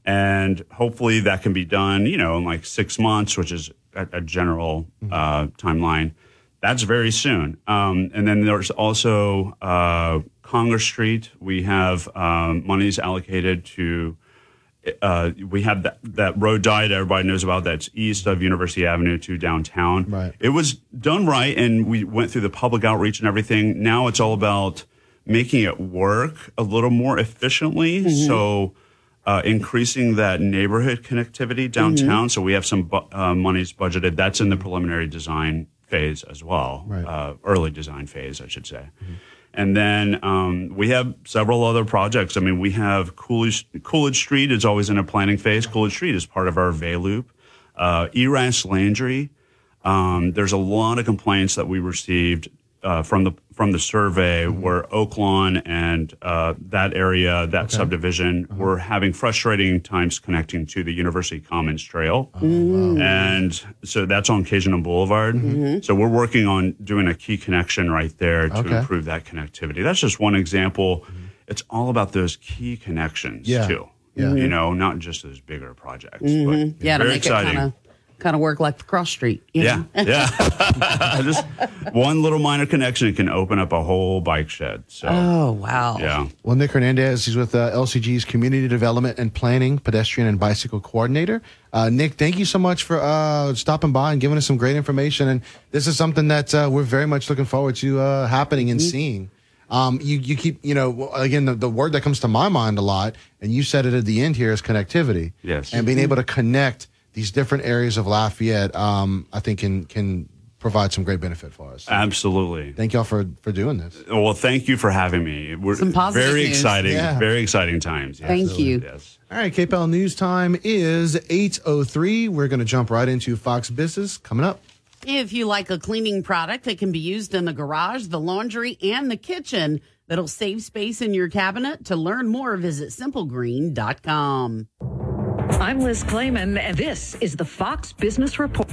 and hopefully that can be done. You know, in like six months, which is a, a general uh, timeline. That's very soon. Um, and then there's also uh, Congress Street. We have um, monies allocated to uh, we have that, that road diet everybody knows about that's east of University Avenue to downtown. Right. It was done right, and we went through the public outreach and everything. Now it's all about making it work a little more efficiently. So, uh, increasing that neighborhood connectivity downtown. So we have some bu- uh, monies budgeted. That's in the preliminary design phase as well, Right. uh, early design phase, I should say. And then um, we have several other projects. I mean, we have Coolidge, Coolidge Street is always in a planning phase. Coolidge Street is part of our Bay Loop. Uh, Eraste Landry, um, there's a lot of complaints that we received uh, from the from the survey where Oaklawn and uh, that area, that subdivision, uh-huh. were having frustrating times connecting to the University Commons Trail, oh, mm. and so that's on Cajun Boulevard. Mm-hmm. So we're working on doing a key connection right there to Okay. improve that connectivity. That's just one example. Mm-hmm. It's all about those key connections Yeah. too. Yeah. You mm-hmm. know, not just those bigger projects. Mhm. But Yeah, to very make exciting. it kind of kind of work like the cross street. you Yeah, know? yeah. *laughs* *laughs* Just one little minor connection can open up a whole bike shed. So, Oh wow. yeah. Well, Nick Hernandez, he's with uh, LCG's Community Development and Planning Pedestrian and Bicycle Coordinator. Uh, Nick, thank you so much for uh, stopping by and giving us some great information. And this is something that uh, we're very much looking forward to uh, happening and seeing. Um, you, you keep, you know, again, the, the word that comes to my mind a lot, and you said it at the end here, is connectivity. Yes. And being able to connect these different areas of Lafayette, um, I think can can provide some great benefit for us. Absolutely. Thank y'all for for doing this. Well, thank you for having me. We're Some positive very news. exciting, Yeah. very exciting times. Yes. Thank you. Yes. All right, KPEL News Time is 8.03. We're going to jump right into Fox Business coming up. If you like a cleaning product that can be used in the garage, the laundry, and the kitchen that'll save space in your cabinet, to learn more, visit simplegreen.com. I'm Liz Claman, and this is the Fox Business Report.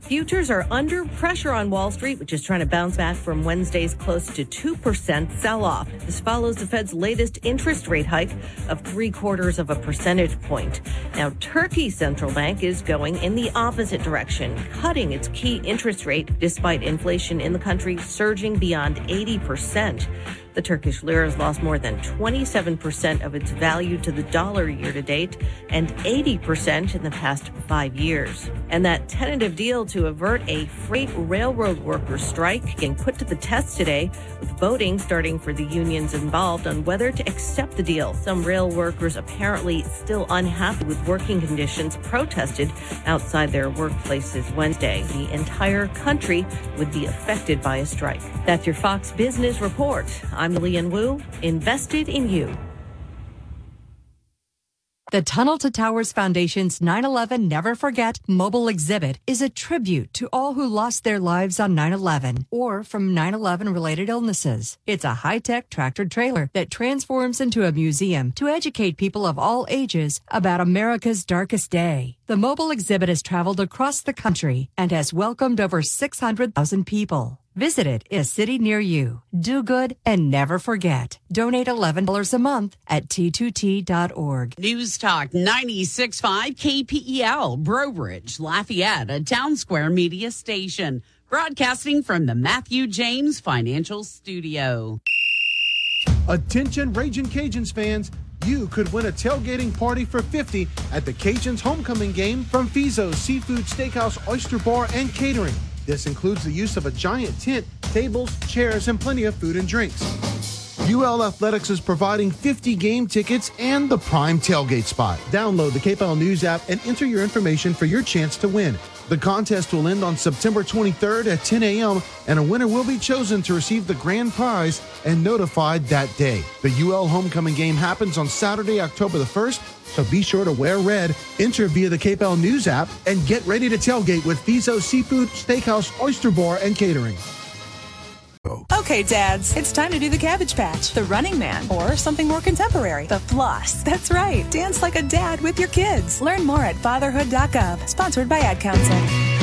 Futures are under pressure on Wall Street, which is trying to bounce back from Wednesday's close to 2% sell off. This follows the Fed's latest interest rate hike of three quarters of a percentage point. Now, Turkey's central bank is going in the opposite direction, cutting its key interest rate despite inflation in the country surging beyond 80%. The Turkish lira has lost more than 27% of its value to the dollar year to date and 80% in the past five years. And that tentative deal to avert a freight railroad workers strike getting put to the test today with voting starting for the unions involved on whether to accept the deal. Some rail workers apparently still unhappy with working conditions protested outside their workplaces Wednesday. The entire country would be affected by a strike. That's your Fox Business Report. I'm Leanne Wu, invested in you. The Tunnel to Towers Foundation's 9 11 Never Forget mobile exhibit is a tribute to all who lost their lives on 9 11 or from 9 11 related illnesses. It's a high tech tractor trailer that transforms into a museum to educate people of all ages about America's darkest day. The mobile exhibit has traveled across the country and has welcomed over 600,000 people. Visit it in a city near you. Do good and never forget. Donate $11 a month at t2t.org. News Talk 96.5 KPEL, Breaux Bridge, Lafayette, a town square media station. Broadcasting from the Matthew James Financial Studio. Attention Raging Cajuns fans, you could win a tailgating party for 50 at the Cajuns homecoming game from Fezzo's Seafood Steakhouse, Oyster Bar, and Catering. This includes the use of a giant tent, tables, chairs, and plenty of food and drinks. UL Athletics is providing 50 game tickets and the prime tailgate spot. Download the KPEL News app and enter your information for your chance to win. The contest will end on September 23rd at 10 a.m., and a winner will be chosen to receive the grand prize and notified that day. The UL homecoming game happens on Saturday, October the 1st, so be sure to wear red, enter via the KPEL News app, and get ready to tailgate with Fezzo Seafood, Steakhouse, Oyster Bar, and Catering. Okay, dads, it's time to do the Cabbage Patch, the Running Man, or something more contemporary, the Floss. That's right, dance like a dad with your kids. Learn more at fatherhood.gov, sponsored by Ad Council.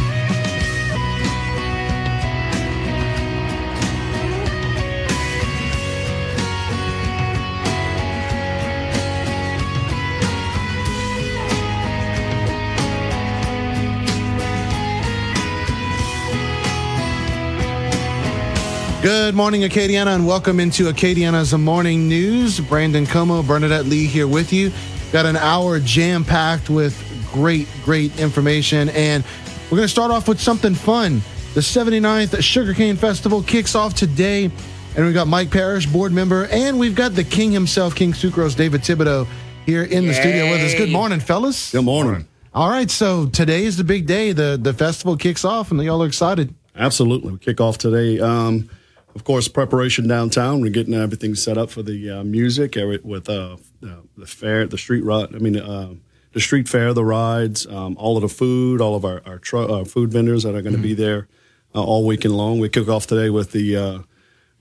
Good morning, Acadiana, and welcome into Acadiana's Morning News. Brandon Comeaux, Bernadette Lee here with you. Got an hour jam packed with great, great information. And we're going to start off with something fun. The 79th Sugarcane Festival kicks off today. And we've got Mike Parrish, board member, and we've got the king himself, King Sucrose, David Thibodeau, here in the studio with us. Good morning, fellas. Good morning. All right, so today is the big day. The the festival kicks off, and y'all are excited. Absolutely. We kick off today. Um, of course, preparation downtown. We're getting everything set up for the uh, music with uh, uh, the fair, the street ride. I mean, uh, the street fair, the rides, um, all of the food, all of our our, tru- our food vendors that are going to be there uh, all weekend long. We kick off today with the uh,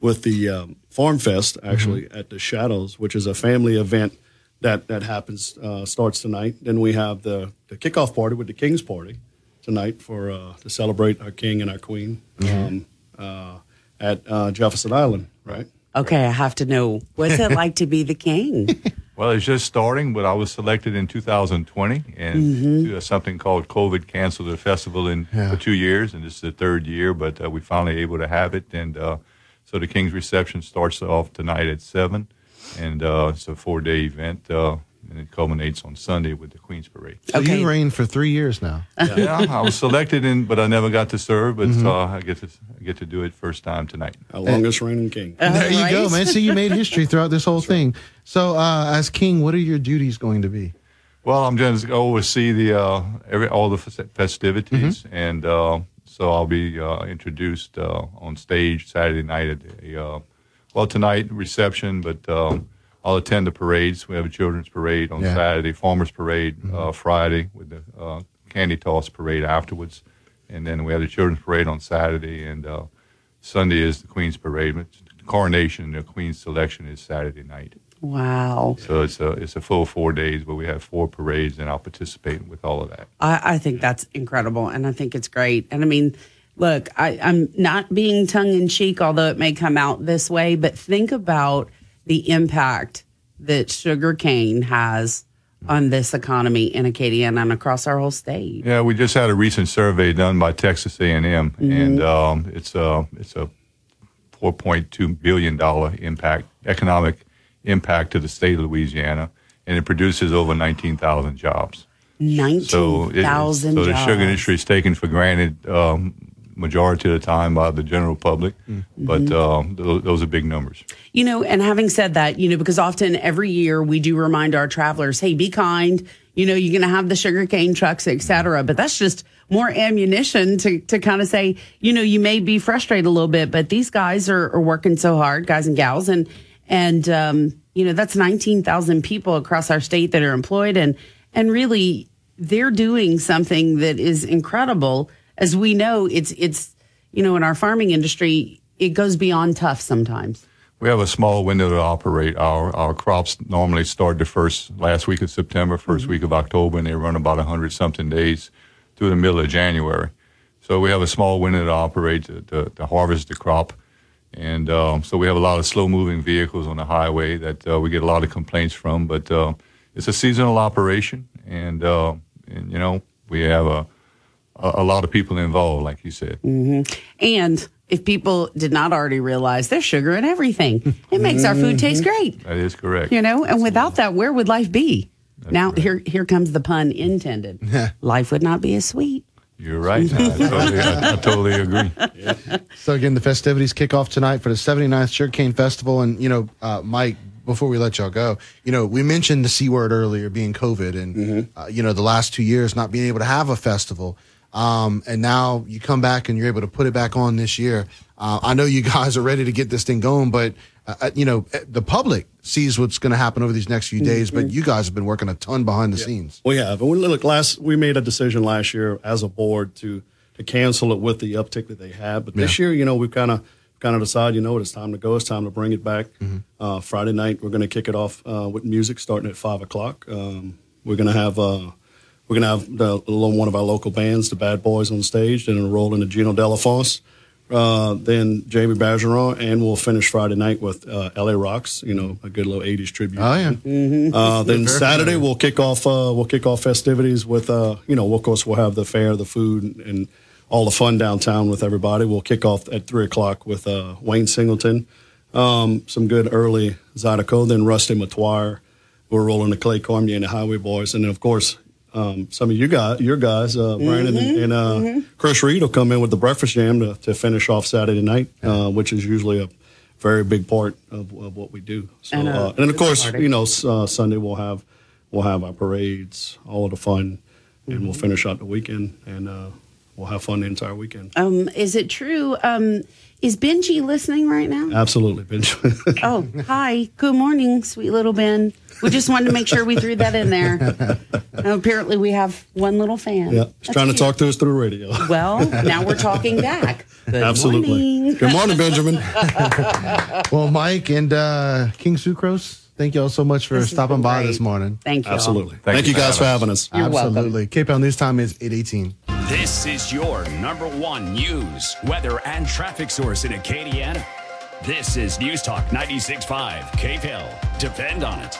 with the um, Farm Fest actually at the Shadows, which is a family event that that happens uh, starts tonight. Then we have the the kickoff party with the King's Party tonight for uh, to celebrate our King and our Queen um, uh, at uh, Jefferson Island, right? Okay, I have to know what's it like to be the king? *laughs* Well, it's just starting, but I was selected in 2020 and Mhm. uh, something called COVID canceled the festival in for two years, and this is the third year, but uh, we finally able to have it. And uh, so the King's reception starts off tonight at 7, and uh, it's a four day event, uh, and it culminates on Sunday with the Queen's Parade. So you reigned for three years now. yeah, I was selected in, but I never got to serve. But Mhm. uh, I get to I get to do it first time tonight. Our longest reigning king. there you go, man. So you made history throughout this whole thing. So, uh, as king, what are your duties going to be? Well, I'm going to oversee the uh, every all the fes- festivities, and uh, so I'll be uh, introduced uh, on stage Saturday night at the uh, well tonight reception, but um, I'll attend the parades. We have a children's parade on Yeah. Saturday, farmers parade uh, Friday with the uh, candy toss parade afterwards, and then we have the children's parade on Saturday, and uh, Sunday is the Queen's parade. But the coronation, and the Queen's selection is Saturday night. Wow. So it's a it's a full four days, but we have four parades, and I'll participate with all of that. I, I think that's incredible, and I think it's great. And I mean, look, I, I'm not being tongue in cheek, although it may come out this way, but think about the impact that sugarcane has on this economy in Acadia and across our whole state. Yeah, we just had a recent survey done by Texas A and M, Mhm. and um, it's a it's a 4.2 billion dollar impact economic impact to the state of Louisiana, and it produces over 19,000 jobs. So, it- 19,000 so the sugar industry is taken for granted um, majority of the time by the general public, but Mhm. um, th- those are big numbers. You know, and having said that, you know, because often every year we do remind our travelers, hey, be kind. You know, you're going to have the sugarcane trucks, et cetera. But that's just more ammunition to, to kind of say, you know, you may be frustrated a little bit, but these guys are, are working so hard, guys and gals. And, and, um, you know, that's 19,000 people across our state that are employed. And, and really, they're doing something that is incredible. As we know, it's, it's, you know, in our farming industry, it goes beyond tough sometimes. We have a small window to operate. Our our crops normally start the first last week of September, 1st week of October, and they run about hundred something days through the middle of January. So we have a small window to operate to, to, to harvest the crop, and um, so we have a lot of slow moving vehicles on the highway that uh, we get a lot of complaints from. But uh, it's a seasonal operation, and uh, and you know we have a, a a lot of people involved, like you said. hmm And if people did not already realize there's sugar in everything, it makes our food taste great. That is correct. You know, and without that, where would life be? now, here here comes the pun intended. *laughs* life would not be as sweet. You're right. I *laughs* totally, I, I totally agree. So again, the festivities kick off tonight for the 79th Sugarcane Festival. And, you know, uh, Mike, before we let y'all go, you know, we mentioned the C word earlier being COVID and, uh, you know, the last two years not being able to have a festival. Um, and now you come back and you're able to put it back on this year. Uh, I know you *laughs* guys are ready to get this thing going, but, uh, uh, you know, the public sees what's going to happen over these next few days, but you guys have been working a ton behind the scenes. We have. And we look last we made a decision last year as a board to to cancel it with the uptick that they had. But this Yeah. year, you know, we've kind of kind of decided, you know, what, it's time to go. It's time to bring it back. Uh, Friday night, we're going to kick it off uh, with music starting at five o'clock. Um, we're going to have uh, we're going to have the, one of our local bands, the Bad Boys, on stage, then roll into Geno Delafose. Uh, then Jamie Bergeron, and we'll finish Friday night with uh, LA Rocks, you know, a good little '80s tribute. Oh, yeah. Uh, then Saturday we'll kick off uh, we'll kick off festivities with uh, you know of course we'll have the fair, the food, and all the fun downtown with everybody. We'll kick off at three o'clock with uh, Wayne Singleton, um, some good early Zydeco, then Rusty Metoyer. We're rolling the Clay Cormier and the Highway Boys, and then of course um, some of you guys, your guys, uh, Brandon and, and uh, Chris Reed will come in with the Breakfast Jam to, to finish off Saturday night, uh, which is usually a very big part of, of what we do. So, And, and, uh, uh, and then of course, party. you know, uh, Sunday we'll have we'll have our parades, all of the fun, and we'll finish out the weekend, and uh, we'll have fun the entire weekend. Um, is it true? Um, is Benji listening right now? Absolutely, Benjamin. *laughs* Oh, hi. Good morning, sweet little Ben. We just wanted to make sure we threw that in there. Now, apparently, we have one little fan. yeah, he's trying to talk to us through the radio. Well, now we're talking back. Good *laughs* Absolutely. morning. Good morning, Benjamin. *laughs* well, Mike and uh, King Sucrose, thank you all so much for This stopping by this morning. Thank you. Absolutely. Thank, you guys for having us. You're welcome. Absolutely. KPEL News Time is 818. This is your number one news, weather, and traffic source in Acadiana. This is News Talk 96.5 KPEL. Depend on it.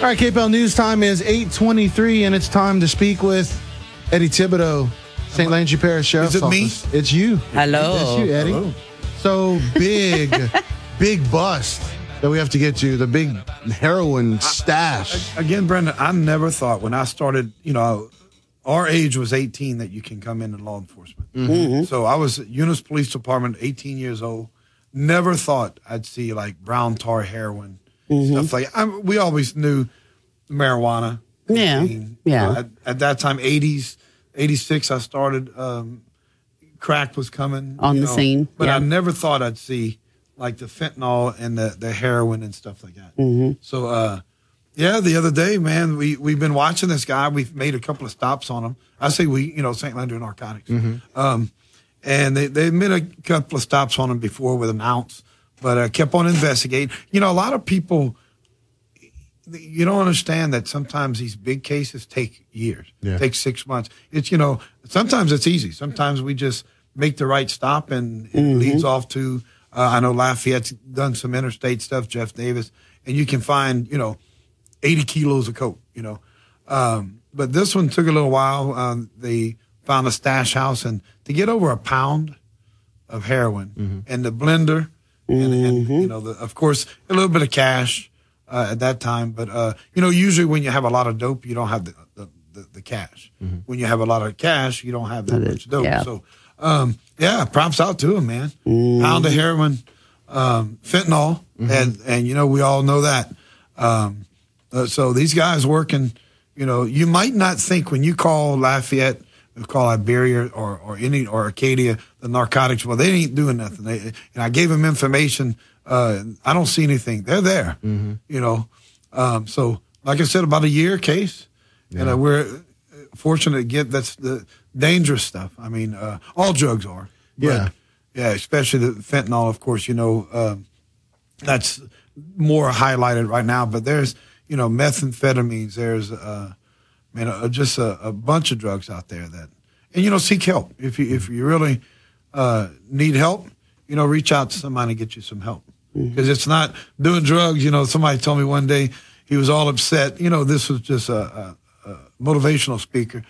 All right, KPEL News Time is 823, and it's time to speak with Eddie Thibodeaux, St. Landry Parish Sheriff's Is it me? It's you. Hello. It's you, Eddie. Hello. So big, *laughs* big bust that we have to get to, the big heroin stash. Again, Brandon, I never thought when I started, you know, our age was 18 that you can come into law enforcement. Mhm. So I was at Eunice Police Department, 18 years old. Never thought I'd see like brown tar heroin stuff like. I, we always knew marijuana. Yeah. Yeah. know, at, at that time, 80s, 86, I started. Um, crack was coming On the scene, but yeah. I never thought I'd see like the fentanyl and the the heroin and stuff like that. Mhm. So, uh, yeah, the other day, man, we we've been watching this guy. We've made a couple of stops on him. I say we, you know, St. Landry Narcotics. Um, and they they made a couple of stops on him before with an ounce, but uh, kept on investigating. You know, a lot of people. You don't understand that sometimes these big cases take years, Yeah. take six months. It's you know sometimes it's easy. Sometimes we just make the right stop and it leads off to Uh, I know Lafayette's done some interstate stuff, Jeff Davis, and you can find, you know, 80 kilos of coke, you know. Um, but this one took a little while. Um, they found a stash house and to get over a pound of heroin and the blender and, and you know, the, of course, a little bit of cash uh, at that time. But, uh, you know, usually when you have a lot of dope, you don't have the, the, the, the cash. When you have a lot of cash, you don't have that much dope. yeah. So, um, yeah, props out to him, man. Pound of heroin, um, fentanyl, and and you know we all know that. Um, uh, so these guys working, you know, you might not think when you call Lafayette, you call Iberia or or any or Acadia the narcotics. Well, they ain't doing nothing. They, and I gave them information. Uh, I don't see anything. They're there. You know, um, so like I said, about a year case, and uh, we're fortunate to get that's the dangerous stuff. I mean, uh, all drugs are. Yeah. yeah, especially the fentanyl. Of course, you know um, that's more highlighted right now. But there's you know methamphetamines. There's uh, man, uh, just a, a bunch of drugs out there that, and you know, seek help if you if you really uh, need help. You know, reach out to somebody and get you some help because it's not doing drugs. You know, somebody told me one day he was all upset. You know, this was just a, a, a motivational speaker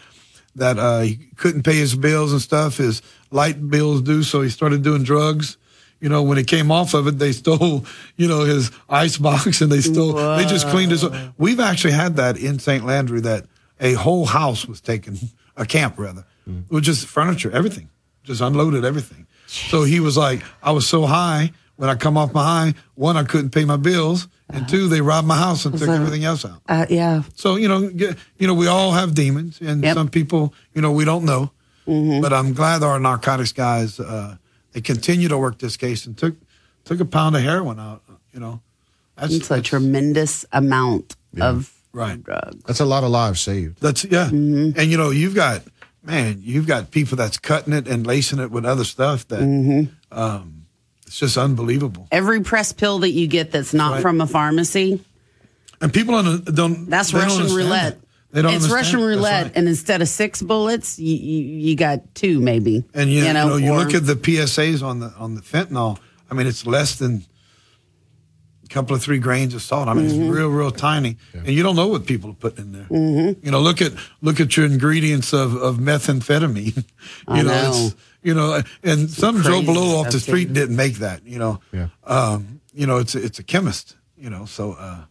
that uh, he couldn't pay his bills and stuff. His light bills due, so he started doing drugs. You know, when he came off of it, they *laughs* stole, you know, his ice box and they stole, they just cleaned his. We've actually had that in St. Landry that a whole house was taken, a camp rather, with just furniture, everything, just unloaded everything. So he was like, I was so high when I come off my high. One, I couldn't pay my bills, and two, they robbed my house and took So- everything else out. Uh, yeah. So you know, get, you know, we all have demons, and some people, you know, we don't know. Mm-hmm. But I'm glad our narcotics guys uh, they continue to work this case and took took a pound of heroin out. You know, that's, It's a tremendous amount of right. drugs. That's a lot of lives saved. That's yeah, Mm-hmm. and you know, you've got man, you've got people that's cutting it and lacing it with other stuff that Mm-hmm. um, it's just unbelievable. Every press pill that you get that's not Right. from a pharmacy, And people don't. don't that's they don't Russian roulette. it. They don't it's understand Russian roulette, right. and instead of six bullets, you, you, you got two maybe. And you, you know, you or- look at the PSAs on the on the fentanyl. I mean, it's less than a couple of three grains of salt. I mean, Mm-hmm. it's real, real tiny, and you don't know what people are putting in there. Mm-hmm. You know, look at look at your ingredients of of methamphetamine. *laughs* you I know, know. it's you know, and some Joe Crazy Blow off the street too. didn't make that. You know, Yeah. um, you know, it's a, it's a chemist. You know, so uh,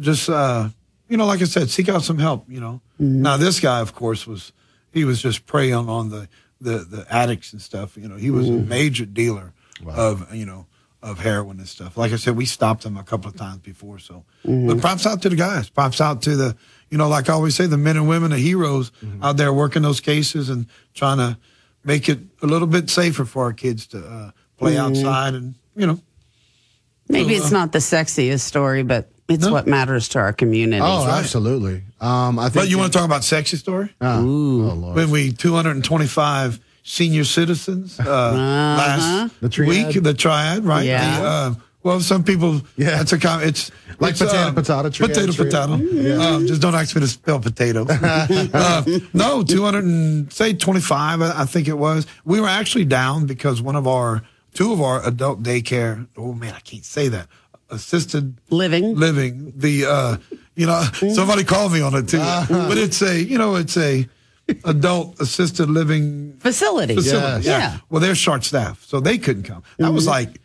just uh, you know, like I said, seek out some help. You know, Mm-hmm. now this guy, of course, was he was just preying on the the the addicts and stuff. You know, he was a major dealer of you know of heroin and stuff. Like I said, we stopped him a couple of times before. So, but props out to the guys. Props out to the you know, like I always say, the men and women, the heroes out there working those cases and trying to make it a little bit safer for our kids to uh, play Mhm. outside and you know. Maybe So, it's uh, not the sexiest story, but it's what matters to our community. Oh, absolutely. Um, I think. But you want to talk about sexy story? Ah, oh, Lord. when we 225 senior citizens uh, last The triad. week, the triad, right? Yeah. The, uh, well, some people, yeah, it's a com- it's Like it's, potato, uh, potato, triad, potato, triad. potato. Um, just don't ask me to spell potato. *laughs* uh, no, 200 and say 25, I I think it was. We were actually down because one of our two of our adult daycare. Oh man, I can't say that. Assisted living, living. The uh, you know *laughs* somebody called me on it too, but it's a you know it's a adult assisted living Facility. facility. Yes. Yeah. Yeah. Well, they're short staffed, so they couldn't come. That was Mhm. like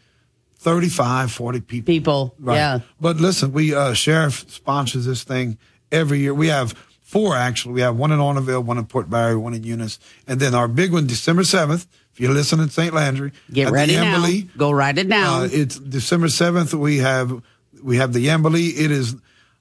35, 40 people. People, yeah. But listen, we uh, sheriff sponsors this thing every year. We have four actually. We have one in Arnaudville, one in Port Barre, one in Eunice, and then our big one, December seventh. If you're listening in St. Landry, Get ready now. Yambilee. Go write it down. Uh, it's December seventh. We have we have the Yambilee. It is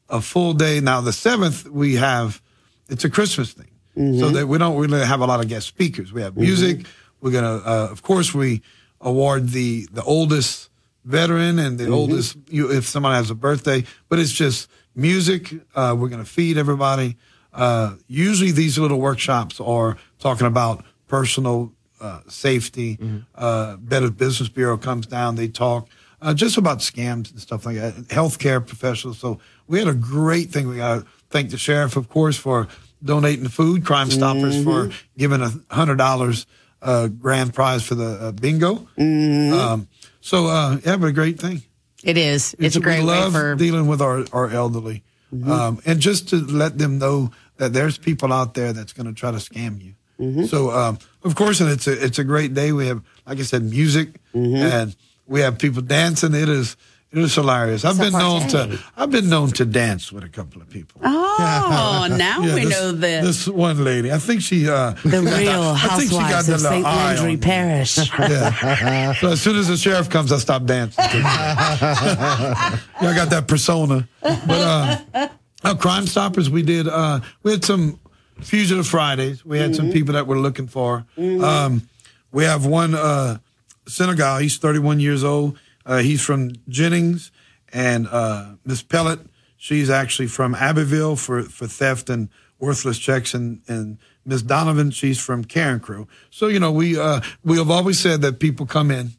a full day. Now the seventh we have it's a Christmas thing, Mm-hmm. so that we don't really have a lot of guest speakers. We have music. We're gonna, uh, of course, we award the the oldest veteran and the Mm-hmm. oldest you, if someone has a birthday. But it's just music. Uh, we're gonna feed everybody. Uh, usually these little workshops are talking about personal uh, safety. Uh, Better Business Bureau comes down. They talk uh, just about scams and stuff like that. Healthcare professionals. So we had a great thing. We got to thank the sheriff, of course, for donating the food. Crime Stoppers for giving a hundred dollars uh, grand prize for the uh, bingo. Um, So uh, yeah, but a great thing. It is. It's, a great we way for. dealing with our our elderly, Mhm. um, and just to let them know that there's people out there that's going to try to scam you. Mm-hmm. So um, of course, and it's a it's a great day. We have, like I said, music, Mm-hmm. and we have people dancing. It is it is hilarious. I've It's been known to I've been known to dance with a couple of people. Oh, *laughs* now Yeah, we this, know this. this one lady. I think she uh, the real I think she got housewives of St. eye on Landry. Parish. *laughs* Yeah. so as soon as the sheriff comes, I stop dancing. *laughs* yeah, I got that persona. But uh, uh, Crime Stoppers, we did. Uh, we had some Fugitive Fridays. We had some people that we're looking for. Um, we have one uh, Senegal. He's 31 years old. Uh, he's from Jennings, and uh, Miss Pellet. She's actually from Abbeville for, for theft and worthless checks, and, and Miss Donovan. She's from Carencro. So you know, we uh, we have always said that people come in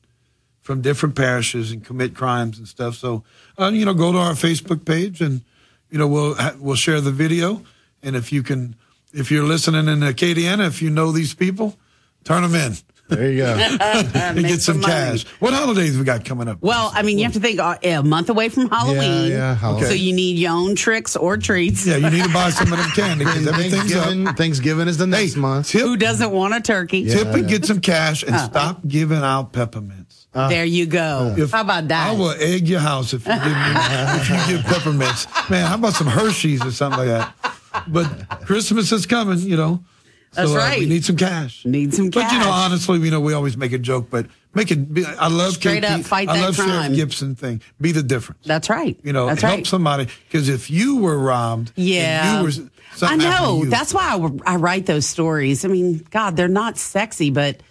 from different parishes and commit crimes and stuff. So, uh, you know, go to our Facebook page and, you know, we'll, we'll share the video. And if you can, if you're listening in Acadiana, if you know these people, turn them in. There you go. *laughs* get some some cash. What holidays we got coming up? Well, I mean, you have to think uh, a month away from Halloween. yeah, Halloween. So you need your own tricks or treats. Yeah, you need to buy some of them candy because *laughs* everything's Thanksgiving, up. Thanksgiving is the next month. Tip, Who doesn't want a turkey? tip and get some cash and Uh-uh. stop giving out peppermints. there you go. If- How about that? I will egg your house if you give me if you give peppermints. Man, how about some Hershey's or something like that? But Christmas is coming, you know. That's uh, right. we need some cash. Need some cash. But you know, honestly, you know, we always make a joke, but make it. Be, I love Straight KP, up fight I that love crime. Gibson thing. Be the difference. That's right. You know, That's help right. somebody because if you were robbed, Yeah. you were. I something happened to know. That's why I, I write those stories. I mean, God, they're not sexy, but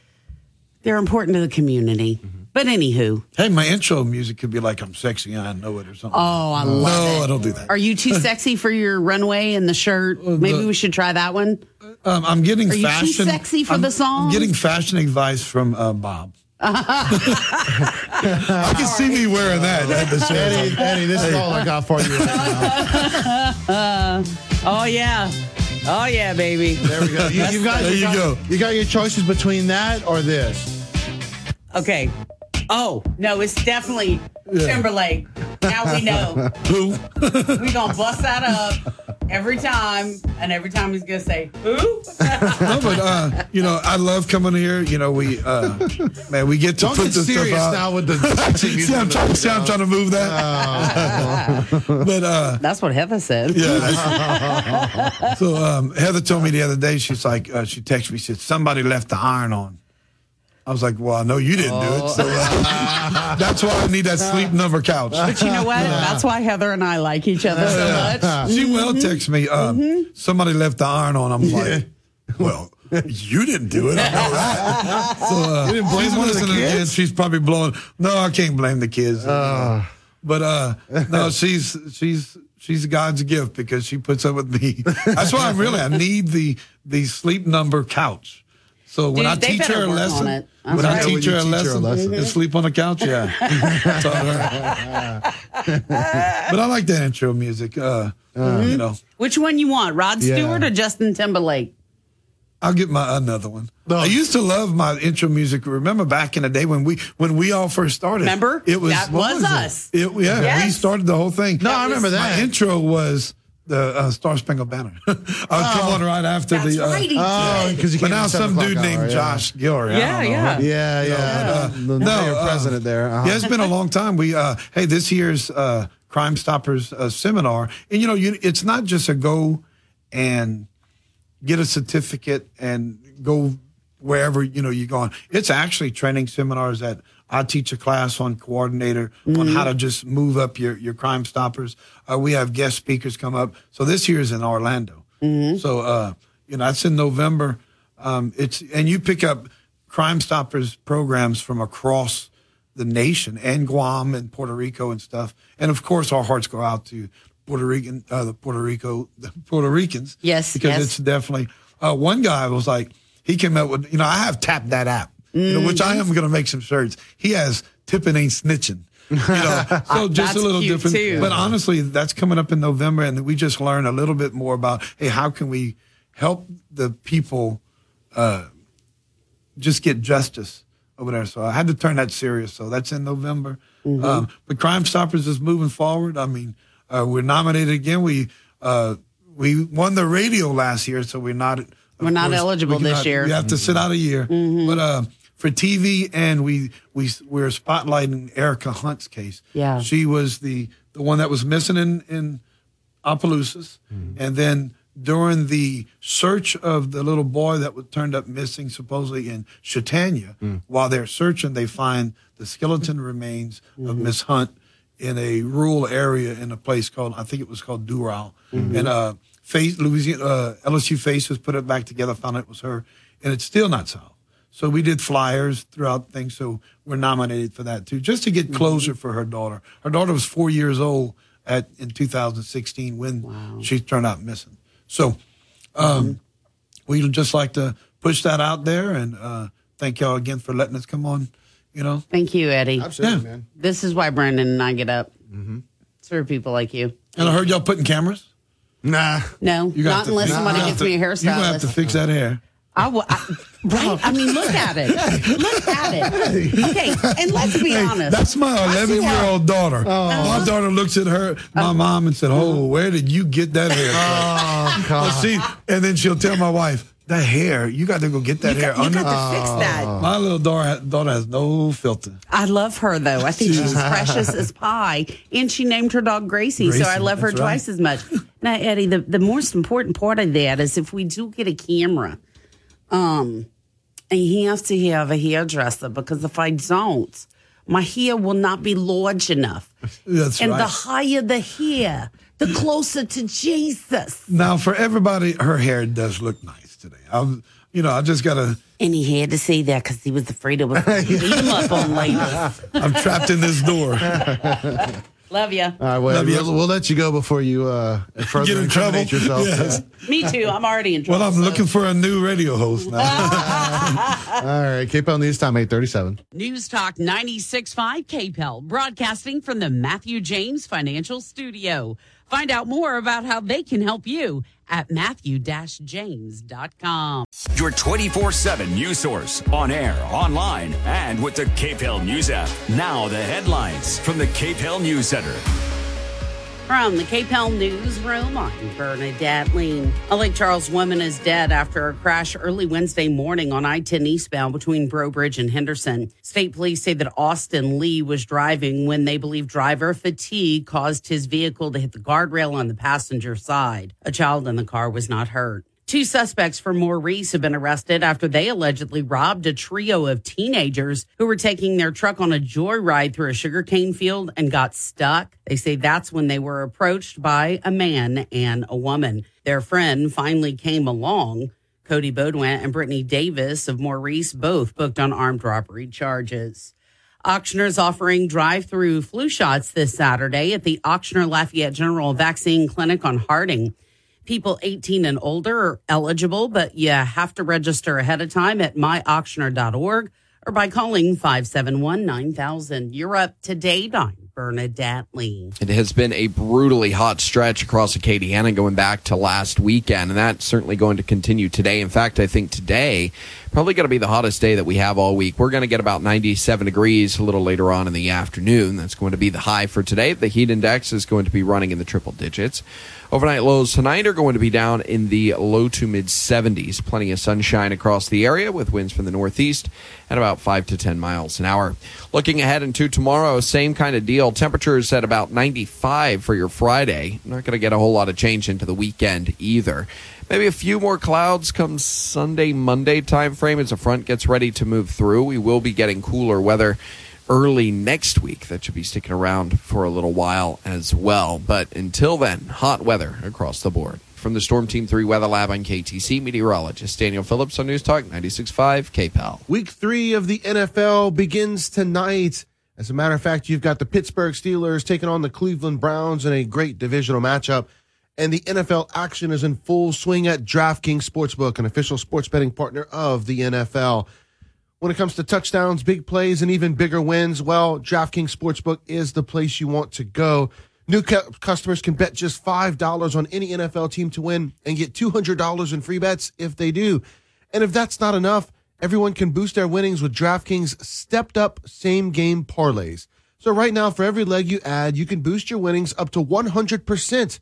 they're important to the community. Mm-hmm. But anywho, Hey, my intro music could be like "I'm sexy and I know it" or something. oh, I love no, it. I don't do that. Are you too *laughs* sexy for your runway and the shirt? Maybe we should try that one. Um, I'm getting Are you too fashion. sexy for I'm, the song? I'm getting fashion advice from uh, Bob. *laughs* *laughs* I can see me wearing that at the show. Eddie, Eddie, this is all I got for you right now. Uh, *laughs* oh yeah, oh yeah, baby. There we go. You, have got, There you got- go. You got your choices between that or this. Okay. Oh no, it's definitely Timberlake. Now we know. *laughs* Who? *laughs* we gonna bust that up every time, and every time he's gonna say who. *laughs* no, but uh, you know, I love coming here. You know, we uh, man, we get to Don't put get this stuff serious out. now with the see, I'm trying, see, I'm trying to move that. but uh, That's what Heather said. yeah. so um, Heather told me the other day. She's like, uh, she texted me. She said somebody left the iron on. I was like, well, I know you didn't do it. So uh, *laughs* that's why I need that *laughs* sleep number couch. But you know what? That's why Heather and I like each other so much. She will text me. Um, Somebody left the iron on. I'm like, well, you didn't do it. I know that. So uh, You didn't blame she's one of the kids? she's probably blowing. No, I can't blame the kids. but uh, no, she's she's she's God's gift because she puts up with me. *laughs* That's why I'm really I need the the sleep number couch. So when Dude, I teach her a lesson, it. That's when I teach When her you a teach her a lesson, lesson. and sleep on the couch, yeah. Taught her. but I like that intro music. Uh, You know, Which one you want, Rod Yeah. Stewart or Justin Timberlake? I'll get my another one. I used to love my intro music. Remember back in the day when we when we all first started? Remember? it was That what was us. It, yeah, we started the whole thing. No, I remember My that. intro was the uh, Star Spangled Banner. *laughs* I would come on right after That's the. Uh, right, he Oh, because you but now some dude o'clock named yeah. Josh Gilroy. I Yeah, don't know, yeah. right? Yeah, yeah. uh, the no, mayor uh, president there. Uh-huh. Yeah, it's been a *laughs* long time. We uh, hey, this year's uh, Crime Stoppers uh, seminar, and you know, you, it's not just a go and get a certificate and go wherever you know you're going. It's actually training seminars that I teach a class on coordinator on how to just move up your your Crime Stoppers. Uh, we have guest speakers come up. So this year is in Orlando. So uh, you know that's in November. Um, it's and you pick up Crime Stoppers programs from across the nation and Guam and Puerto Rico and stuff. And of course, our hearts go out to Puerto Rican, uh, the Puerto Rico, the Puerto Ricans. Yes, because yes. it's definitely. Uh, one guy was like, he came up with, you know, I have tapped that app, you know, which I Mm-hmm. am going to make some shirts. He has tipping ain't snitching. You know, *laughs* so just a little different. too. But honestly, that's coming up in November, and we just learned a little bit more about, hey, how can we help the people uh, just get justice over there. So I had to turn that serious. So that's in November. Um, but Crime Stoppers is moving forward. I mean, uh, we're nominated again. We uh, we won the radio last year, so we're not. We're not eligible we this year. We have to sit out a year. But uh, for TV, and we we we're spotlighting Erica Hunt's case. Yeah. she was the the one that was missing in in Opelousas, and then during the search of the little boy that was turned up missing supposedly in Chautauqua, while they're searching, they find the skeleton remains of Miss Hunt in a rural area in a place called I think it was called Doral, and uh, face Louisiana uh, LSU Faces put it back together, found it was her, and it's still not solved. So we did flyers throughout things. So we're nominated for that too, just to get closure for her daughter. Her daughter was four years old at in 2016 when she turned out missing. So um, we'd just like to push that out there and uh, thank y'all again for letting us come on. You know, Thank you, Eddie. Absolutely, Yeah. man. This is why Brandon and I get up. Serve people like you. and I heard y'all putting cameras. Nah, No, You got not to unless fix- somebody you gets have me a hairstylist. You have to fix that hair. I will. I, right? I mean, look at it. Look at it. Okay, and let's be Hey, honest. That's my 11 year old daughter. Uh-huh. My daughter looks at her, my mom, and said, "Oh, where did you get that hair?" Oh, from?" Well, God. see, and then she'll tell my wife, "That hair, you got to go get that You hair got- you under." got to fix that. My little daughter, daughter has no filter. I love her though. I think she's *laughs* precious as pie, and she named her dog Gracie, so I love her that's right. twice as much. Now, Eddie, the the most important part of that is if we do get a camera, um, and he has to have a hairdresser because if I don't, my hair will not be large enough. That's and right. the higher the hair, the closer to Jesus. now, for everybody, her hair does look nice today. I'm, you know, I just gotta. And he had to say that because he was afraid it was *laughs* beat him up on ladies. I'm trapped in this door. *laughs* Love you. All right, well, Love you. we'll, we'll let you go before you uh, further Get in trouble. incriminate yourself. *laughs* Yes. *laughs* Me too. I'm already in trouble. Well, I'm looking for a new radio host now. *laughs* All right, KPEL News Time, 837. News Talk 96.5 KPEL, broadcasting from the Matthew James Financial Studio. Find out more about how they can help you at matthew-james.com. Your 24 7 news source on air, online, and with the KPEL News app. Now, the headlines from the KPEL News Center. From the KPEL Newsroom, I'm Bernadette Lee. A Lake Charles woman is dead after a crash early Wednesday morning on I 10 eastbound between Breaux Bridge and Henderson. State police say that Austin Lee was driving when they believe driver fatigue caused his vehicle to hit the guardrail on the passenger side. A child in the car was not hurt. Two suspects from Maurice have been arrested after they allegedly robbed a trio of teenagers who were taking their truck on a joyride through a sugarcane field and got stuck. They say that's when they were approached by a man and a woman. Their friend finally came along. Cody Baudouin and Brittany Davis of Maurice both booked on armed robbery charges. Ochsner's offering drive-through flu shots this Saturday at the Ochsner Lafayette General Vaccine Clinic on Harding. People 18 and older are eligible, but you have to register ahead of time at myochsner.org or by calling 571 9000. You're up to date. I'm Bernadette Lee. It has been a brutally hot stretch across Acadiana going back to last weekend, and that's certainly going to continue today. In fact, I think today probably going to be the hottest day that we have all week. We're going to get about 97 degrees a little later on in the afternoon. That's going to be the high for today. The heat index is going to be running in the triple digits. Overnight lows tonight are going to be down in the low to mid 70s. Plenty of sunshine across the area with winds from the northeast at about 5 to 10 miles an hour. Looking ahead into tomorrow, same kind of deal. Temperatures at about 95 for your Friday. Not going to get a whole lot of change into the weekend either. Maybe a few more clouds come Sunday, Monday time frame as a front gets ready to move through. We will be getting cooler weather early next week. That should be sticking around for a little while as well. But until then, hot weather across the board. From the Storm Team 3 Weather Lab on KATC, meteorologist Daniel Phillips on News Talk 96.5 KPEL. Week three of the NFL begins tonight. As a matter of fact, you've got the Pittsburgh Steelers taking on the Cleveland Browns in a great divisional matchup. And the NFL action is in full swing at DraftKings Sportsbook, an official sports betting partner of the NFL. When it comes to touchdowns, big plays, and even bigger wins, well, DraftKings Sportsbook is the place you want to go. New cu- customers can bet just $5 on any NFL team to win and get $200 in free bets if they do. And if that's not enough, everyone can boost their winnings with DraftKings stepped up same game parlays. So right now, for every leg you add, you can boost your winnings up to 100%.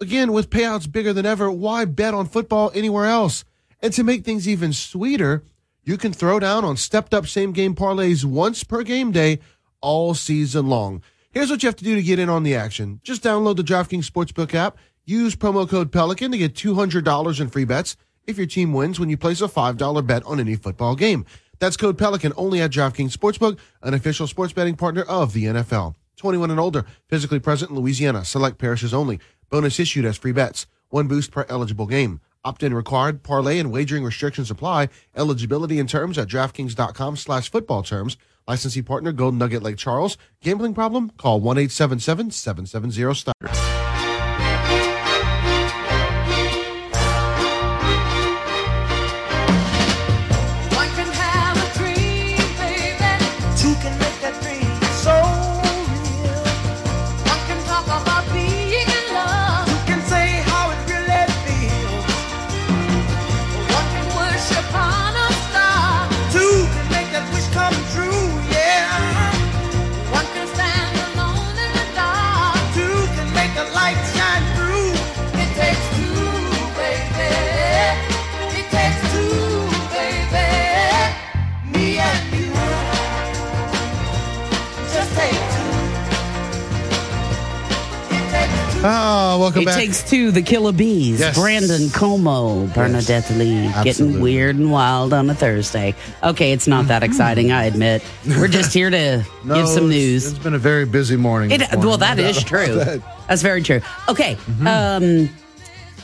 Again, with payouts bigger than ever, why bet on football anywhere else? And to make things even sweeter, you can throw down on stepped up same game parlays once per game day all season long. Here's what you have to do to get in on the action. Just download the DraftKings Sportsbook app, use promo code Pelican to get $200 in free bets if your team wins when you place a $5 bet on any football game. That's code Pelican only at DraftKings Sportsbook, an official sports betting partner of the NFL. 21 and older, physically present in Louisiana, select parishes only. Bonus issued as free bets. One boost per eligible game. Opt-in required. Parlay and wagering restrictions apply. Eligibility and terms at DraftKings.com slash football terms. Licensee partner Golden Nugget Lake Charles. Gambling problem? Call 1-877-770-STAR. One Oh, welcome it back. takes two, the Killer Bees. Yes. Brandon Comeaux, Bernadette Lee, getting weird and wild on a Thursday. Okay, it's not that exciting, I admit. *laughs* We're just here to No, give some it's- news. It's been a very busy morning. It, morning. well, that is *laughs* true. that. That's very true. Okay. Um,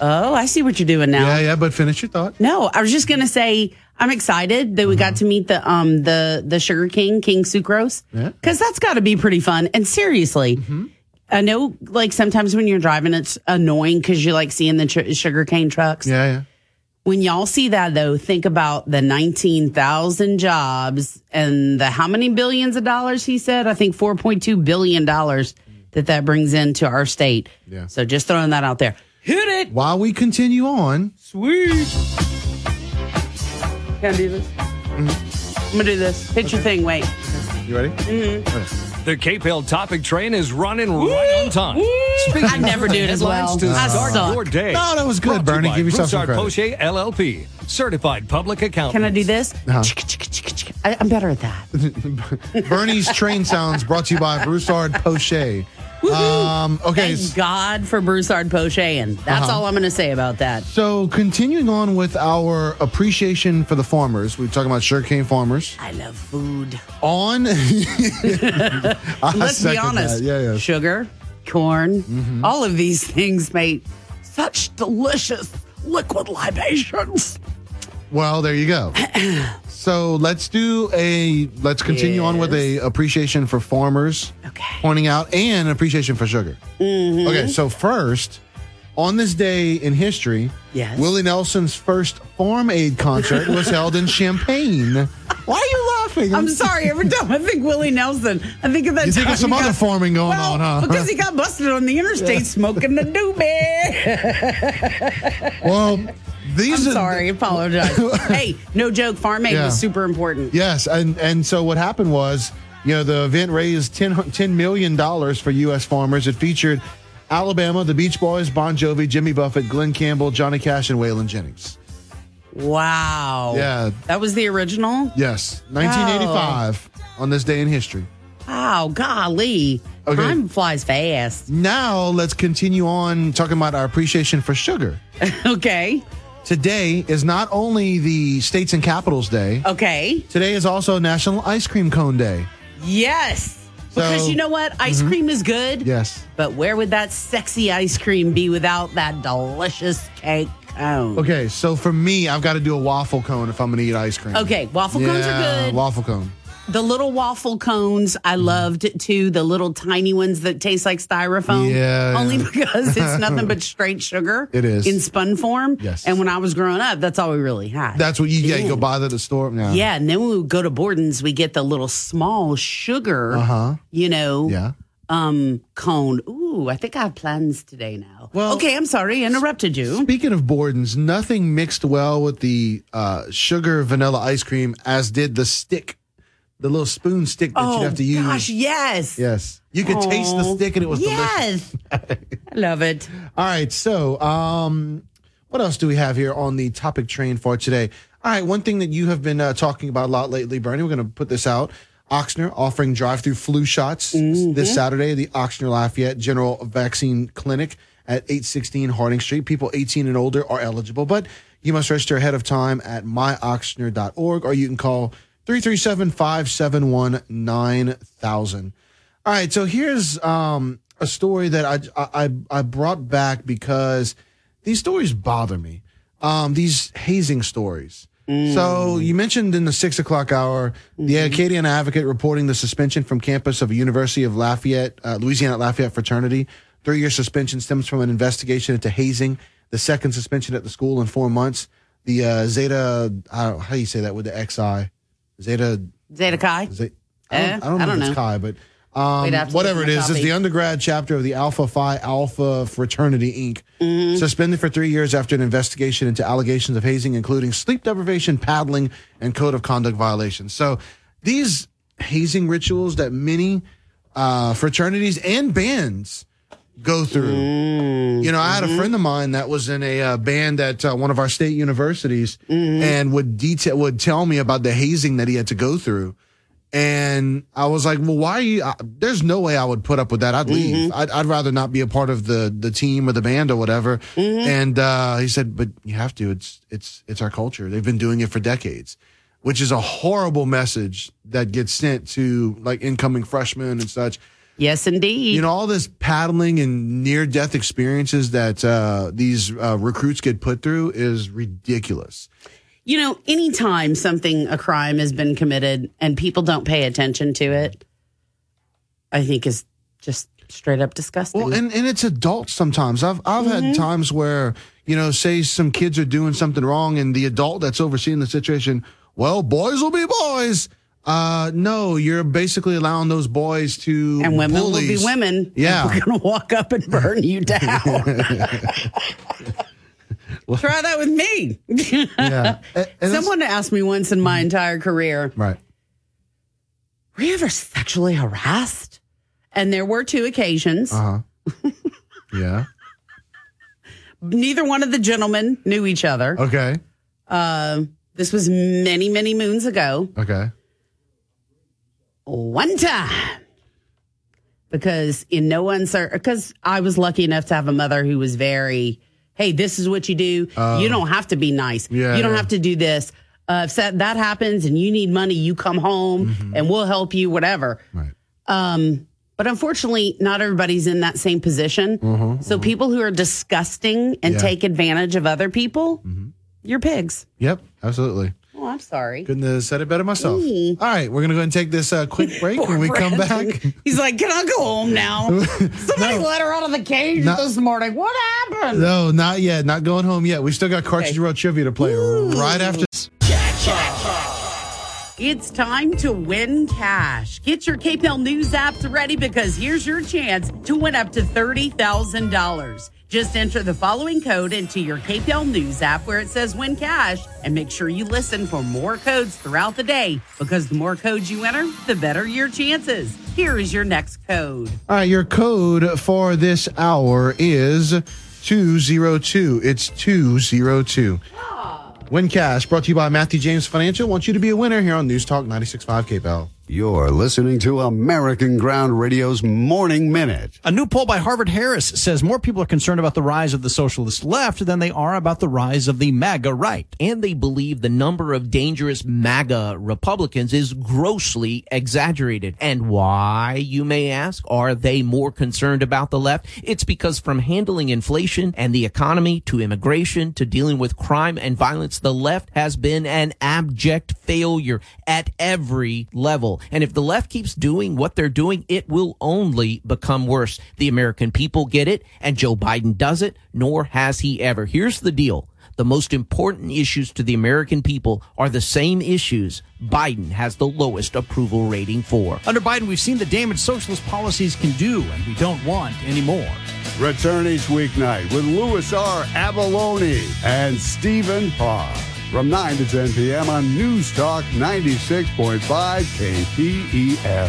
oh, I see what you're doing now. Yeah, yeah, but finish your thought. No, I was just gonna say I'm excited that we got to meet the um the the Sugar King King Sucrose Yeah. because that's got to be pretty fun. And seriously, I know like sometimes when you're driving, it's annoying because you like seeing the sugar cane trucks. Yeah, yeah. When y'all see that though, think about the 19,000 jobs and the how many billions of dollars he said? I think 4.2 billion dollars that that brings into our state. Yeah. So just throwing that out there. Hit it. While we continue on, Sweet. Can I do this? I'm gonna do this. Hit your thing. Wait. you ready? Mm-hmm. The Cape KPEL topic train is running right on time. I never do it as headlines well. to I start suck. your day. No, that was good, Brought to you Bernie. by Give yourself some Broussard credit. Poche LLP, certified public accountant. Can I do this? Uh-huh. I, I'm better at that. *laughs* Bernie's train sounds brought to you by Broussard Poche. Um, okay, Thank God for Broussard Poche, and that's Uh-huh. all I'm going to say about that. so continuing on with our appreciation for the farmers, we're talking about sugarcane farmers. I love food. On, *laughs* Let's be honest. Yeah, yeah. Sugar, corn, Mm-hmm. all of these things make such delicious liquid libations. Well, there you go. *clears throat* so let's do a let's continue on with a appreciation for farmers, okay. pointing out and appreciation for sugar. Mhm. Okay, so first, on this day in history, Yes. Willie Nelson's first Farm Aid concert *laughs* was held in Champaign. Why are you laughing? I'm sorry. Every time I think Willie Nelson, I think of that. You think of some other got- farming going well, on, huh? Because he got busted on the interstate smoking the doobie. *laughs* Well, these I'm are- sorry. Apologize. *laughs* hey, no joke. Farm Aid Yeah. was super important. Yes, and and so what happened was, you know, the event raised 10, $10 million for U.S. farmers. It featured Alabama, the Beach Boys, Bon Jovi, Jimmy Buffett, Glen Campbell, Johnny Cash, and Waylon Jennings. Wow. Yeah. That was the original. Yes, 1985 on this day in history. Wow. Golly. Okay. Time flies fast. Now let's continue on talking about our appreciation for sugar. *laughs* okay. Today is not only the States and Capitals Day. Okay. Today is also National Ice Cream Cone Day. Yes. Because So- you know what? Ice Mhm. cream is good. Yes. But where would that sexy ice cream be without that delicious cake cone? Okay, so for me, I've got to do a waffle cone if I'm going to eat ice cream. Okay, waffle cones are good. Waffle cone. The little waffle cones I loved too. The little tiny ones that taste like styrofoam. Yeah, Only because it's nothing but *laughs* straight sugar. It is. in spun form. Yes. And when I was growing up, that's all we really had. That's what you yeah, you go buy that at the store. Yeah. Yeah, and then when we go to Borden's, we get the little small sugar. Uh huh. You know. Yeah. um cone. Ooh, I think I have plans today now. Well, okay, I'm sorry, interrupted you. Speaking of Borden's, nothing mixed well with the uh, sugar vanilla ice cream as did the stick, the little spoon stick that oh you'd have to use. gosh, yes, Yes. You could taste the stick and it was yes. I love it. *laughs* All right. So, um, what else do we have here on the topic train for today? All right. One thing that you have been uh, talking about a lot lately, Bernie, we're going to put this out. Ochsner offering drive through flu shots this Saturday, the Ochsner Lafayette General Vaccine Clinic at 816 Harding Street. People 18 and older are eligible, but you must register ahead of time at myochsner.org or you can call 337 571 9000. All right, so here's um, a story that I, I I brought back because these stories bother me. Um, these hazing stories. So you mentioned in the six o'clock hour the Acadiana Advocate reporting the suspension from campus of a University of Lafayette, uh, Louisiana Lafayette fraternity. Three year suspension stems from an investigation into hazing. The second suspension at the school in four months. The uh, Zeta, I don't, how do you say that with the XI? Zeta Zeta Chi. Zeta, I Eh, don't, I don't I don't if it's know. Chi, but um, We'd have to whatever look it at my is, is copy. the undergrad chapter of the Alpha Phi Alpha Fraternity Inc. Mm-hmm. Suspended for three years after an investigation into allegations of hazing, including sleep deprivation, paddling, and code of conduct violations. So these hazing rituals that many uh, fraternities and bands go through. Mm-hmm. You know, I had a friend of mine that was in a uh, band at uh, one of our state universities, and would detail would tell me about the hazing that he had to go through. And I was like, well, why? Are you, uh, there's no way I would put up with that. I'd leave. I'd, I'd rather not be a part of the the team or the band or whatever. And uh, he said, but you have to. It's it's it's our culture. They've been doing it for decades, which is a horrible message that gets sent to like incoming freshmen and such. Yes, indeed. You know, all this paddling and near death experiences that uh, these uh, recruits get put through is ridiculous. You know, anytime something, a crime has been committed and people don't pay attention to it, I think is just straight up disgusting. Well, and, and it's adults sometimes. I've I've had times where, you know, say some kids are doing something wrong and the adult that's overseeing the situation, well, boys will be boys. Uh no, you're basically allowing those boys to and women will bullies. be women. Yeah. We're to walk up and burn you *laughs* down. well, *laughs* Try that with me. Yeah. *laughs* And- and Someone asked me once in my entire career, Right. were you ever sexually harassed? And there were two occasions. Uh huh. yeah. Neither one of the gentlemen knew each other. Okay. Uh, this was many, many moons ago. Okay. One time. Because in no uncertain, because I was lucky enough to have a mother who was very, hey, this is what you do. Oh. you don't have to be nice. Yeah, you don't yeah. have to do this. Uh, if that, that happens and you need money, you come home and we'll help you, whatever. Mm-hmm. Right. Um, but unfortunately, not everybody's in that same position. so people who are disgusting and Mm-hmm, Yeah. take advantage of other people, you're pigs. Yep. Absolutely. I'm sorry. Couldn't have said it better myself. Mm. All right, we're gonna go and take this uh, quick *laughs* break. when we come back, *laughs* He's like, "Can I go home now?" *laughs* Somebody let her out of the cage No. this morning. What happened? no, not yet. Not going home yet. We still got Cartridge World trivia to play right after. It's time to win cash. Get your KPEL News apps ready because here's your chance to win up to $30,000. Just enter the following code into your KPEL News app where it says win cash and make sure you listen for more codes throughout the day because the more codes you enter, the better your chances. Here is your next code. All right, your code for this hour is 202. It's 202. Win Cash, brought to you by Matthew James Financial. Want you to be a winner here on News Talk 96.5 KPEL. You're listening to American Ground Radio's Morning Minute. A new poll by Harvard Harris says more people are concerned about the rise of the socialist left than they are about the rise of the MAGA right. And they believe the number of dangerous MAGA Republicans is grossly exaggerated. And why, you may ask, are they more concerned about the left? It's because from handling inflation and the economy to immigration to dealing with crime and violence, the left has been an abject failure at every level. And if the left keeps doing what they're doing, it will only become worse. The American people get it, and Joe Biden does it, nor has he ever. Here's the deal. the most important issues to the American people are the same issues Biden has the lowest approval rating for. Under Biden, we've seen the damage socialist policies can do, and we don't want anymore. Return each weeknight with Louis R. Avallone and Stephen Parr from 9 to 10 p.m. on News Talk 96.5 KPEL.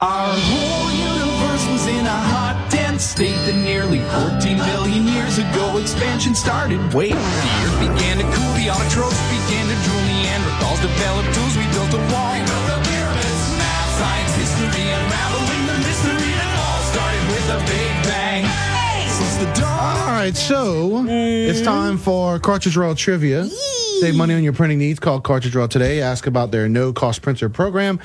Our whole universe was in a hot, dense state that nearly 14 billion years ago expansion started. Wait, the earth began to cool, the autotrophs began to drool, Neanderthals developed tools, we built a wall. We built the pyramids, math, science, history, unraveling the mystery that all started with a big bang. Since the dawn. All right, so it's mm. time for Cartridge World Trivia. Save money on your printing needs. Call Cartridge World today. Ask about their no cost printer program.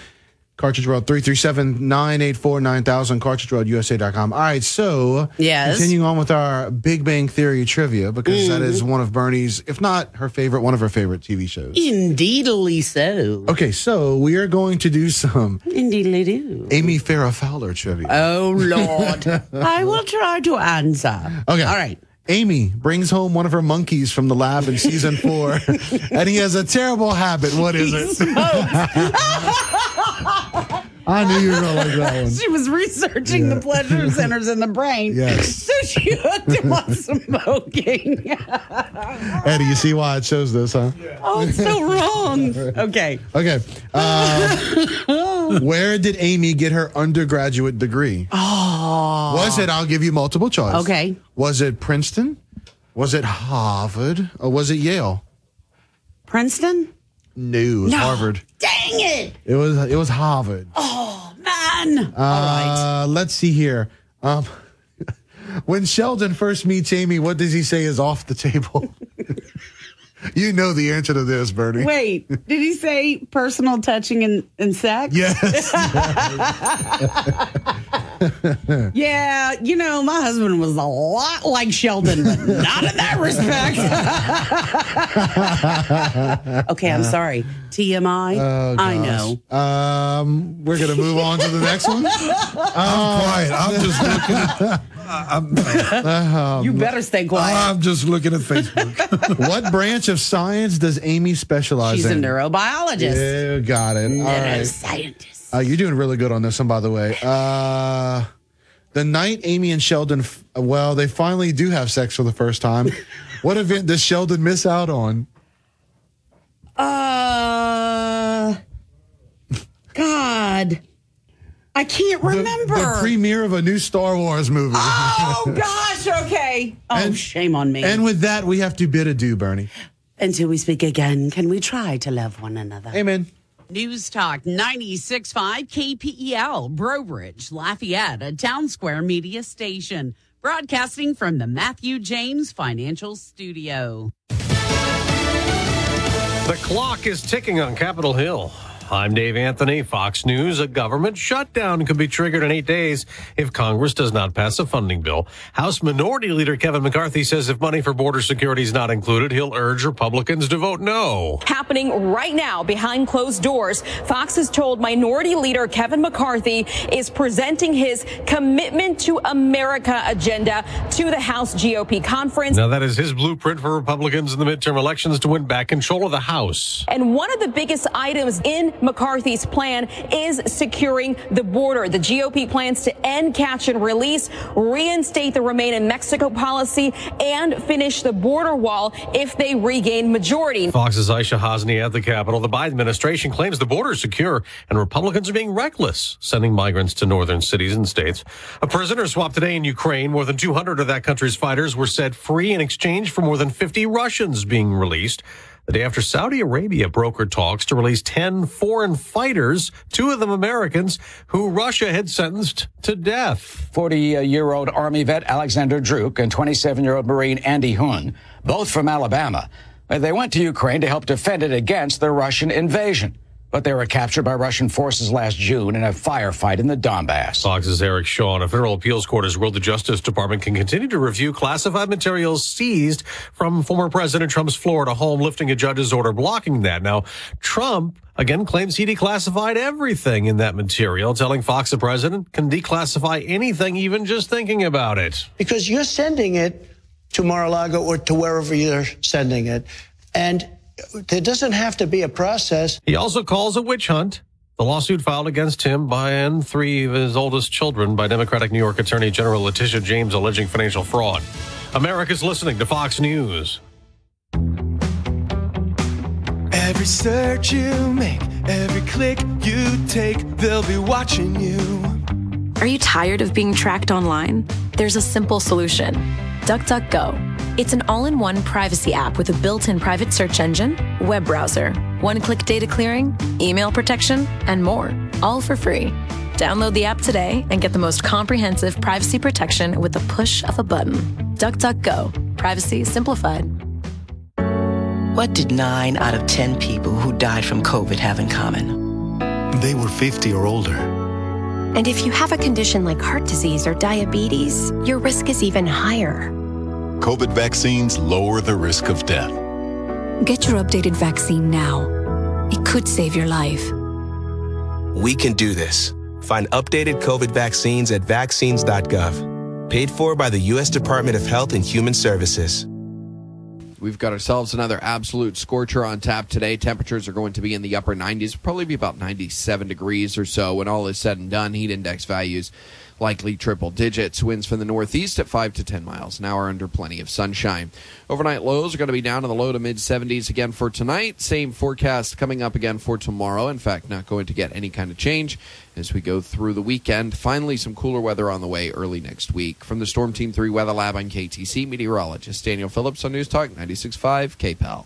Cartridge World 337 984 9000, cartridgeworldusa.com. All right, so Yes. continuing on with our Big Bang Theory trivia, because that Mhm. is one of Bernie's, if not her favorite, one of her favorite TV shows. Indeedly so. Okay, so we are going to do some Indeedly do. Amy Farrah Fowler trivia. Oh, Lord. *laughs* I will try to answer. Okay. All right. Amy brings home one of her monkeys from the lab in season four, *laughs* and he has a terrible habit. What is it? *laughs* I knew you were going to like that one. *laughs* She was researching the pleasure centers in the brain. Yes. *laughs* So she hooked him on *laughs* smoking. Eddie, you see why I chose this, huh? oh, it's so wrong. Okay. Okay. Uh, where did Amy get her undergraduate degree? Oh. Was it, I'll give you multiple choice. Okay. Was it Princeton? Was it Harvard? Or was it Yale? Princeton? No, it was No. Harvard. Dang it. It was it was Harvard. Oh, man. Uh, Let's see here. Um, *laughs* when Sheldon first meets Amy, what does he say is off the table? *laughs* you know the answer to this, Bernie. Wait, did he say personal touching and, and sex? Yes. *laughs* *laughs* Yeah, you know, my husband was a lot like Sheldon, but not in that respect. *laughs* okay, I'm sorry. TMI. Oh, I know. Um, we're gonna move on to the next one. *laughs* I'm quiet. I'm just looking at. I'm, Um, you better stay quiet. I'm just looking at Facebook. what branch of science does Amy specialize in? She's a neurobiologist. Yeah, got it. All right. Neuroscientist. Uh, you're doing really good on this one, by the way. Uh, the night Amy and Sheldon, f- well, they finally do have sex for the first time. *laughs* what event does Sheldon miss out on? Uh, God, I can't remember. The premiere of a new Star Wars movie. oh *laughs* gosh. Okay. Oh, shame on me. and with that, we have to bid adieu, Bernie. Until we speak again, can we try to love one another? Amen. News Talk 96.5 KPEL, Breaux Bridge, Lafayette, a town square media station. Broadcasting from the Matthew James Financial Studio. The clock is ticking on Capitol Hill. I'm Dave Anthony, Fox News. A government shutdown could be triggered in eight days if Congress does not pass a funding bill. House Minority Leader Kevin McCarthy says if money for border security is not included, he'll urge Republicans to vote no. happening right now behind closed doors. Fox has told Minority Leader Kevin McCarthy is presenting his Commitment to America agenda to the House GOP conference. Now, that is his blueprint for Republicans in the midterm elections to win back control of the House. And one of the biggest items in McCarthy's plan is securing the border. The GOP plans to end catch and release, reinstate the Remain in Mexico policy, and finish the border wall if they regain majority. Fox's Aisha Hasni at the Capitol. The Biden administration claims the border is secure and Republicans are being reckless, sending migrants to northern cities and states. A prisoner swap today in Ukraine. More than 200 of that country's fighters were set free in exchange for more than 50 Russians being released. The day after Saudi Arabia brokered talks to release 10 foreign fighters, two of them Americans, who Russia had sentenced to death. 40 year old Army vet Alexander Drueke and 27 year old Marine Andy Huynh, both from Alabama. They went to Ukraine to help defend it against the Russian invasion. But they were captured by Russian forces last June in a firefight in the Donbass. Fox's Eric Shawn. And a federal appeals court has ruled the Justice Department can continue to review classified materials seized from former President Trump's Florida home, lifting a judge's order blocking that. Now, Trump again claims he declassified everything in that material, telling Fox the president can declassify anything, even just thinking about it. because you're sending it to Mar-a-Lago or to wherever you're sending it. And there doesn't have to be a process. He also calls a witch hunt. The lawsuit filed against him by and three of his oldest children by Democratic New York Attorney General Letitia James alleging financial fraud. America's listening to Fox News. Every search you make, every click you take, they'll be watching you. Are you tired of being tracked online? There's a simple solution DuckDuckGo. It's an all in one privacy app with a built in private search engine, web browser, one click data clearing, email protection, and more, all for free. Download the app today and get the most comprehensive privacy protection with the push of a button. DuckDuckGo. Privacy simplified. What did 9 out of 10 people who died from COVID have in common? They were 50 or older. And if you have a condition like heart disease or diabetes, your risk is even higher. COVID vaccines lower the risk of death. Get your updated vaccine now. It could save your life. We can do this. Find updated COVID vaccines at vaccines.gov. Paid for by the U.S. Department of Health and Human Services. We've got ourselves another absolute scorcher on tap today. Temperatures are going to be in the upper 90s, probably be about 97 degrees or so when all is said and done. Heat index values likely triple digits. Winds from the northeast at 5 to 10 miles an hour under plenty of sunshine. Overnight lows are going to be down in the low to mid 70s again for tonight. Same forecast coming up again for tomorrow. In fact, not going to get any kind of change as we go through the weekend. Finally, some cooler weather on the way early next week. From the Storm Team 3 Weather Lab on KATC, meteorologist Daniel Phillips on News Talk 96.5 KPEL.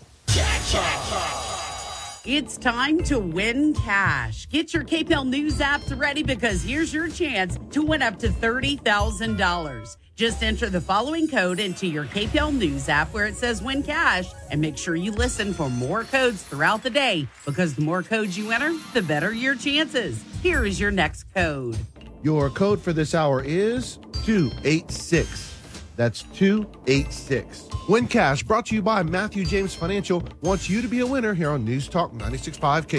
It's time to win cash. Get your KPEL News apps ready because here's your chance to win up to $30,000. Just enter the following code into your KPEL News app where it says win cash and make sure you listen for more codes throughout the day because the more codes you enter, the better your chances. Here is your next code. Your code for this hour is 286. That's 286. Win Cash brought to you by Matthew James Financial wants you to be a winner here on News Talk 96.5 K.